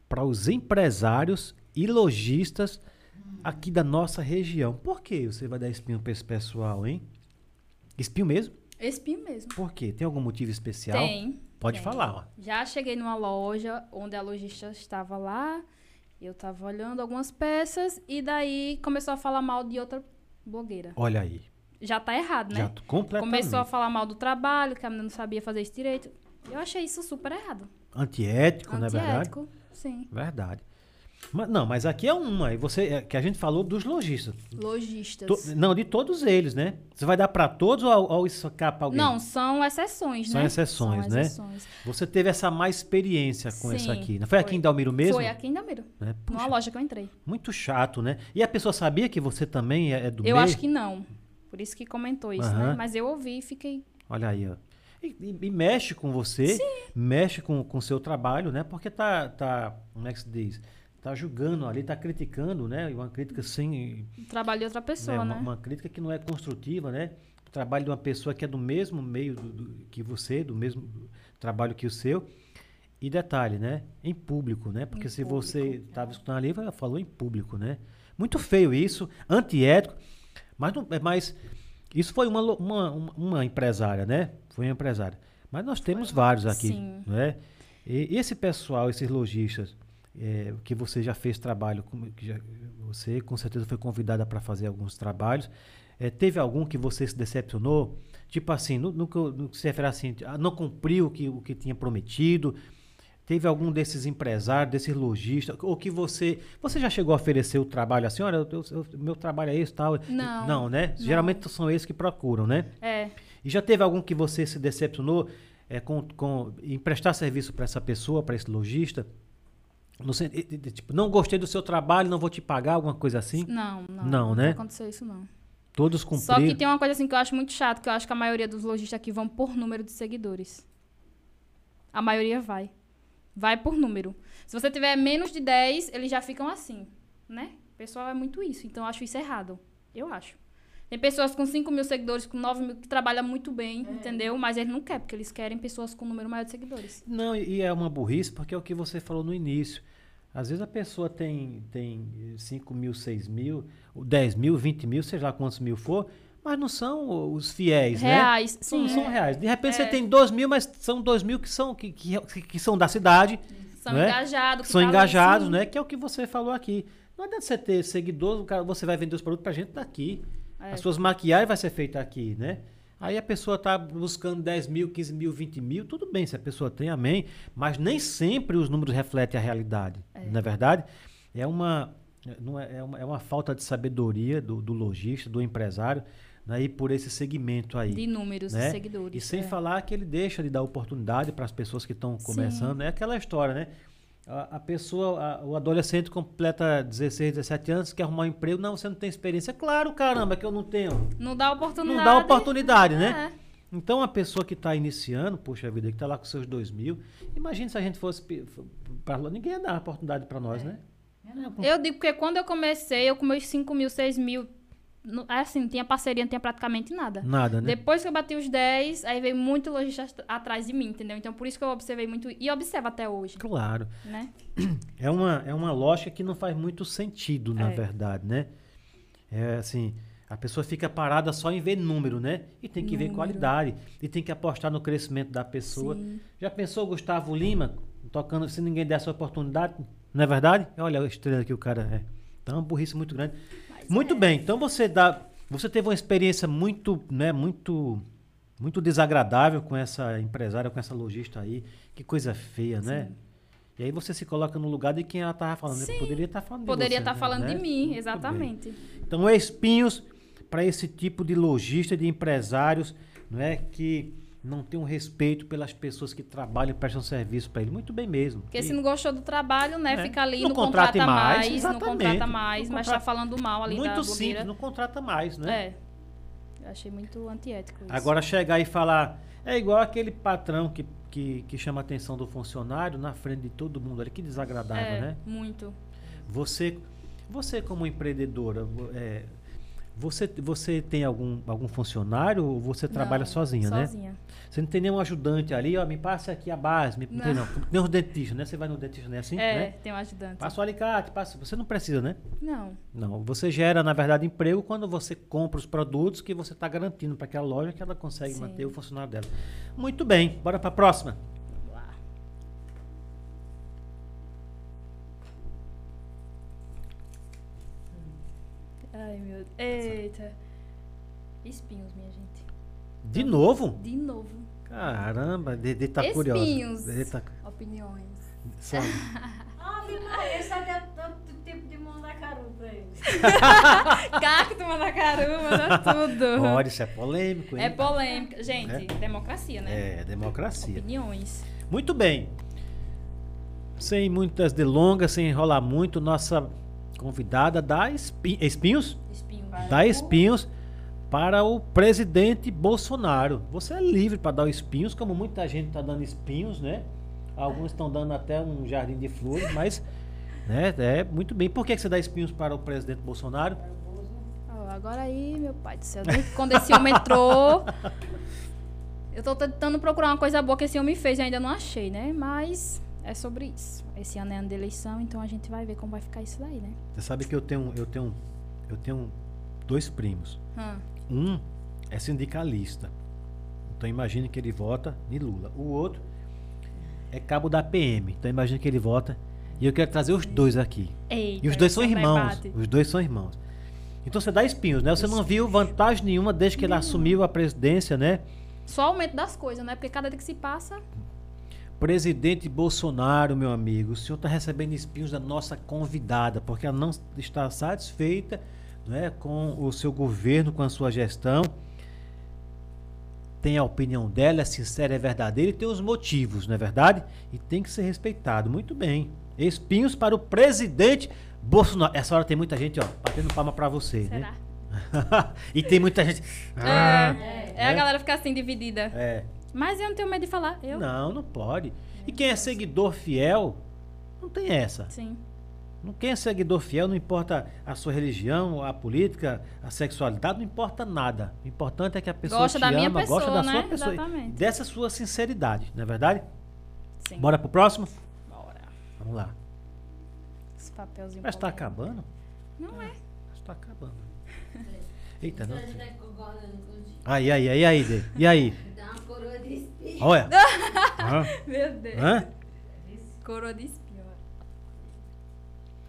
para os empresários e lojistas aqui da nossa região. Por que você vai dar espinho para esse pessoal, hein? Espinho mesmo? Espinho mesmo. Por quê? Tem algum motivo especial? Tem. Pode tem. falar, ó. Já cheguei numa loja onde a lojista estava lá. Eu tava olhando algumas peças e daí começou a falar mal de outra blogueira. Olha aí. Já tá errado, né? Já completamente. Começou a falar mal do trabalho, que a menina não sabia fazer isso direito. Eu achei isso super errado. Antiético, não é verdade? Antiético. Sim. Verdade. Mas, não, mas aqui é uma. E você, é, que a gente falou dos lojistas. Lojistas. To- não, de todos eles, né? Você vai dar para todos ou, ou isso escapa alguém? Não, são exceções, São né? exceções, São né? exceções. Você teve essa mais experiência com Sim, essa aqui. Não foi aqui foi. em Dalmiro mesmo? Foi aqui em Damiro. Né? Numa Puxa, loja que eu entrei. muito chato, né? E a pessoa sabia que você também é, é do eu meio? acho que não. Por isso que comentou isso, Aham. né? Mas eu ouvi e fiquei. Olha aí, ó. E, e- e mexe com você, mexe com o seu trabalho, né? Porque tá, tá, como é que se diz? Tá julgando ali, tá criticando, né? Uma crítica sem, Trabalho de outra pessoa, né? né? Uma, uma crítica que não é construtiva, né? O trabalho de uma pessoa que é do mesmo meio do- do- que você, do mesmo trabalho que o seu. E detalhe, né? Em público, né? Porque Em se público, você estava escutando ali, ela falou em público, né? Muito feio isso, antiético. Mas, não, é mas isso foi uma, uma, uma, uma empresária, né? Foi uma empresária. Mas nós temos vários aqui, Sim. né? E esse pessoal, esses lojistas, é, que você já fez trabalho, que já- você com certeza foi convidada para fazer alguns trabalhos. É, teve algum que você se decepcionou? Tipo assim, no, no, que eu- no que se refere assim, ah, não cumpriu o que, o que tinha prometido? Teve algum desses empresários, desses lojistas, ou que você. Você já chegou a oferecer o trabalho assim? Olha, o meu trabalho é esse tal. Não, Não, né? não. Geralmente são eles que procuram, né? É. E já teve algum que você se decepcionou é, com, com em prestar serviço para essa pessoa, para esse lojista? No tipo, não gostei do seu trabalho, não vou te pagar, alguma coisa assim? Não, não. Não, né? aconteceu isso, não. Todos Só cumpriram. que tem uma coisa assim que eu acho muito chato, que eu acho que a maioria dos lojistas aqui vão por número de seguidores. A maioria vai. Vai por número. Se você tiver menos de 10, eles já ficam assim, né? O pessoal é muito isso. Então eu acho isso errado. Eu acho. Tem pessoas com 5 mil seguidores, com 9 mil, que trabalham muito bem, entendeu? Mas eles não querem, porque eles querem pessoas com um número maior de seguidores. Não, e é uma burrice, porque é o que você falou no início. Às vezes a pessoa tem, tem 5 mil, 6 mil, 10 mil, 20 mil, seja lá quantos mil for, mas não são os fiéis, né? Reais, São, sim. são reais. De repente você É. tem 2 mil, mas são 2 mil que são, que, que, que são da cidade, São não é? engajados. que são tá engajados, sim. né? Que é o que você falou aqui. Não adianta você ter seguidores, você vai vender os produtos pra gente daqui. É. As suas maquiagens vai ser feita aqui, né? Aí a pessoa está buscando 10 mil, 15 mil, 20 mil, tudo bem, se a pessoa tem, amém. Mas nem sempre os números refletem a realidade. Não é verdade? É uma, não é, é uma, é uma falta de sabedoria do, do lojista, do empresário, né, por esse segmento aí. De números né? de seguidores. E sem é. falar que ele deixa de dar oportunidade para as pessoas que estão começando. É aquela história, né? A, a pessoa, a- o adolescente completa 16, 17 anos, quer arrumar um emprego. Não, você não tem experiência. Claro, caramba, que eu não tenho. Não dá oportunidade. Não dá oportunidade, né? É. Então, a pessoa que está iniciando, puxa vida, que está lá com seus dois mil, imagine se a gente fosse para lá, ninguém ia dar oportunidade para nós, né? Eu digo porque quando eu comecei, eu com meus 5 mil, 6 mil, assim, não tinha parceria, não tinha praticamente nada. Nada, né? Depois que eu bati os 10, aí veio muito lojista at- atrás de mim, entendeu? Então por isso que eu observei muito e observo até hoje, Claro. né? É uma, é uma lógica que não faz muito sentido, na É. verdade, né? É assim, a pessoa fica parada só em ver número, né? E tem que ver Número. qualidade. E tem que apostar no crescimento da pessoa. Sim. Já pensou Gustavo Lima tocando, se ninguém desse a oportunidade? Não é verdade? Olha a estrela que o cara é. Então, é uma burrice muito grande. Muito é. bem, então você dá. Você teve uma experiência muito, né, muito, muito desagradável com essa empresária, com essa lojista aí. Que coisa feia, né? E aí você se coloca no lugar de quem ela estava falando. né? Sim. Poderia estar falando de Poderia estar né? falando Né? de mim, exatamente. Então, espinhos para esse tipo de lojista, de empresários, não é que não tem um respeito pelas pessoas que trabalham e prestam serviço para ele. Muito bem mesmo. Porque E- se não gostou do trabalho, né, É. fica ali, Não não, contrata mais, mais, não contrata mais, Não mas contrata- tá falando mal ali da muito blogueira. simples, não contrata mais, né? É. Eu achei muito antiético isso. Agora chegar e falar. É igual aquele patrão que, que, que chama a atenção do funcionário na frente de todo mundo ali. Que desagradável, é, né? muito. Você, você como empreendedora, é, você, você tem algum, algum funcionário ou você trabalha Não, sozinha, né? Sozinha. Você não tem nenhum ajudante ali, ó, me passa aqui a base, me, não. tem Não. Nem os dentistas, né? Você vai no dentista, né? Assim, é, né? tem um ajudante. Passa o alicate, passa. Você não precisa, né? Não. Não. Você gera, na verdade, emprego quando você compra os produtos que você está garantindo para aquela loja que ela consegue Sim. manter o funcionário dela. Muito bem, bora para a próxima. Vamos lá. Ai, meu Deus. Eita. Espinhos, minha gente. De novo? De novo. Caramba, Dede tá curiosa. Espinhos. Dede tá... Opiniões. Só- Ave Maria, esse é tanto tipo de da pra. Cacto, mandacaru, manda tudo. Olha, isso é polêmico, hein? É polêmica. Gente, É? democracia, né? É, democracia. Opiniões. Muito bem. Sem muitas delongas, sem enrolar muito, nossa convidada dá espi- espinhos? Espinhos. Dá espinhos para o presidente Bolsonaro. Você é livre para dar os espinhos, como muita gente está dando espinhos, né? Alguns estão dando até um jardim de flores, mas né, é muito bem. Por que que você dá espinhos para o presidente Bolsonaro? Agora aí, meu pai do céu. Desde quando esse homem entrou. Eu tô tentando procurar uma coisa boa que esse homem fez e ainda não achei, né? Mas é sobre isso. Esse ano é ano de eleição, então a gente vai ver como vai ficar isso daí, né? Você sabe que eu tenho, eu tenho, eu tenho dois primos. Hum. Um é sindicalista. Então imagine que ele vota em Lula. O outro é cabo da PM. Então imagine que ele vota. E eu quero trazer os dois aqui. Eita, E os dois são é irmãos. Os dois são irmãos. Então você dá espinhos, né? Você não viu vantagem nenhuma desde que ele assumiu a presidência, né? Só aumento das coisas, né? Porque cada dia que se passa. Presidente Bolsonaro, meu amigo, o senhor está recebendo espinhos da nossa convidada, porque ela não está satisfeita né, com o seu governo, com a sua gestão. Tem a opinião dela, é sincera, é verdadeira e tem os motivos, não é verdade? E tem que ser respeitado. Muito bem. Espinhos para o presidente Bolsonaro. Essa hora tem muita gente, ó, batendo palma para você, Será? né? e tem muita gente. Ah, É, é a né? galera ficar assim dividida. É. Mas eu não tenho medo de falar. Eu? Não, não pode. E quem é seguidor fiel, não tem essa. Sim. Não- Quem é seguidor fiel, não importa a sua religião, a política, a sexualidade, não importa nada. O importante é que a pessoa Gosta te da minha ama, gosta da pessoa, sua né? pessoa. Exatamente. Dessa sua sinceridade, não é verdade? Sim. Bora pro próximo? Bora. Vamos lá. Esse papelzinho. Mas tá polêmico. acabando? Não é. Mas tá acabando. Eita, não. A gente tá. Aí, aí, aí, aí, Dê. E aí? Dá uma coroa de espinho. Olha. Hã? Meu Deus. Hã? Coroa de espinho.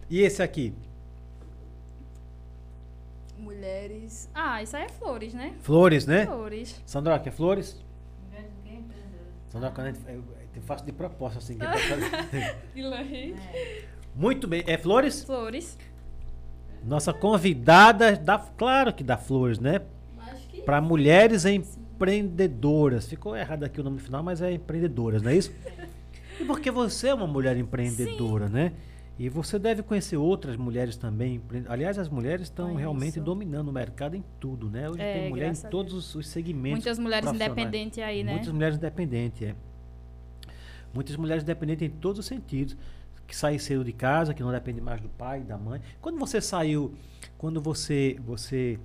E esse aqui? Mulheres. Ah, isso aí é flores, né? Flores, né? Flores. Sandra, quer flores? Quê? Empreendedora. Sandra, quando a gente, eu, eu faço de propósito assim. que é pra. É. Muito bem. É flores? Flores. Nossa convidada dá, claro que dá flores, né? Para mulheres empreendedoras. Ficou errado aqui o nome final, mas é empreendedoras, não é isso? E porque você é uma mulher empreendedora, né? E você deve conhecer outras mulheres também. Aliás, as mulheres estão Conheço. realmente dominando o mercado em tudo, né? Hoje É, tem mulher em todos os, os segmentos. Muitas mulheres independentes aí, né? Muitas mulheres independentes, é. Muitas mulheres independentes em todos os sentidos. Que saem cedo de casa, que não dependem mais do pai, da mãe. Quando você saiu, quando você, você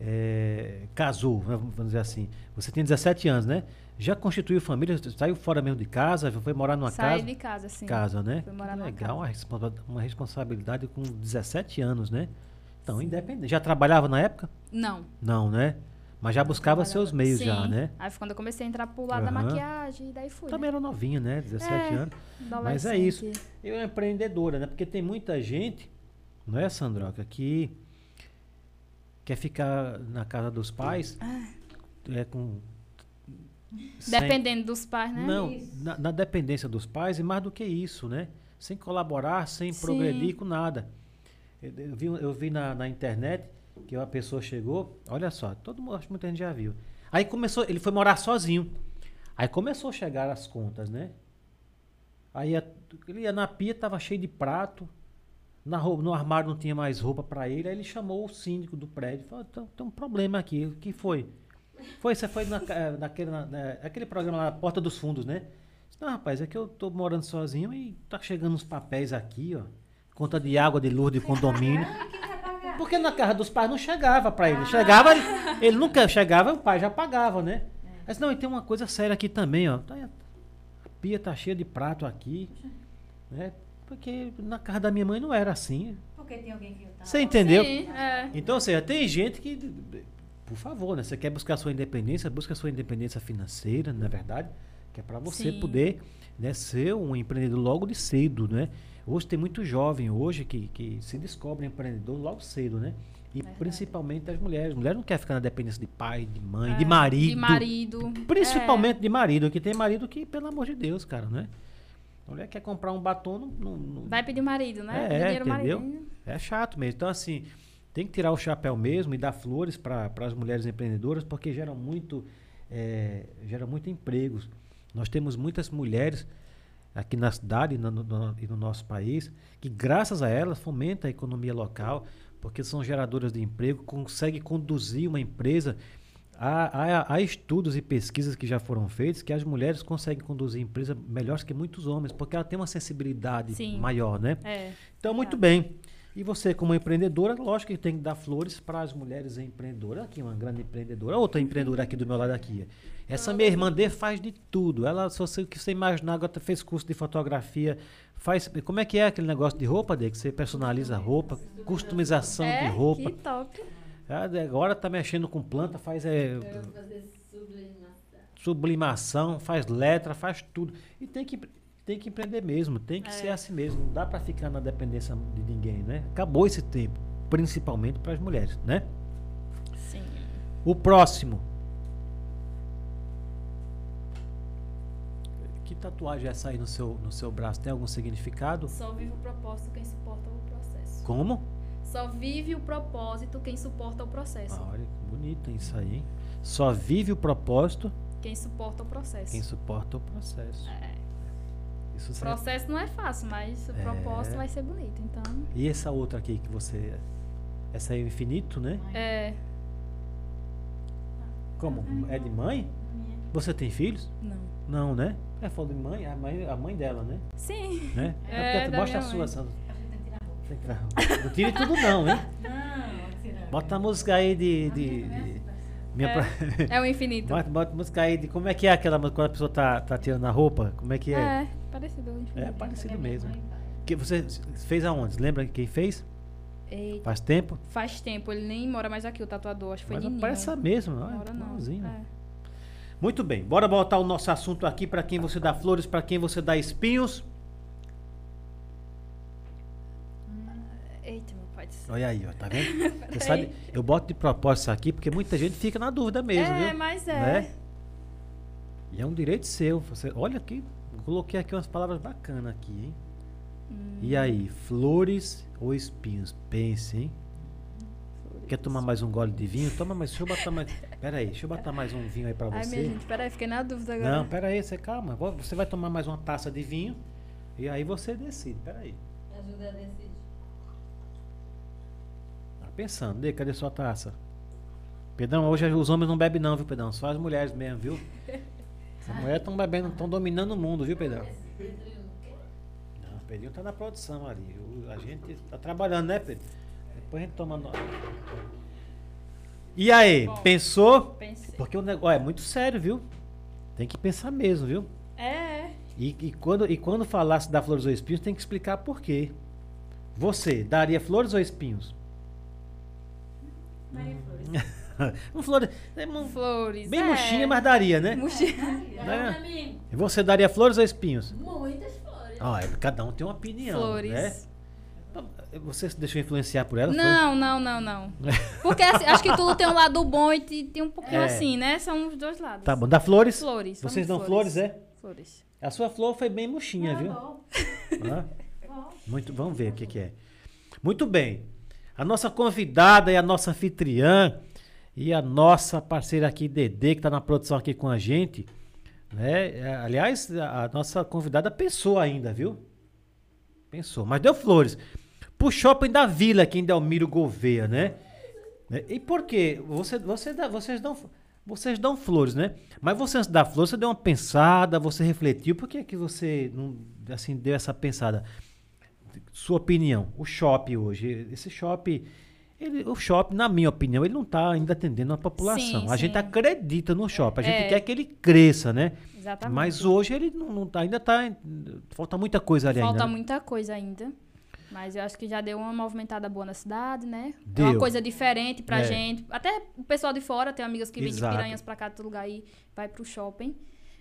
é, casou, né, vamos dizer assim, você tem 17 anos, né? Já constituiu família, saiu fora mesmo de casa, foi morar numa Saí casa? de casa, sim. Casa, né? Fui morar Que numa legal, casa. uma, responsa- uma responsabilidade com 17 anos, né? Então, independente. Já trabalhava na época? Não. Não, né? Mas já buscava seus meios Sim. já, né? Aí foi quando eu comecei a entrar pro lado da Aham. maquiagem, e daí fui. Também era novinha, né? 17 É. anos. Mas é isso. Eu é empreendedora, né? Porque tem muita gente, não é, Sandroca, que quer ficar na casa dos pais é com. Sem- Dependendo dos pais, né? Não, Isso. na, na dependência dos pais e mais do que isso, né? Sem colaborar, sem Sim. progredir com nada. Eu, eu vi, eu vi na, na internet que uma pessoa chegou, olha só, todo mundo, acho que muita gente já viu. Aí começou, ele foi morar sozinho. Aí começou a chegar as contas, né? Aí a- ele ia na pia, tava cheio de prato. Na roupa, no armário não tinha mais roupa para ele. Aí ele chamou o síndico do prédio. Falou: tem, tem um problema aqui. O que foi? Foi, você foi na, ca- naquele, na- na- aquele programa lá, Porta dos Fundos, né? Não, rapaz, é que eu tô morando sozinho e tá chegando uns papéis aqui, ó. Conta de água, de luz, de condomínio. Porque na casa dos pais não chegava para ele. Chegava, ele, ele nunca chegava, o pai já pagava, né? Mas não, e tem uma coisa séria aqui também, ó. Tá- A pia tá cheia de prato aqui, né? Porque na casa da minha mãe não era assim. Porque tem alguém que tá. Você entendeu? Sim, é. Então, ou seja, tem gente que, por favor, né? Você quer buscar sua independência, busca sua independência financeira, na é verdade, que é para você Sim. poder né, ser um empreendedor logo de cedo, né? Hoje tem muito jovem hoje que, que se descobre empreendedor logo cedo, né? E Verdade. principalmente as mulheres. Mulher não quer ficar na dependência de pai, de mãe, de É, marido. De marido. Principalmente de marido, que tem marido que, pelo amor de Deus, cara, né? A mulher quer comprar um batom, não, não- não- É. Vai pedir marido, né? É, dinheiro entendeu? marido. é chato mesmo. Então, assim, tem que tirar o chapéu mesmo e dar flores para as mulheres empreendedoras, porque geram muito, é, geram muito empregos. Nós temos muitas mulheres aqui na cidade e no, no- e no nosso país que, graças a elas, fomenta a economia local, porque são geradoras de emprego, conseguem conduzir uma empresa. Há, há- há estudos e pesquisas que já foram feitos que as mulheres conseguem conduzir empresa melhor que muitos homens, porque ela tem uma sensibilidade Sim. maior, né? É. Então, muito bem. E você, como empreendedora, lógico que tem que dar flores para as mulheres empreendedoras. Aqui, uma grande empreendedora. Outra empreendedora aqui do meu lado aqui. Essa minha irmã D faz de tudo. Ela, se você que você imaginar, agora fez curso de fotografia. Faz, como é que é aquele negócio de roupa, D? Que você personaliza a roupa, customização é, de roupa. que top. Ah, Agora tá mexendo com planta, faz é, Eu vou fazer sublimação. sublimação, faz letra, faz tudo. E tem que, tem que empreender mesmo, tem que É. ser assim mesmo. Não dá para ficar na dependência de ninguém, né? Acabou esse tempo, principalmente para as mulheres, né? Sim. O próximo. Que tatuagem é essa aí no seu, no seu braço? Tem algum significado? Só vive o propósito quem suporta o processo. Como? Só vive o propósito quem suporta o processo. Ah, olha, que bonito isso aí, hein? Só vive o propósito Quem suporta o processo. quem suporta o processo. É. Isso O processo não é fácil, mas o É. propósito vai ser bonito. Então, E essa outra aqui que você. Essa aí é o infinito, né? é. Como? É de mãe? Você tem filhos? Não. Não, né? É falou de mãe, a mãe, a mãe dela, né? Sim. né? É, porque da mostra a sua, mãe. Sandra. Tem que tirar a roupa. Não tire tudo não, hein? Não. Bota a música aí de. de, de- minha É. pra- É o infinito. bota, bota a música aí de. Como é que é aquela música quando a pessoa tá, tá tirando a roupa? Como é que é? É, parecido. É, parecido Minha mesmo. Que você fez aonde? Lembra quem fez? Eita, Faz tempo? faz tempo, ele nem mora mais aqui, o tatuador. Acho que foi Mas Nininho. parece a mesma, olha, Mora não. É. Muito bem, bora voltar o nosso assunto aqui para quem você dá flores, para quem você dá espinhos. Eita, meu pai do. Olha aí, ó, tá vendo? Você sabe, eu boto de propósito isso aqui porque muita gente fica na dúvida mesmo, é, viu? mas é. Né? E é um direito seu. Você, olha aqui, coloquei aqui umas palavras bacanas aqui, hein? Hum. E aí, flores ou espinhos? Pense, hein? Quer tomar mais um gole de vinho? Toma mais. Deixa eu botar mais. Pera aí, deixa eu botar mais um vinho aí pra Ai, você. minha gente, peraí, fiquei na dúvida agora. Não, pera aí, você calma. Vo- Você vai tomar mais uma taça de vinho e aí você decide. Pera aí. Ajuda a decidir. Tá pensando, Dê, cadê sua taça? Pedrão, hoje os homens não bebem não, viu, Pedrão? Só as mulheres mesmo, viu? As mulheres estão bebendo, estão dominando o mundo, viu, Pedrão? Não, o Pedrinho tá na produção ali. O- a gente tá trabalhando, né, Pedro? Depois a gente toma nota. E aí, Bom. pensou? Pensei. Porque o negócio é muito sério, viu? Tem que pensar mesmo, viu? É, E, e quando, e quando falasse dar flores ou espinhos, tem que explicar por quê. Você daria flores ou espinhos? Maria Flores. um flores. é um- flores. bem é. murchinha, mas daria, né? Murchinha. Né? E você daria flores ou espinhos? muitas flores. Ó, é, cada um tem uma opinião. Flores. Né? Você se deixou influenciar por ela? foi? Não, não, não, não. Porque assim, acho que tudo tem um lado bom e te- tem um pouquinho É. assim, né? São os dois lados. Tá bom. Dá flores? Flores. Vocês dão flores, é? Flores. A sua flor foi bem murchinha, Não, viu? bom, Hã? bom. Muito, vamos ver o que, que é. Muito bem. A nossa convidada e a nossa anfitriã e a nossa parceira aqui, Dedê, que está na produção aqui com a gente. Né? É, Aliás, a nossa convidada pensou ainda, viu? Pensou, mas deu flores. Pro shopping da Vila, aqui em Delmiro Gouveia, né? Né? E por quê? Você, você dá- vocês, dão, vocês dão flores, né? Mas você antes da flor, você deu uma pensada, você refletiu. Por que, que você não, assim, deu essa pensada? Sua opinião, o shopping hoje, esse shopping, ele, o shopping, na minha opinião, ele não está ainda atendendo a população. Sim, a gente sim. acredita no shopping, a gente É. quer que ele cresça, né? Exatamente. Mas hoje ele não, não tá, ainda está, falta muita coisa ali Falta ainda. né? muita coisa ainda. Mas eu acho que já deu uma movimentada boa na cidade, né? É Deu. uma coisa diferente pra É. gente. Até o pessoal de fora, tem amigas que vêm de. Piranhas pra cá, todo lugar aí, vai pro shopping.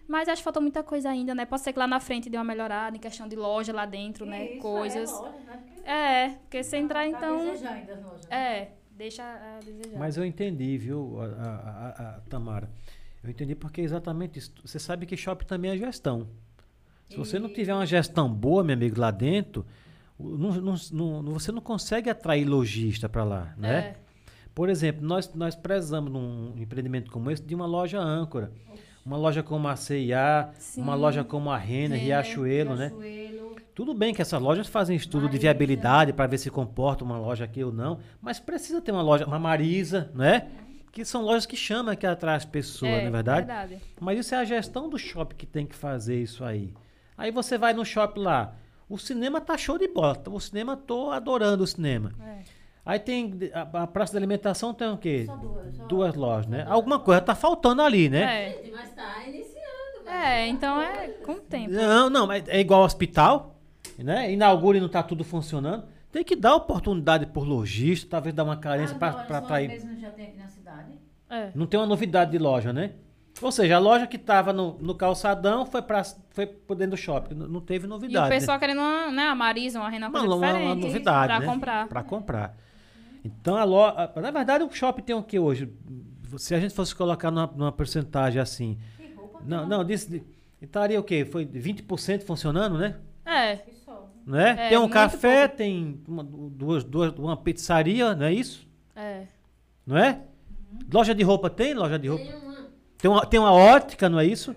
Mas acho que falta muita coisa ainda, né? Pode ser que lá na frente dê uma melhorada em questão de loja lá dentro, né? Isso, Coisas. É, loja, né? Porque É, porque se entrar tá então. ainda as lojas. É, deixa a desejar. Mas eu entendi, viu, a, a- a- a Tamara? Eu entendi porque é exatamente isso. Você sabe que shopping também é gestão. Se você não tiver uma gestão boa, meu amigo, lá dentro, não- não- não- você não consegue atrair lojista para lá, né? É. Por exemplo, nós, nós prezamos num empreendimento como esse de uma loja âncora. Uma loja como a Sim. uma loja como a Renner, Riachuelo, né? Riachuelo. Tudo bem que essas lojas fazem estudo de Marisa. viabilidade para ver se comporta uma loja aqui ou não, mas precisa ter uma loja, uma Marisa, né? Que são lojas que chamam, que atraem as pessoas, é, não é verdade? verdade. Mas isso é a gestão do shopping que tem que fazer isso aí. Aí você vai no shopping lá, o cinema tá show de bola, o cinema tô adorando o cinema. É. Aí tem a, a praça de alimentação tem o quê? Só duas. só- Duas lojas, né? Alguma coisa tá faltando ali, né? É. Mas tá iniciando. mas- É, então é com o tempo. Não, não, mas é igual ao hospital, né? Inaugura e não tá tudo funcionando. Tem que dar oportunidade por lojista, talvez dar uma carência Ah, para para atrair. mesmo já tem aqui na cidade. É. Não tem uma novidade de loja, né? Ou seja, a loja que estava no, no calçadão foi para foi por dentro do shopping. Não, não teve E novidade. o né? pessoal querendo uma, né, a Marisa, uma renda, uma uma, coisa uma- uma diferente. novidade, pra né? comprar. Para comprar. Então a loja, na verdade o shopping tem o que hoje? Se a gente fosse colocar numa, numa porcentagem assim, Que roupa não, não, disse, estaria o quê? Foi 20% funcionando, né? É, né? É, tem um café, tem uma, duas, duas, uma pizzaria, não é isso? é. Não é? Loja de roupa tem? Loja de roupa? Tem uma. Tem uma, tem uma ótica, não é isso?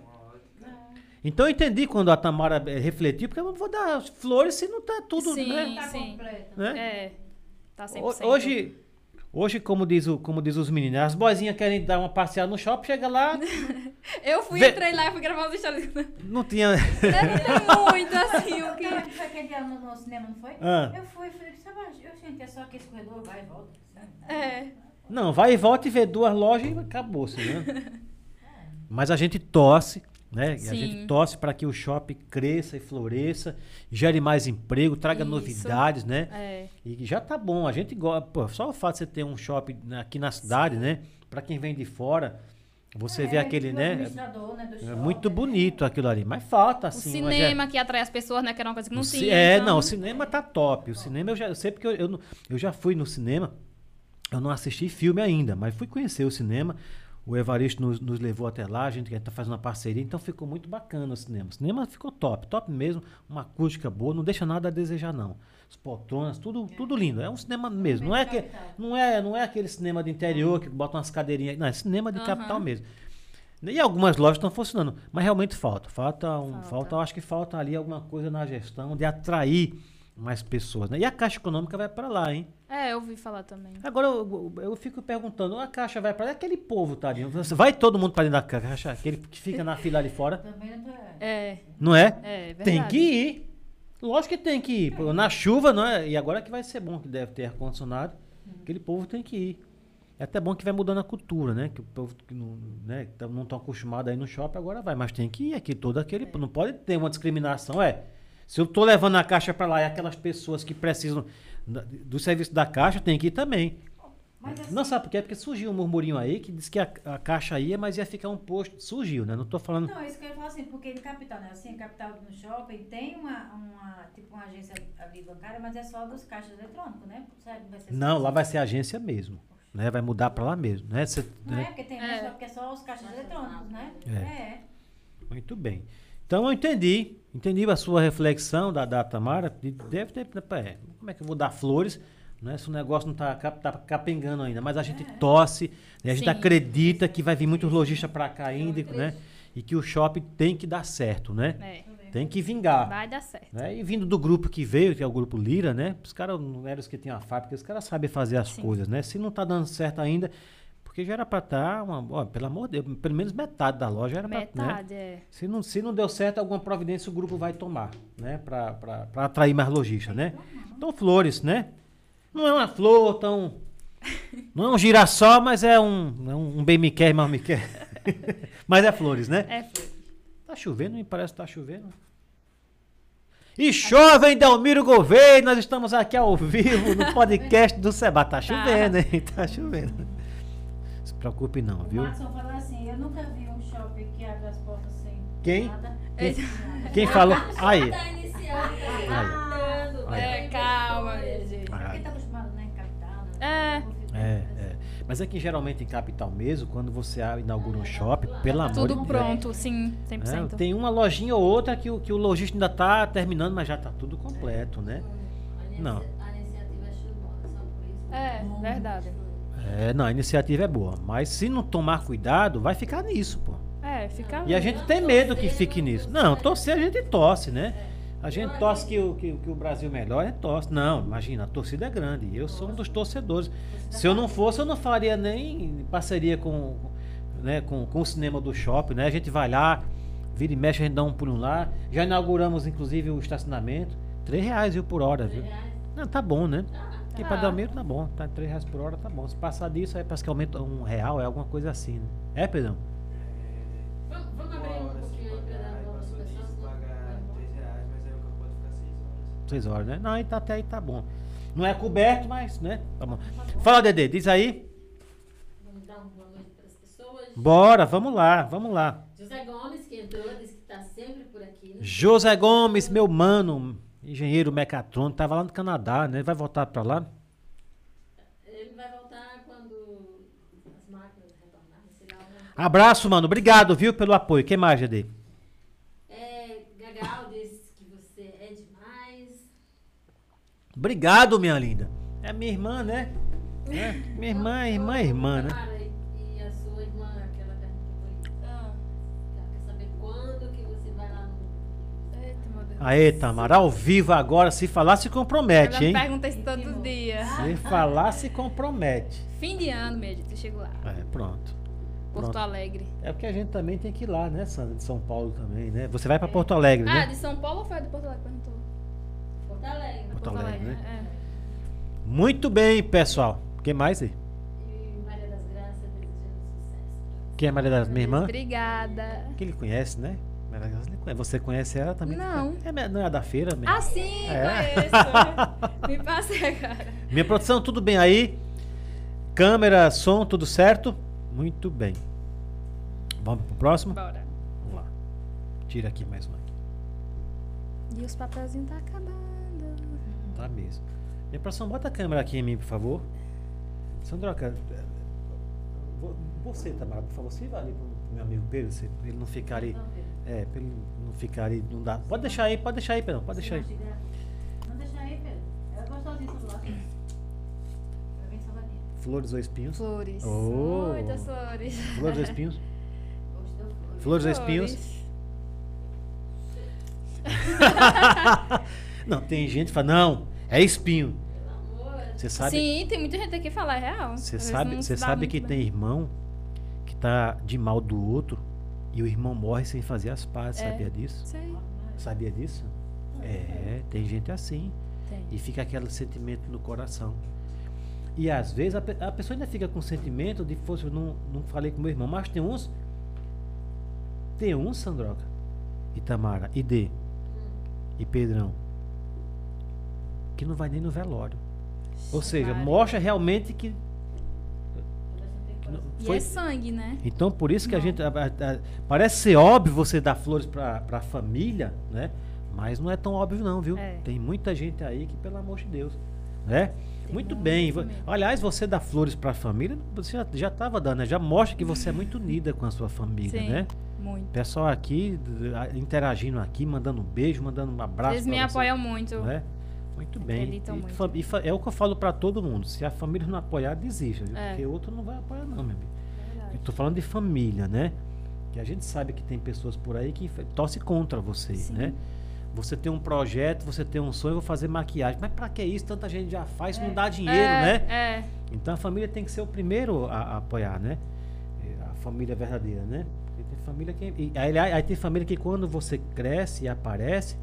Então eu entendi quando a Tamara eh, refletiu, porque eu não vou dar flores se não tá tudo, Sim. né? Tá sim. completa. né? É. Tá 100%. Ho- Hoje, hoje como, diz o, como diz os meninos, as boizinhas querem dar uma passeada no shopping, chega lá, Eu fui, Vê- entrei lá e fui gravar os stories. não tinha... Não tem muito assim o que... Não, foi aquele dia no, no cinema, não foi? Ah. Eu fui, falei, sabe, eu senti, é só aquele corredor, vai e volta. É. Não, vai e volta e vê duas lojas e acabou-se, né? Mas a gente torce, né? A gente torce para que o shopping cresça e floresça, gere mais emprego, traga Isso. novidades, né? É. E já tá bom, a gente gosta, pô, só o fato de você ter um shopping aqui na cidade, né? Para quem vem de fora, Você É, vê aquele, né? administrador, né, do É shopping, muito né? bonito aquilo ali, mas falta O assim. ge- cinema que atrai as pessoas, né? Que era uma coisa que não o ci- tinha. É, então- não, o cinema tá top. O cinema eu já eu sei porque eu, eu, eu já fui no cinema. Eu não assisti filme ainda, mas fui conhecer o cinema. O Evaristo nos, nos levou até lá, a gente tá fazendo uma parceria, então ficou muito bacana o cinema. O cinema ficou top, top mesmo, uma acústica boa, não deixa nada a desejar não. As poltronas, tudo, tudo lindo. É um cinema mesmo, não é que não é, não é aquele cinema de interior que bota umas cadeirinhas, não, é cinema de Aham. capital mesmo. E algumas lojas estão funcionando, mas realmente falta. Falta, um, Falta. falta. acho que falta ali alguma coisa na gestão de atrair mais pessoas. Né? E a Caixa Econômica vai para lá, hein? É, eu ouvi falar também. Agora eu, eu- eu fico perguntando, a Caixa vai para lá, aquele povo, tadinho. Vai todo mundo para dentro da Caixa, aquele que fica na fila ali fora, Também não é. É, não é? é verdade. Tem que ir. Lógico que tem que ir. Na chuva, não é? E agora que vai ser bom, que deve ter ar-condicionado, aquele povo tem que ir. É até bom que vai mudando a cultura, né? Que o povo que não né, que tá- não estão acostumados a ir no shopping, agora vai. Mas tem que ir aqui, todo aquele. Não pode ter uma discriminação, é. Se eu tô levando a caixa para lá e aquelas pessoas que precisam do serviço da caixa, tem que ir também. Assim, Não sabe por quê? Porque surgiu um murmurinho aí que disse que a, a caixa ia, mas ia ficar um posto. Surgiu, né? Não tô falando. Não, isso que eu ia falar assim, porque em capital, né? Assim, capital no shopping tem uma, uma, tipo uma agência ali bancária, mas é só dos caixas eletrônicos, né? Sabe, vai ser Não, assim. lá vai ser agência mesmo. Né? Vai mudar para lá mesmo. Né? Cê- Não né? é, porque tem É. é. shopping que é só os caixas eletrônicos, né? É. É. Muito bem. Então eu entendi. Entendi a sua reflexão da, da Tamara. de- Deve ter. É, como é que eu vou dar flores? Né? Se o negócio não está tá capengando ainda. Mas a gente torce, né? a gente Sim. acredita que vai vir muitos lojistas para cá ainda, né? E que o shopping tem que dar certo, né? É, Tem que vingar. vai dar certo. Né? E vindo do grupo que veio, que é o grupo Lira, né? Os caras não eram os que tinham a fábrica, os caras sabem fazer as Sim. coisas, né? Se não tá dando certo ainda, porque já era para estar, ó, pelo amor de Deus, pelo menos metade da loja era para, né? Metade, é. Se não, se não deu certo, alguma providência o grupo vai tomar, né? Para atrair mais lojistas, né? Então, flores, né? Não é uma flor tão. Não é um girassol, mas é um, é um bem me quer, mal me quer. mas é flores, né? É. Tá chovendo, me parece que tá chovendo. E chove em Delmiro Gouveia, nós estamos aqui ao vivo no podcast do Seba. Tá chovendo, hein? Tá chovendo. Não se preocupe não, O viu? Matson falou assim, eu nunca vi um shopping que abre as portas sem Quem? nada. Quem, quem falou? Aí. Tá iniciando, tá Aí. iniciando. Aí. É, calma, minha gente. Ah, Porque tá acostumado, né, em capital, né? É. É, é. Mas é que geralmente em capital mesmo, quando você inaugura um shopping, pelo amor de Tudo Deus. pronto, sim, né, 100%. tem uma lojinha ou outra que o, que o lojista ainda tá terminando, mas já tá tudo completo, né? Não. A iniciativa é de só por isso. É, verdade. É, não, a iniciativa é boa. Mas se não tomar cuidado, vai ficar nisso, pô. É, fica. E a gente tem medo que fique nisso. Não, torcer a gente torce, né? A gente torce que o, que, que o Brasil a gente torce. Não, imagina, a torcida é grande. Eu sou um dos torcedores. Se eu não fosse, eu não faria nem parceria com, né, com, com o cinema do shopping, né? A gente vai lá, vira e mexe, a gente dá um pulo lá. Já inauguramos, inclusive, o estacionamento. Três reais, viu, por hora, viu? Não, tá bom, né? Aqui pra Tá. Dalmiro tá bom. Tá três reais por hora, tá bom. Se passar disso, aí parece que aumenta um real, é alguma coisa assim, né? É, Pedrão? Vamos, vamos abrir um pouquinho aí pra dar passou pessoas. disso, né? pagar 3 reais, mas aí o campo pode ficar 6 horas. Seis horas, né? Não, aí tá, até aí tá bom. Não é coberto, mas, né? Tá bom. Fala, Dedê, diz aí. Vamos dar uma boa noite para as pessoas. Bora, vamos lá, vamos lá. José Gomes, que entrou, disse que está sempre por aqui. né? José Gomes, meu mano, engenheiro mecatrônico, tava lá no Canadá, né? Vai voltar pra lá? Ele vai voltar quando as máquinas retornarem, sei lá. Abraço, mano. Obrigado, viu, pelo apoio. Quem mais, Dedê? É, Gagal disse que você é demais. Obrigado, minha linda. É minha irmã, né? É, Minha irmã, irmã, irmã, né? Aê, Tamara, ao vivo agora. Se falar, se compromete, hein? pergunta isso todo dia. Se falar, se compromete. Fim de ano, minha gente, eu chego lá. É, pronto. Porto Pronto. Alegre. É porque a gente também tem que ir lá, né, Sandra? De São Paulo também, né? Você vai pra Porto Alegre, Ah, né? de São Paulo ou foi de Porto Alegre? Perguntou. Porto Alegre. Porto Alegre, né? É. Muito bem, pessoal. Quem mais aí? E Maria das Graças desejando sucesso. Quem é Maria das minha irmã? Obrigada. Que ele conhece, né? Você conhece ela também? Não. É, não é da feira mesmo? Ah, sim, É. conheço. Me passei, cara. Minha produção, tudo bem aí? Câmera, som, tudo certo? Muito bem. Vamos pro próximo? Bora. Vamos lá. Tira aqui mais um aqui. E os papelzinhos tá acabando. Tá mesmo. Minha produção, bota a câmera aqui em mim, por favor. Sandroca, eh, vo- você, Tamara, por favor, você vai ali pro meu amigo Pedro, se ele não ficar ali. É, pra ele não ficar ali, não dá. Pode deixar aí, pode deixar aí, Pedro, pode deixar aí. Não deixa aí, Pedro. Ela é gostosinha essa bolacha. Salgadinha. Flores ou espinhos? Flores. Oh. Muitas flores. Flores ou espinhos? Gostou? Flores ou espinhos? Não, tem gente que fala, não, é espinho. Pelo amor. Você sabe, Sim, tem muita gente aqui que fala, é real. você sabe, você sabe que bem. tem irmão que tá de mal do outro e o irmão morre sem fazer as pazes, É. sabia disso? Sei, Sabia disso? É, tem gente assim. tem. E fica aquele sentimento no coração. E às vezes a, a pessoa ainda fica com o sentimento de, fosse, não, não falei com meu irmão, mas tem uns. Tem uns, Sandroca, e Tamara, e D, e Pedrão, que não vai nem no velório. Ou seja, mostra realmente que. Não- E foi- é sangue, né? então, por isso que a Não. gente. a- a- a- parece ser óbvio você dar flores para a família, né? Mas não é tão óbvio, não, viu? É. Tem muita gente aí que, pelo amor de Deus, né? muito bem. família. Aliás, você dá flores para a família, você já estava dando, né? Já mostra que você é muito unida com a sua família, Sim, né? muito. Pessoal aqui, a- interagindo aqui, mandando um beijo, mandando um abraço. Eles me você, apoiam muito. Né? Muito bem. E muito. e é o que eu falo para todo mundo. Se a família não apoiar, desista. É. Porque outro não vai apoiar, não, meu amigo. Tô falando de família, né? Que a gente sabe que tem pessoas por aí que torcem contra você, Sim. né? Você tem um projeto, você tem um sonho, vou fazer maquiagem. Mas pra que isso? Tanta gente já faz, não dá dinheiro, é, né? É, Então a família tem que ser o primeiro a, a apoiar, né? É, A família verdadeira, né? Porque tem família que. e aí, aí tem família que quando você cresce e aparece.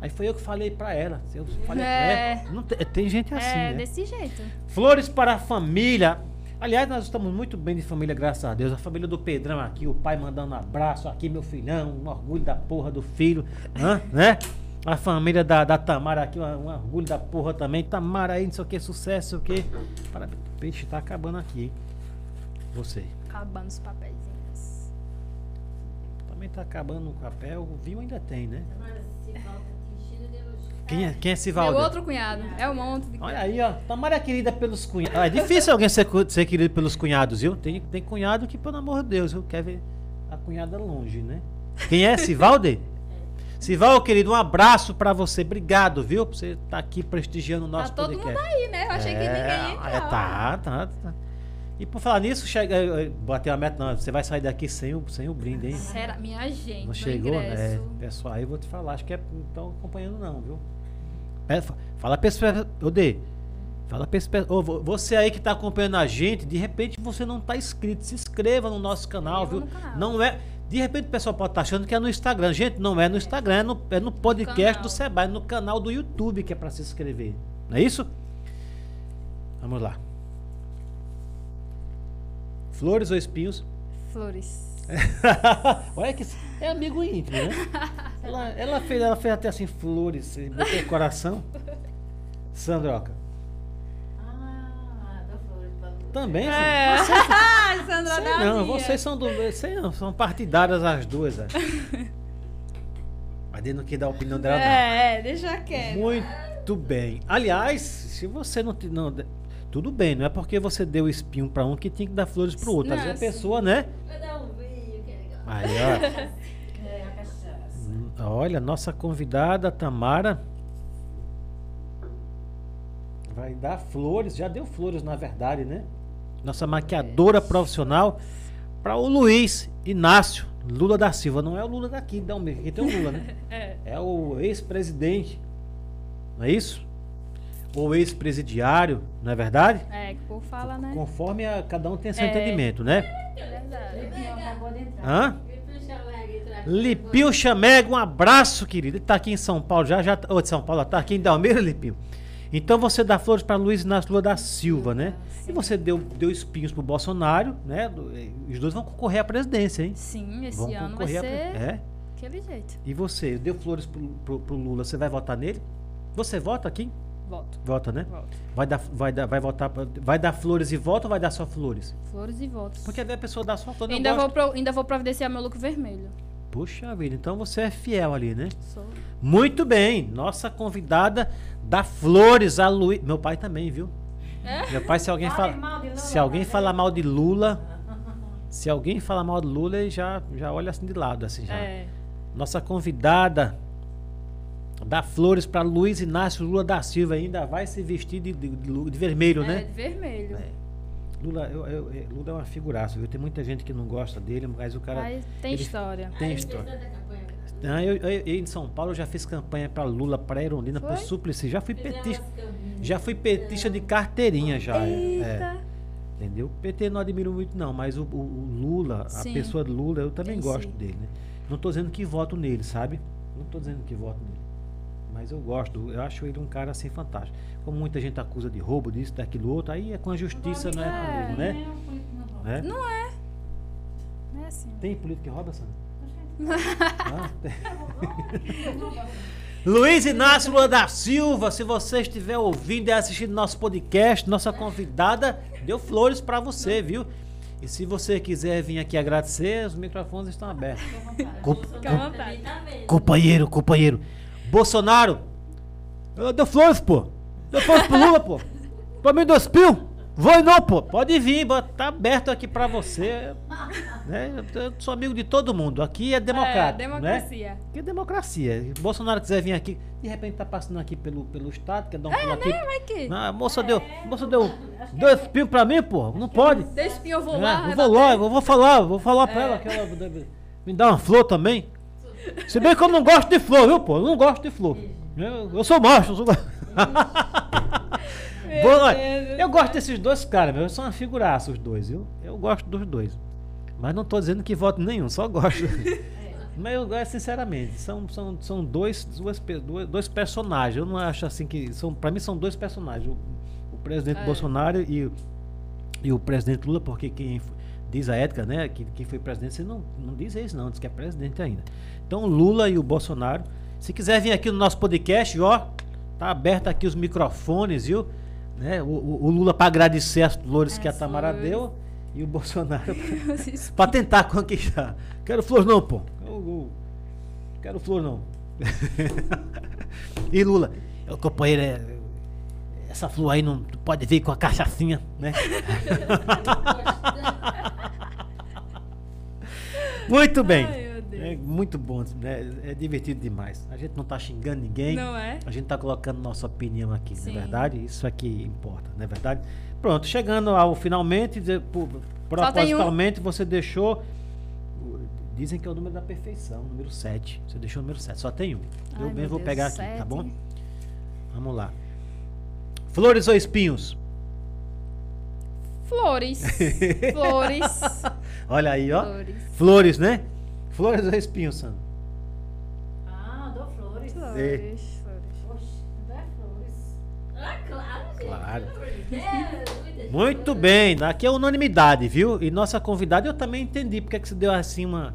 Aí foi eu que falei pra ela. Eu falei, É. é, não tem, tem gente assim, é né? desse jeito. Flores para a família. Aliás, nós estamos muito bem de família, graças a Deus. A família do Pedrão aqui, o pai mandando um abraço aqui, meu filhão, um orgulho da porra do filho, hã? né? A família da, da Tamara aqui, um, orgulho da porra também. Tamara aí, não sei o que, sucesso, não sei o que. Parabéns. Peixe tá acabando aqui, hein? Você. Acabando os papeizinhos. Também tá acabando o papel. O vinho ainda tem, né? Agora, se falta Quem é, quem é Meu Sivaldo? outro cunhado. É um monte de Olha aí, ó. Tamara é querida pelos cunhados. Ah, é difícil alguém ser, ser querido pelos cunhados, viu? Tem, tem cunhado que, pelo amor de Deus, viu? Quer ver a cunhada longe, né? Quem é? Sivalde? Sival, querido, um abraço pra você. Obrigado, viu? Por você estar aqui prestigiando o Tá nosso todo mundo podcast. aí, né? Eu achei que ninguém ia entrar. é, tá, tá, tá. E por falar nisso, chega, eh, eh, bateu a meta, não. Você vai sair daqui sem o, sem o brinde, hein? Será? Minha gente, Não chegou? É, ingresso. pessoal, aí eu vou te falar, acho que é, não estão acompanhando não, viu? Fa- Fala pra esse, ô Dê, fala pra esse, ô, você aí que tá acompanhando a gente, de repente você não tá inscrito, se inscreva no nosso canal, viu? no canal. Não é, de repente o pessoal pode estar achando que é no Instagram, gente, não é no Instagram, é no, é no podcast canal. do Sebai, no canal do YouTube que é pra se inscrever, não é isso? Vamos lá. Flores ou espinhos? Flores. Olha que é amigo íntimo, né? Ela, ela, fez, ela fez até assim flores, botou o coração. Sandroca. Ah, flores Também? É. Você, Sandra sei da não, minha. vocês são do. Sei não, são partidárias as duas. acho. Mas não quer dar a opinião dela, não. É, é, deixa quieto. Muito bem. Aliás, se você não, não. Tudo bem, não é porque você deu espinho pra um que tinha que dar flores pro outro. Às vezes a pessoa, né? Vai dar um vinho, que é legal. Aí, ó. Olha, nossa convidada Tamara vai dar flores, já deu flores na verdade, né? Nossa maquiadora profissional para o Luiz Inácio Lula da Silva. Não é o Lula daqui, não, aqui tem o Lula, né? É. É o ex-presidente, não é isso? Ou ex-presidiário, não é verdade? É, que o povo fala, né? Conforme a- cada um tem seu É. entendimento, né? É verdade. Lipinho acabou de entrar. Hã? Lipio Chameg, entra aqui. Lipio Chamego, um abraço, querido. Ele tá aqui em São Paulo já, já. Ô, de São Paulo, tá aqui em Dalmeira, Lipio. Então você dá flores para Luiz Inácio Lula da Silva, né? E você deu, deu espinhos pro Bolsonaro, né? Eh, Os dois vão concorrer à presidência, hein? Sim, esse vão ano vai ser pre- É. aquele jeito. E você, deu flores pro, pro, pro Lula, você vai votar nele? Você vota aqui? Voto. Vota, né? Voto. Vai dar, vai dar, vai votar, vai dar flores e voto ou vai dar só flores? Flores e votos. Porque a pessoa dá só flores. ainda, vou pro- ainda vou providenciar meu look vermelho. Puxa vida, então você é fiel ali, né? Sou. Muito bem, nossa convidada dá flores a Luiz. Meu pai também, viu? Meu pai, se alguém fala, mal de Lula, se alguém falar mal de Lula, se alguém falar mal de Lula, ele já já olha assim de lado, assim já. É. Nossa convidada dá flores para Luiz Inácio Lula da Silva, ainda vai se vestir de, de- de vermelho, É, né? de vermelho. É. Lula, eu- eu- eu- Lula é uma figuraça, viu? Tem muita gente que não gosta dele, mas o cara Mas tem ele- história. tem história. Ah, eu, eu- eu em São Paulo já fiz campanha para Lula, para Erundina, para? Suplicy, já fui petista, já fui petista de carteirinha já, é, Eita. é, entendeu? PT não admiro muito não, mas o, o- o Lula, Sim. a pessoa de Lula, eu também Tem gosto sim. dele, né? Não tô dizendo que voto nele, sabe? Não tô dizendo que voto nele. Mas eu gosto, eu acho ele um cara assim fantástico. Como muita gente acusa de roubo, disso, daquilo outro, aí é com a justiça, não é comigo, né? É um né? Não é. Não é assim. Tem político que rouba, Sandra? Ah, tem. Luiz Inácio Lula da Silva, se você estiver ouvindo e assistindo nosso podcast, nossa convidada deu flores pra você, viu? E se você quiser vir aqui agradecer, os microfones estão abertos. Com- Bolsonaro Fica à vontade. também vendo. Companheiro, companheiro. Bolsonaro, eu deu flores, pô. Deu flores pro Lula, pô. Pra mim, dois pio. Vou não, pô. Pode vir, tá aberto aqui pra você. Né? Eu sou amigo de todo mundo. Aqui é democrático. É, Né? democracia. Aqui é democracia. Se Bolsonaro quiser vir aqui, de repente tá passando aqui pelo, pelo estado, quer dar um pulo aqui. Vai que. Ah, a moça deu, a moça deu dois pios pra mim, pô. Não pode. Deixa espinho, eu vou É, lá. eu vou lá, eu vou falar, vou falar pra ela que ela me dá uma flor também. Se bem que eu não gosto de flor, viu, pô? Eu não gosto de flor. Eu, eu sou macho, eu sou eu gosto desses dois caras, meu. São uma figuraça os dois, viu? Eu gosto dos dois. Mas não tô dizendo que voto nenhum, só gosto. Mas eu gosto, sinceramente, são, são, são dois, duas, pe- dois, personagens. Eu não acho assim que. São, pra mim são dois personagens. O, o presidente É. Bolsonaro e, o- e o presidente Lula, porque quem diz a ética, né? Que quem foi presidente, você não, não diz isso, não, diz que é presidente ainda. Então, Lula e o Bolsonaro. Se quiser vir aqui no nosso podcast, ó, tá aberto aqui os microfones, viu? Né? O, o- o Lula para agradecer as flores que a Tamara flores. deu e o Bolsonaro para tentar conquistar. Quero flor não, pô. Quero flor não. e Lula, o companheiro é essa flor aí não pode vir com a cachaçinha, né? Muito bem. É muito bom, né? É divertido demais. A gente não tá xingando ninguém. Não é? A gente tá colocando nossa opinião aqui, não Sim. é verdade? Isso aqui importa, não é verdade? Pronto, chegando ao finalmente, tem um. propositalmente você deixou. Dizem que é o número da perfeição, número 7. Você deixou o número 7, só tem um. Eu Ai, mesmo meu vou Deus, pegar aqui, tá bom? Vamos lá. Flores ou espinhos? Flores. Flores. Olha aí, ó. Flores. Flores, né? Flores ou espinhos, Sandro? Ah, dou flores. Flores. Flores. Oxe, não é flores. Ah, claro, gente. Claro. Muita Muito bem, aqui é unanimidade, viu? E nossa convidada eu também entendi porque que você deu assim uma.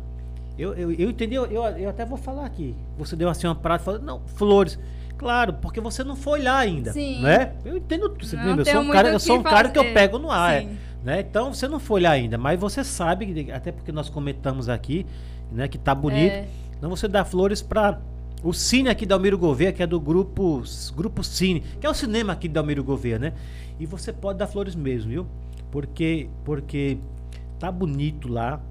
Eu, eu, eu entendi, eu, eu, até vou falar aqui. Você deu assim uma parada e falou, não, flores. Claro, porque você não foi lá ainda. Sim. Né? Eu entendo tudo. Você? Eu tenho sou um cara, eu sou um que cara que eu pego no ar. é, Sim. né? Então você não foi lá ainda, mas você sabe, até porque nós comentamos aqui, né, que tá bonito. É. Então você dá flores para o Cine aqui da Almiro Gouveia, que é do grupo Grupo Cine, que é o cinema aqui da Almiro Gouveia, né? E você pode dar flores mesmo, viu? Porque porque tá bonito lá,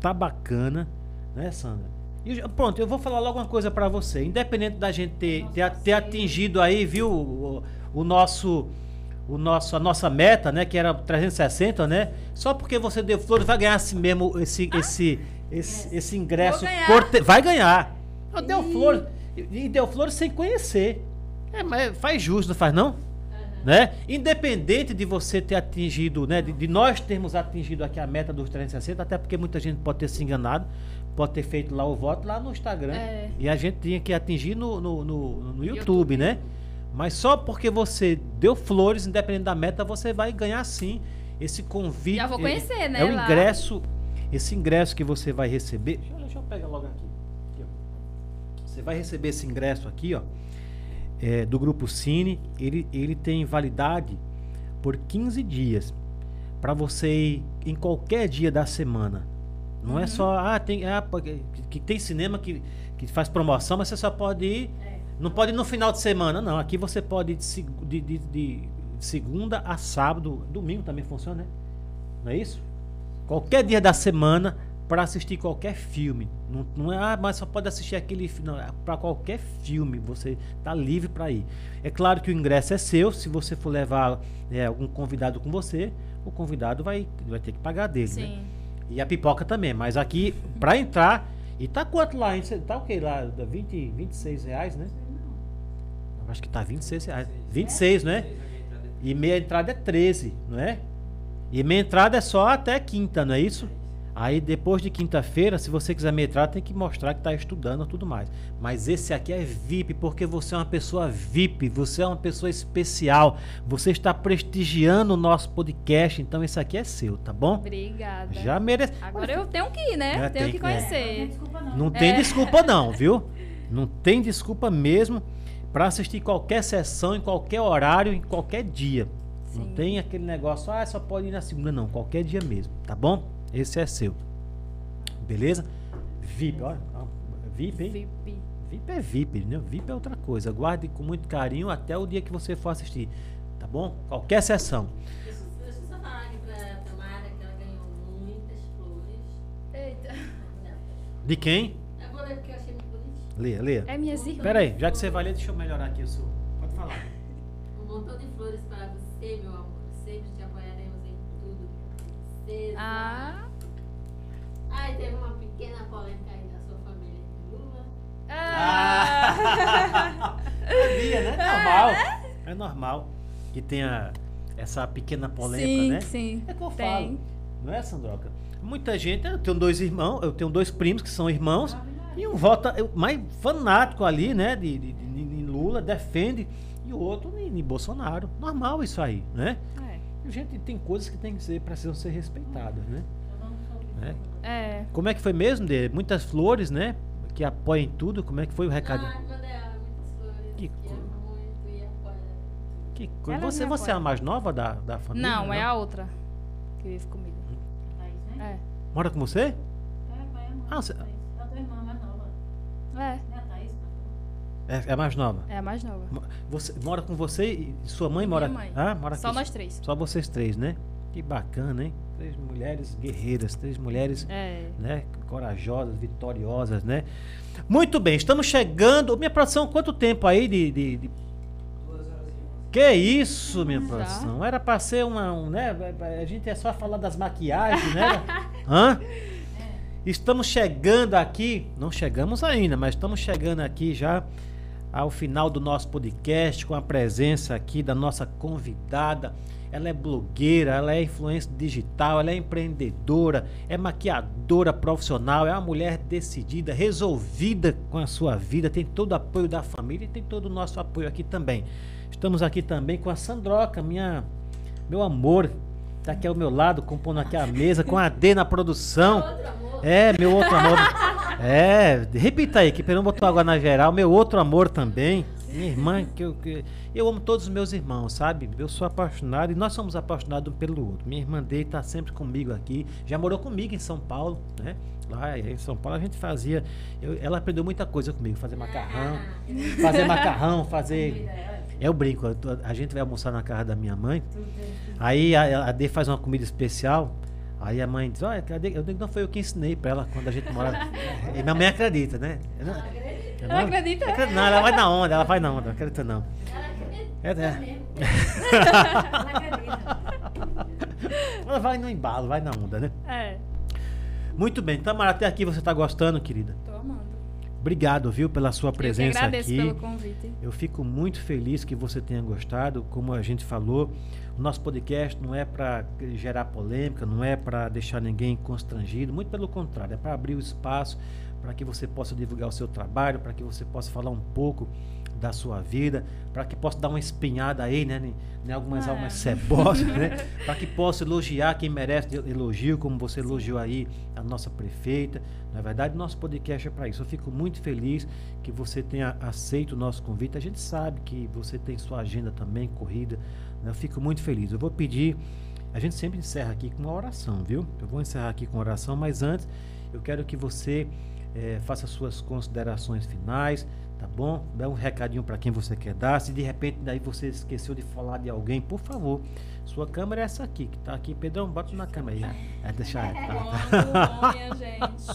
tá bacana, né, Sandra? E pronto, eu vou falar logo uma coisa para você. Independente da gente ter, ter, ter atingido aí, viu, o, o nosso o nosso a nossa meta, né, que era 360, né? Só porque você deu flores vai ganhar assim mesmo esse esse esse, esse ingresso ganhar. corte- vai ganhar. Eu deu Ih. flores e deu flores sem conhecer. É, mas faz justo, não faz não? Né? Independente de você ter atingido, né, de, de nós termos atingido aqui a meta dos 360, até porque muita gente pode ter se enganado, pode ter feito lá o voto lá no Instagram. É. E a gente tinha que atingir no, no, no, no YouTube, YouTube. né? Mas só porque você deu flores, independente da meta, você vai ganhar sim esse convite. Já vou conhecer, né, É o lá. ingresso, esse ingresso que você vai receber. Deixa, eu- deixa eu pegar logo aqui. Aqui. Você vai receber esse ingresso aqui, ó. é, do Grupo Cine, ele, ele tem validade por 15 dias. Para você ir em qualquer dia da semana. Não é só, ah, tem, ah, porque- que, que tem cinema que, que faz promoção, mas você só pode ir. Não pode ir no final de semana, não. Aqui você pode ir de, de- de- de segunda a sábado. Domingo também funciona, né? Não é isso? Qualquer dia da semana para assistir qualquer filme. Não, não é, ah, mas só pode assistir aquele filme. Não, é para qualquer filme. Você tá livre para ir. É claro que o ingresso é seu. Se você for levar é, algum convidado com você, o convidado vai, vai ter que pagar dele, né? Sim. E a pipoca também. Mas aqui, pra entrar. E tá quanto lá? hein? Tá o quê lá? Dá 20, 26 reais, né? Eu acho que tá 26 reais. 26, né? E meia entrada é 13, não é? E meia entrada é só até quinta, não é isso? Aí depois de quinta-feira, se você quiser meia entrada, tem que mostrar que está estudando e tudo mais. Mas esse aqui é VIP, porque você é uma pessoa VIP, você é uma pessoa especial. Você está prestigiando o nosso podcast, então esse aqui é seu, tá bom? Obrigada. Já merece. Agora eu tenho que ir, né? É, tenho tem que que- é. Não tem conhecer. desculpa não. Não tem desculpa não, viu? Não tem desculpa mesmo para assistir qualquer sessão, em qualquer horário, em qualquer dia. Não Sim. tem aquele negócio, ah, só pode ir na segunda, não. Qualquer dia mesmo, tá bom? Esse é seu. Beleza? VIP, olha. ó, VIP, hein? VIP. VIP é VIP, né? VIP é outra coisa. Guarde com muito carinho até o dia que você for assistir. Tá bom? Qualquer sessão. Deixa, deixa eu só falar aqui pra Tamara que ela ganhou muitas flores. Eita. De quem? Eu vou ler porque eu achei muito bonitinho. Leia, leia. É minhas irmãs. Pera aí, já que você vai ler, deixa eu melhorar aqui o seu. Princesa. Ah. Ai, teve uma pequena polêmica aí da sua família de Lula. Ah. Sabia, né? Normal. É normal que tenha essa pequena polêmica, sim, né? sim. É que eu Tem. falo. Não é, Sandroca? Muita gente, eu tenho dois irmãos, eu tenho dois primos que são irmãos, e um vota eu- mais fanático ali, né? De, de, de- de Lula, defende, e o outro em, em Bolsonaro. Normal isso aí, né? É. A gente tem coisas que tem que ser, precisam ser respeitadas, né? É. É. Como é que foi mesmo, Dê? Muitas flores, né? Que apoiam tudo. Como é que foi o recado? Ai, mandei ela muitas flores. Que Que, ama muito e apoia. Que coisa. Você, você é a mais nova da, da família? Não, é a outra que vive comigo. Thaís, né? É. Mora com você? É, vai, amor. Ah, você-. É a tua irmã mais nova. É. É, é a mais nova. É a mais nova. Você, mora com você e sua mãe mora Minha mãe. Ah, mora Só aqui. nós três. Só vocês três, né? Que bacana, hein? Três mulheres guerreiras, três mulheres É. né, corajosas, vitoriosas, né? Muito bem, estamos chegando. Minha produção, quanto tempo aí de. de- de- Duas horas e onze. Que isso, minha Já? produção? Era pra ser uma. Um, né? A gente é só falar das maquiagens, né? Hã? Estamos chegando aqui, não chegamos ainda, mas estamos chegando aqui já ao final do nosso podcast com a presença aqui da nossa convidada. Ela é blogueira, ela é influência digital, ela é empreendedora, é maquiadora profissional, é uma mulher decidida, resolvida com a sua vida, tem todo o apoio da família e tem todo o nosso apoio aqui também. Estamos aqui também com a Sandroca, minha meu amor, tá aqui ao meu lado, compondo aqui a mesa com a D na produção. Outro amor. É, meu outro amor. É, repita aí, que Perão botou água na geral. Meu outro amor também. Minha irmã, que eu, que eu amo todos os meus irmãos, sabe? Eu sou apaixonado e nós somos apaixonados um pelo outro. Minha irmã dele tá sempre comigo aqui. Já morou comigo em São Paulo, né? Lá em São Paulo a gente fazia. eu- ela aprendeu muita coisa comigo: fazer macarrão, fazer macarrão, fazer. Eu brinco, eu tô- a gente vai almoçar na casa da minha mãe. Aí a, a Dê faz uma comida especial. Aí a mãe diz, olha, cadê? Eu digo, não foi eu que ensinei pra ela quando a gente mora. e minha mãe acredita, né? Eu não- eu Ela acredita? Não, ela vai na onda, ela vai na onda, não acredita não. É, é. mesmo. Ela acredita. Ela vai no embalo, vai na onda, né? É. Muito bem, Tamara, até aqui você tá gostando, querida. Tô amando. Obrigado, viu, pela sua presença Eu agradeço aqui. pelo convite. Eu fico muito feliz que você tenha gostado. Como a gente falou, o nosso podcast não é para gerar polêmica, não é para deixar ninguém constrangido, muito pelo contrário, é para abrir o espaço para que você possa divulgar o seu trabalho, para que você possa falar um pouco da sua vida, para que possa dar uma espinhada aí, né? Em, em algumas É. almas cebosas, né? Para que possa elogiar quem merece elogio, como você elogiou aí a nossa prefeita. Na verdade, nosso podcast é para isso. Eu fico muito feliz que você tenha aceito o nosso convite. A gente sabe que você tem sua agenda também corrida. né? Eu fico muito feliz. Eu vou pedir. A gente sempre encerra aqui com uma oração, viu? Eu vou encerrar aqui com oração, mas antes eu quero que você eh, faça suas considerações finais, tá bom? Dá um recadinho para quem você quer dar. Se de repente daí você esqueceu de falar de alguém, por favor, sua câmera é essa aqui, que tá aqui. Pedrão, bota na câmera aí. É, deixa tá, tá.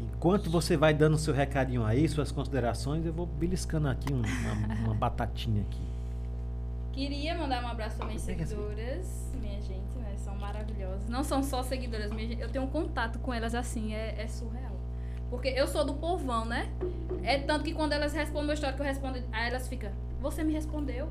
Enquanto você vai dando seu recadinho aí, suas considerações, eu vou beliscando aqui um- uma, uma batatinha aqui. Queria mandar um abraço para minhas assim. seguidoras, minha gente, né? São maravilhosas. Não são só seguidoras, minha gente, eu tenho um contato com elas assim, é, é surreal. Porque eu sou do povão, né? É tanto que quando elas respondem uma história que eu respondo, aí elas ficam, você me respondeu?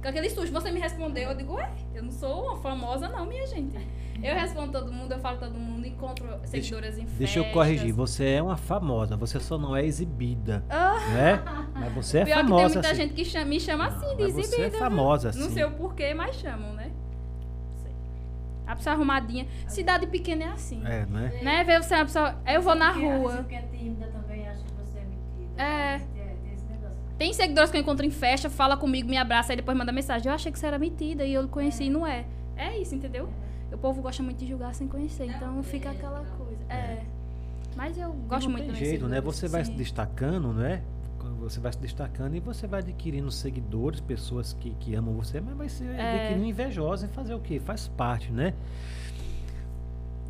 Com aquele susto, você me respondeu. Eu digo, ué, eu não sou uma famosa não, minha gente. Eu respondo todo mundo, eu falo todo mundo, encontro seguidoras em Deixa eu festas. corrigir, você é uma famosa, você só não é exibida, Ah. né? Mas você é Pior que tem famosa. muita assim. gente que chama- me chama assim, de mas você é exibida. famosa, assim. Não sei o porquê, mas chamam, né? A pessoa arrumadinha. Cidade pequena é assim. É, né? Né? Ver você uma pessoa. Eu vou na a rua. pessoa que é tímida também acha que você é metida. É. Tem, tem esse negócio. Tem seguidores que eu encontro em festa, fala comigo, me abraça, aí depois manda mensagem. Eu achei que você era metida e eu conheci e não é. É isso, entendeu? O povo gosta muito de julgar sem conhecer, então fica aquela coisa. É. Mas eu gosto não muito tem meus jeito, né? Você vai se sim. destacando, né? Você vai se destacando e você vai adquirindo seguidores, pessoas que, que amam você, mas vai ser É. adquirindo invejosa e fazer o quê? Faz parte, né?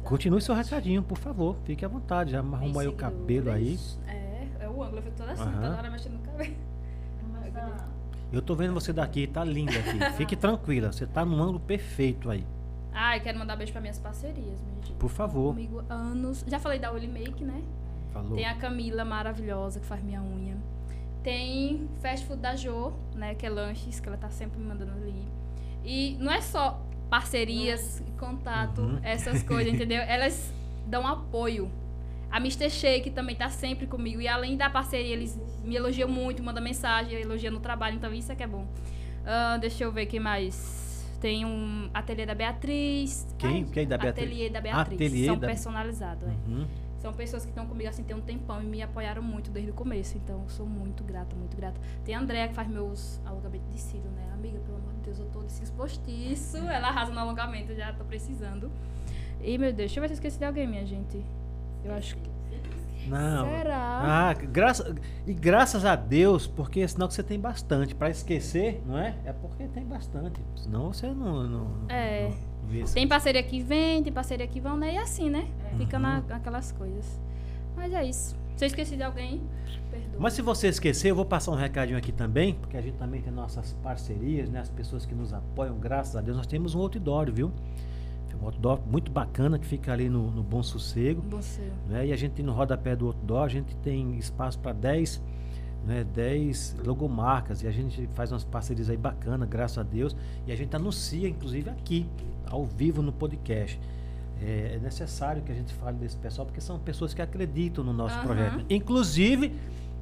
Continue seu recadinho, por favor. Fique à vontade. Já arruma aí o cabelo aí. É, é o ângulo, eu fico toda assim, toda hora mexendo no cabelo. Eu tô vendo você daqui, tá linda aqui. Fique tranquila, você tá num ângulo perfeito aí. Ah, eu quero mandar beijo pra minhas parcerias, minha gente. Por favor. Comigo anos. Já falei da Oli Make, né? Falou. Tem a Camila maravilhosa que faz minha unha. Tem Fast Food da Jo, né? Que é lanches, que ela tá sempre me mandando ali. E não é só parcerias, contato, Uhum. essas coisas, entendeu? Elas dão apoio. A Mr. Shake também tá sempre comigo. E além da parceria, eles me elogiam muito, mandam mensagem, elogiam no trabalho, então isso é que é bom. Ah, deixa eu ver quem mais. Tem um ateliê da Beatriz. Quem? Ai, Quem da Beatriz? Ateliê da Beatriz. Ateliê São da- personalizados, é. Uhum. São pessoas que estão comigo assim tem um tempão e me apoiaram muito desde o começo. Então, eu sou muito grata, muito grata. Tem a Andréa que faz meus alongamentos de cílio, né? Amiga, pelo amor de Deus, eu tô de cílios postiço. Ela arrasa no alongamento, eu já tô precisando. E, meu Deus, deixa eu ver se eu esqueci de alguém, minha gente. Eu acho que. Não. Será? Ah, graça, e graças a Deus, porque senão que você tem bastante. Pra esquecer, não é? É porque tem bastante. Senão você não. não É. não- Tem parceria que vem, tem parceria que vão, né? E assim, né? Fica Uhum. na, naquelas coisas. Mas é isso. Se eu esqueci de alguém, perdoa. Mas se você esquecer, eu vou passar um recadinho aqui também, porque a gente também tem nossas parcerias, né? As pessoas que nos apoiam, graças a Deus. Nós temos um outdoor, viu? Um outdoor muito bacana que fica ali no, no Bom Sossego. Bom né? E a gente tem no rodapé do outdoor, a gente tem espaço para 10, né, 10 logomarcas e a gente faz umas parcerias aí bacanas, graças a Deus, e a gente anuncia inclusive aqui, ao vivo no podcast. É, é necessário que a gente fale desse pessoal porque são pessoas que acreditam no nosso Aham. projeto. Inclusive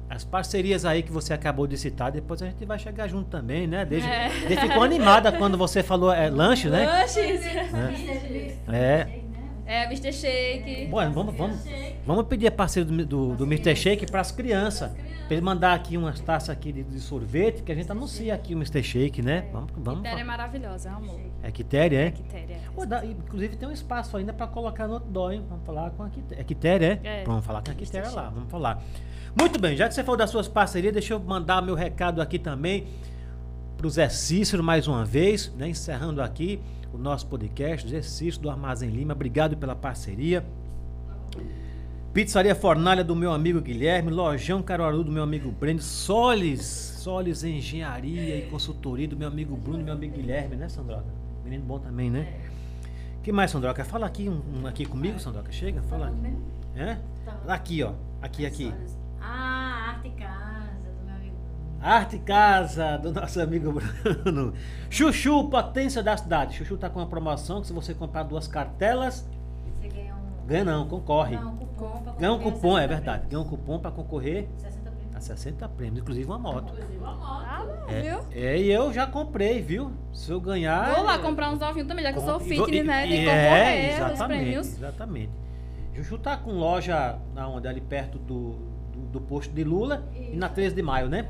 as parcerias aí que você acabou de citar, depois a gente vai chegar junto também, né? Desde, É. desde ficou animada quando você falou é, lanche, né? Lanches! É. É, Mr. Shake. Bom, vamos, vamos, vamos pedir a parceiro do, do, do Mr. Shake para as crianças. Para ele mandar aqui umas taças aqui de, de sorvete, que a gente anuncia aqui o Mr. Shake, né? Vamos, vamos. Quitéria é maravilhosa, amor. É Quitéria, é? Quitéria. Pô, dá- inclusive tem um espaço ainda para colocar no outdoor, hein? Vamos falar com a Quitéria. É Quitéria, é? É. Vamos falar com a. Quitéria lá, vamos falar. Muito bem, já que você falou das suas parcerias, deixa eu mandar meu recado aqui também para o Zé Cícero mais uma vez, né? Encerrando aqui o nosso podcast, Zé Cícero do Armazém Lima, obrigado pela parceria. Pizzaria Fornalha do meu amigo Guilherme, Lojão Caruaru do meu amigo Breno, Solis, Solis Engenharia e Consultoria do meu amigo Bruno e meu amigo Guilherme, né, Sandroca? Menino bom também, né? que mais, Sandroca? Fala aqui um, um aqui comigo, Sandroca. Chega, fala. É? Aqui, ó. Aqui, aqui. Ah, Arte Arte Casa, do nosso amigo Bruno. Chuchu, potência da cidade. Chuchu tá com uma promoção que se você comprar duas cartelas, Você ganha um. ganha não, concorre. Não, um cupom pra Ganha um cupom, é 60 verdade. Ganha um cupom para concorrer 60 prêmios. A 60 prêmios, inclusive uma moto. Inclusive uma moto. Ah, bom, É, viu? é, e eu já comprei, viu? Se eu ganhar. Vou lá é- comprar uns ovinhos também, já que eu sou e fitness, e- né? e Tem que é, concorrer exatamente, prêmios. Exatamente. Juju tá com loja na onde? Ali perto do, do, do posto de Lula e na 13 de maio, né?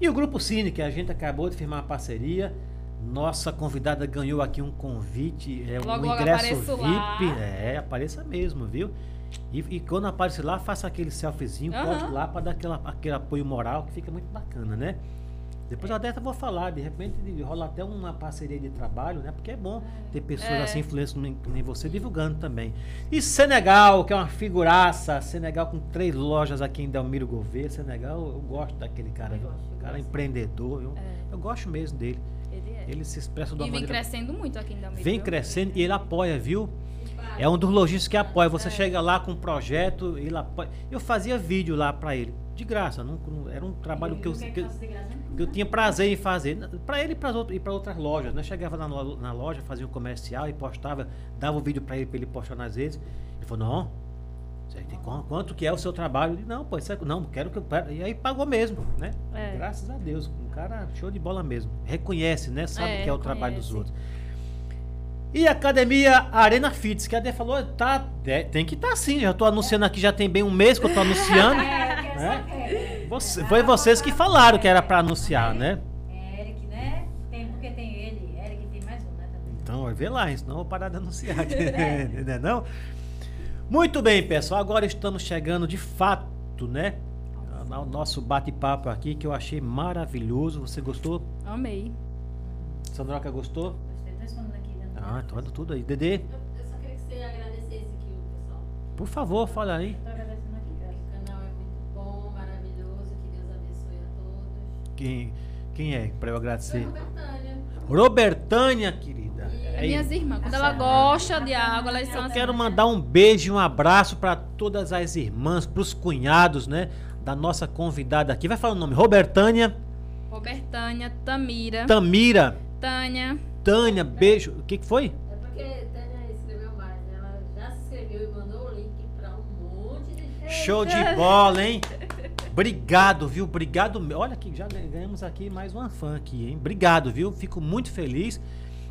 E o Grupo Cine, que a gente acabou de firmar uma parceria. Nossa convidada ganhou aqui um convite, é Logo, um logo ingresso apareço VIP. lá. É, apareça mesmo, viu? E, e quando aparecer lá, faça aquele selfiezinho, Aham. poste lá para dar aquela, aquele apoio moral que fica muito bacana, né? Depois a dessa eu vou falar, de repente rola até uma parceria de trabalho, né? Porque é bom ter pessoas É. assim, influência em em você, divulgando também. E Senegal, que é uma figuraça, Senegal com três lojas aqui em Delmiro Gouveia. Senegal, eu gosto daquele cara, Eu gosto, eu cara gosto. empreendedor, viu? É. Eu gosto mesmo dele. Ele é. Ele se expressa uma E vem maneira... crescendo muito aqui em Dalmiro. Vem viu? crescendo e ele apoia, viu? É um dos lojistas que apoia. Você chega lá com um projeto, ele apoia. Eu fazia vídeo lá pra ele, de graça. Não, não- era um trabalho que eu, quer que, eu- que eu tinha prazer em fazer. Pra ele e para outras, e lojas. Né? Chegava no- na loja, fazia um comercial e postava, dava o vídeo pra ele, pra ele postar nas redes. Ele falou: Não, quanto que é o seu trabalho? Eu disse, não, pô, isso é, não, quero que eu. pera." E aí pagou mesmo, né? É. Graças a Deus. Um cara show de bola mesmo. Reconhece, né? Sabe É, que é o trabalho dos outros. E a academia Arena Fitness, que a Dê falou, tá, é, tem que estar tá sim. Já tô anunciando aqui, já tem bem um mês que eu tô anunciando. É, que é né? Você- foi vocês que falaram que era pra anunciar, né? É Eric, né? Tem, porque tem ele. Eric tem mais um, né? Também. Então, vai ver lá, senão eu vou parar de anunciar. né, não? Muito bem, pessoal. Agora estamos chegando de fato, né? Ao nosso bate-papo aqui, que eu achei maravilhoso. Você gostou? Amei. Sandroca gostou? Ah, então anda tudo aí. Dedê, Eu, eu só queria que você agradecesse aqui o pessoal. por favor, fala aí. Tô agradecendo aqui, O graças. canal é muito bom, maravilhoso. Que Deus abençoe a todos. Quem, quem é pra eu agradecer? Robertânia. Robertânia, querida. E É Minhas irmãs, quando ela gosta de água, elas são Eu assim. quero mandar um beijo e um abraço para todas as irmãs, para os cunhados, né? Da nossa convidada aqui. Vai falar o nome: Robertânia, Robertânia, Tamira, Tamira, Tânia. Tânia, beijo. O que, que foi? É porque Tânia escreveu mais. né? Ela já se inscreveu e mandou o link pra um monte de gente. Show de bola, hein? Obrigado, viu? Obrigado. Olha que já ganhamos aqui mais uma fã aqui, hein? Obrigado, viu? Fico muito feliz.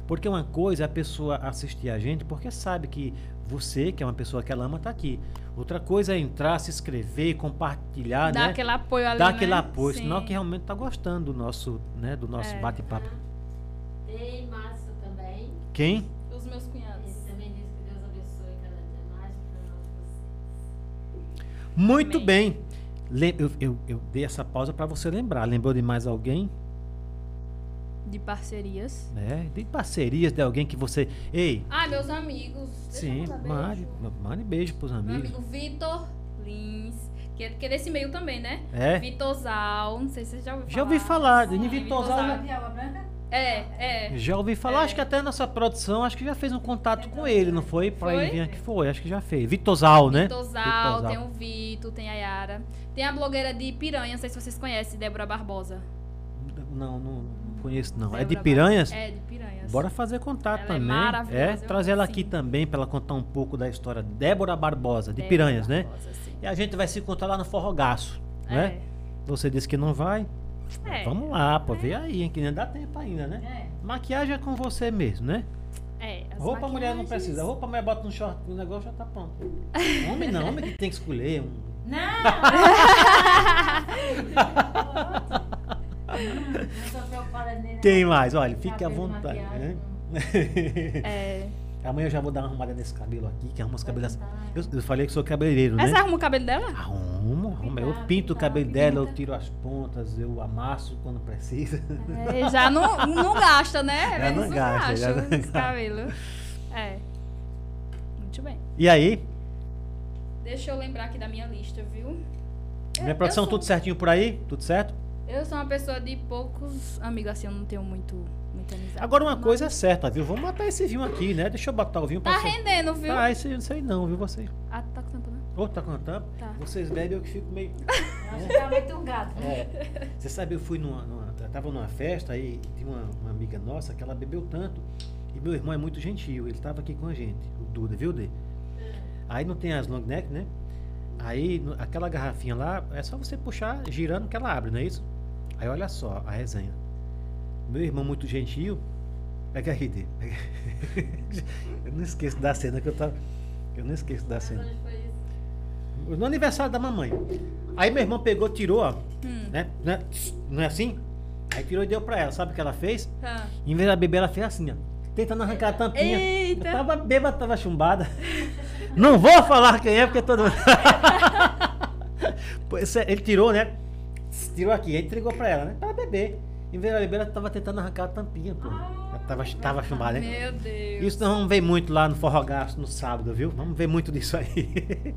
Porque uma coisa é a pessoa assistir a gente porque sabe que você, que é uma pessoa que ela ama, tá aqui. Outra coisa é entrar, se inscrever, compartilhar, Dá né? aquele apoio ali. Dá né? aquele apoio, Sim. sinal que realmente tá gostando do nosso, né, do nosso É. bate-papo. Tem Márcio também. Quem? Os meus cunhados. Ele também diz que Deus abençoe cada dia mais de vocês. Muito Amém. bem. Eu, eu, eu dei essa pausa para você lembrar. Lembrou de mais alguém? De parcerias. Né? Tem parcerias de alguém que você. Ei, Ah, meus amigos. Deixa eu sim, mande, beijo. mande beijo pros Meu amigos. amigo Vitor Lins. Que é, que é desse meio também, né? É? Vitor Zal. Não sei se você já ouviu falar. Já ouvi falar, de Sim, Vitosal. Vitor Zal. De? É, é. Já ouvi falar, É. acho que até a nossa produção, acho que já fez um contato com ele, não foi? Pra Foi? ele vir aqui. Foi, acho que já fez. Vitosal, né? Vitor Zal, tem o Vitor, tem a Yara. Tem a blogueira de Piranha, não sei se vocês conhecem, Débora Barbosa. Não, não, não conheço não. É Débora de Bar- Piranhas? É, de Piranhas. Bora fazer contato Ela é também. maravilhosa, É, eu trazer ela amo, aqui sim. também pra ela contar um pouco da história. Débora Barbosa, de Débora Piranhas, né? Barbosa, sim. E a gente vai se encontrar lá no Forrogaço, né? Você disse que não vai. É. Vamos lá, pô, vê aí, hein, que ainda dá tempo ainda, né? É. Maquiagem é com você mesmo, né? É, as roupa a mulher não maquiagens- precisa. Roupa mulher bota no short, o negócio já tá pronto. Homem não, homem que tem que escolher. Um... Não! Não tô preocupada nele. Tem mais, olha, fique à Cabelo, vontade. né? É. Amanhã eu já vou dar uma arrumada nesse cabelo aqui, que arruma os cabelos. botar. Eu, eu falei que sou cabeleireiro, Mas né? você arruma o cabelo dela? Arrumo, arrumo. Eu pinto o cabelo dela, eu tiro as pontas, eu amasso quando precisa. É, já não, não gasta, né? Já não Eles gasta, já não gasta. cabelos. É. Muito bem. E aí? Deixa eu lembrar aqui da minha lista, viu? Eu- Minha produção, eu sou, tudo certinho por aí? Tudo certo? Eu sou uma pessoa de poucos amigos, assim, eu não tenho muito, Agora uma coisa é certa, viu? Vamos matar esse vinho aqui, né? Deixa eu botar o vinho pra Tá você. rendendo, viu? Ah, esse eu não sei não, viu vocês? Ah, tá com tampa, né? Ô, tá cantando? Tá. Vocês bebem, eu que fico meio... Acho que tá muito um gato. É. Você sabe, eu fui numa, numa. eu Tava numa festa aí, e tinha uma, uma amiga nossa que ela bebeu tanto. E meu irmão é muito gentil, ele tava aqui com a gente, o Duda, viu, Dê? Aí não tem as long neck, né? Aí, no- aquela garrafinha lá, é só você puxar girando que ela abre, não é isso? Aí olha só a resenha. Meu irmão muito gentil. Pega Dê. pega aí. Eu não esqueço da cena que eu tava. Eu não esqueço da cena. No aniversário da mamãe. Aí meu irmão pegou, tirou, ó. Hum. Né? né? Não é assim? Aí tirou e deu pra ela. Sabe o que ela fez? Ah. Em vez da beber, ela fez assim, ó. Tentando arrancar a tampinha. Eita. Eu tava bêbada, tava chumbada. Não vou falar quem é, porque todo mundo. É, Ele tirou, né? Tirou aqui, aí entregou pra ela, né? Pra beber. Em beber, ela tava tentando arrancar a tampinha, pô. Ela tava, tava chumbada, né? Meu Deus. Isso nós vamos ver muito lá no Forró Gasto no sábado, viu? Vamos ver muito disso aí.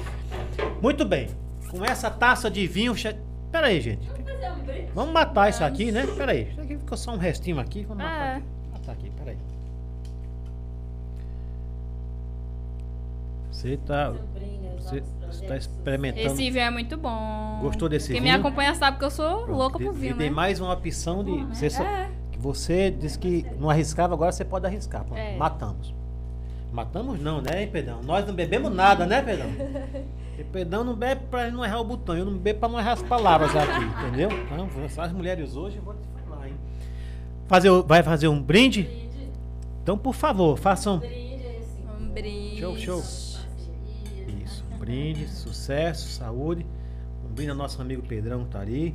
muito bem. Com essa taça de vinho. che- Pera aí, gente. Vamos fazer um brinde. Vamos matar isso aqui, né? Pera aí. Isso aqui ficou só um restinho aqui. Vamos matar É. aqui. Matar aqui, pera aí. Você tá. Aos Você projetos. experimentando. Esse vinho é muito bom. Gostou desse Quem me vinho? acompanha sabe que eu sou Pronto, louca por vinho, dei né? mais uma opção de. Você, só- É. que você disse que não arriscava, agora você pode arriscar. Pronto, É. Matamos. Matamos não, né, hein, Pedrão? Nós não bebemos nada, né, Pedrão? Porque Pedrão não bebe pra não errar o botão. Eu não bebo pra não errar as palavras aqui, entendeu? Então, só as mulheres hoje, eu vou te falar, hein? Fazer, vai fazer um brinde? Brinde. Então, por favor, façam Brinde é assim. Um brinde. Show, show. Brinde, sucesso, saúde. Um brinde ao nosso amigo Pedrão que tá ali.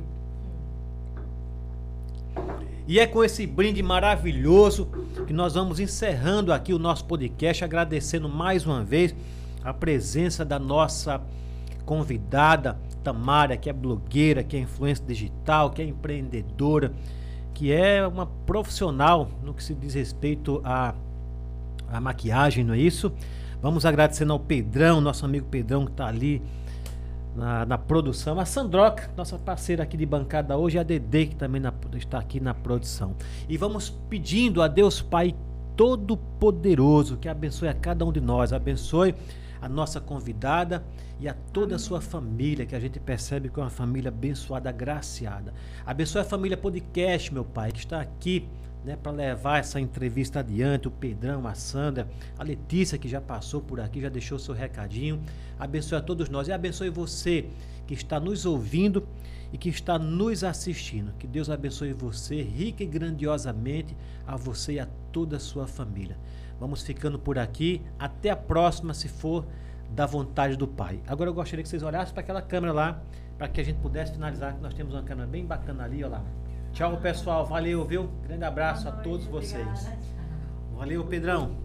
E é com esse brinde maravilhoso que nós vamos encerrando aqui o nosso podcast, agradecendo mais uma vez a presença da nossa convidada Tamara, que é blogueira, que é influência digital, que é empreendedora, que é uma profissional no que se diz respeito a a maquiagem, não é isso? Vamos agradecendo ao Pedrão, nosso amigo Pedrão que está ali na, na produção. A Sandroca, nossa parceira aqui de bancada hoje, a Dede, que também na- está aqui na produção. E vamos pedindo a Deus Pai Todo-Poderoso que abençoe a cada um de nós, abençoe a nossa convidada e a toda a sua família, que a gente percebe que é uma família abençoada, agraciada. Abençoe a família podcast, meu Pai, que está aqui né, para levar essa entrevista adiante, o Pedrão, a Sandra, a Letícia que já passou por aqui, já deixou seu recadinho. Abençoe a todos nós e abençoe você que está nos ouvindo e que está nos assistindo. Que Deus abençoe você rica e grandiosamente, a você e a toda a sua família. Vamos ficando por aqui. Até a próxima, se for da vontade do Pai. Agora eu gostaria que vocês olhassem para aquela câmera lá, para que a gente pudesse finalizar, que nós temos uma câmera bem bacana ali, olha lá. Tchau, pessoal. Valeu, viu? Grande abraço a todos vocês. Valeu, Pedrão.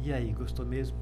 E aí, gostou mesmo?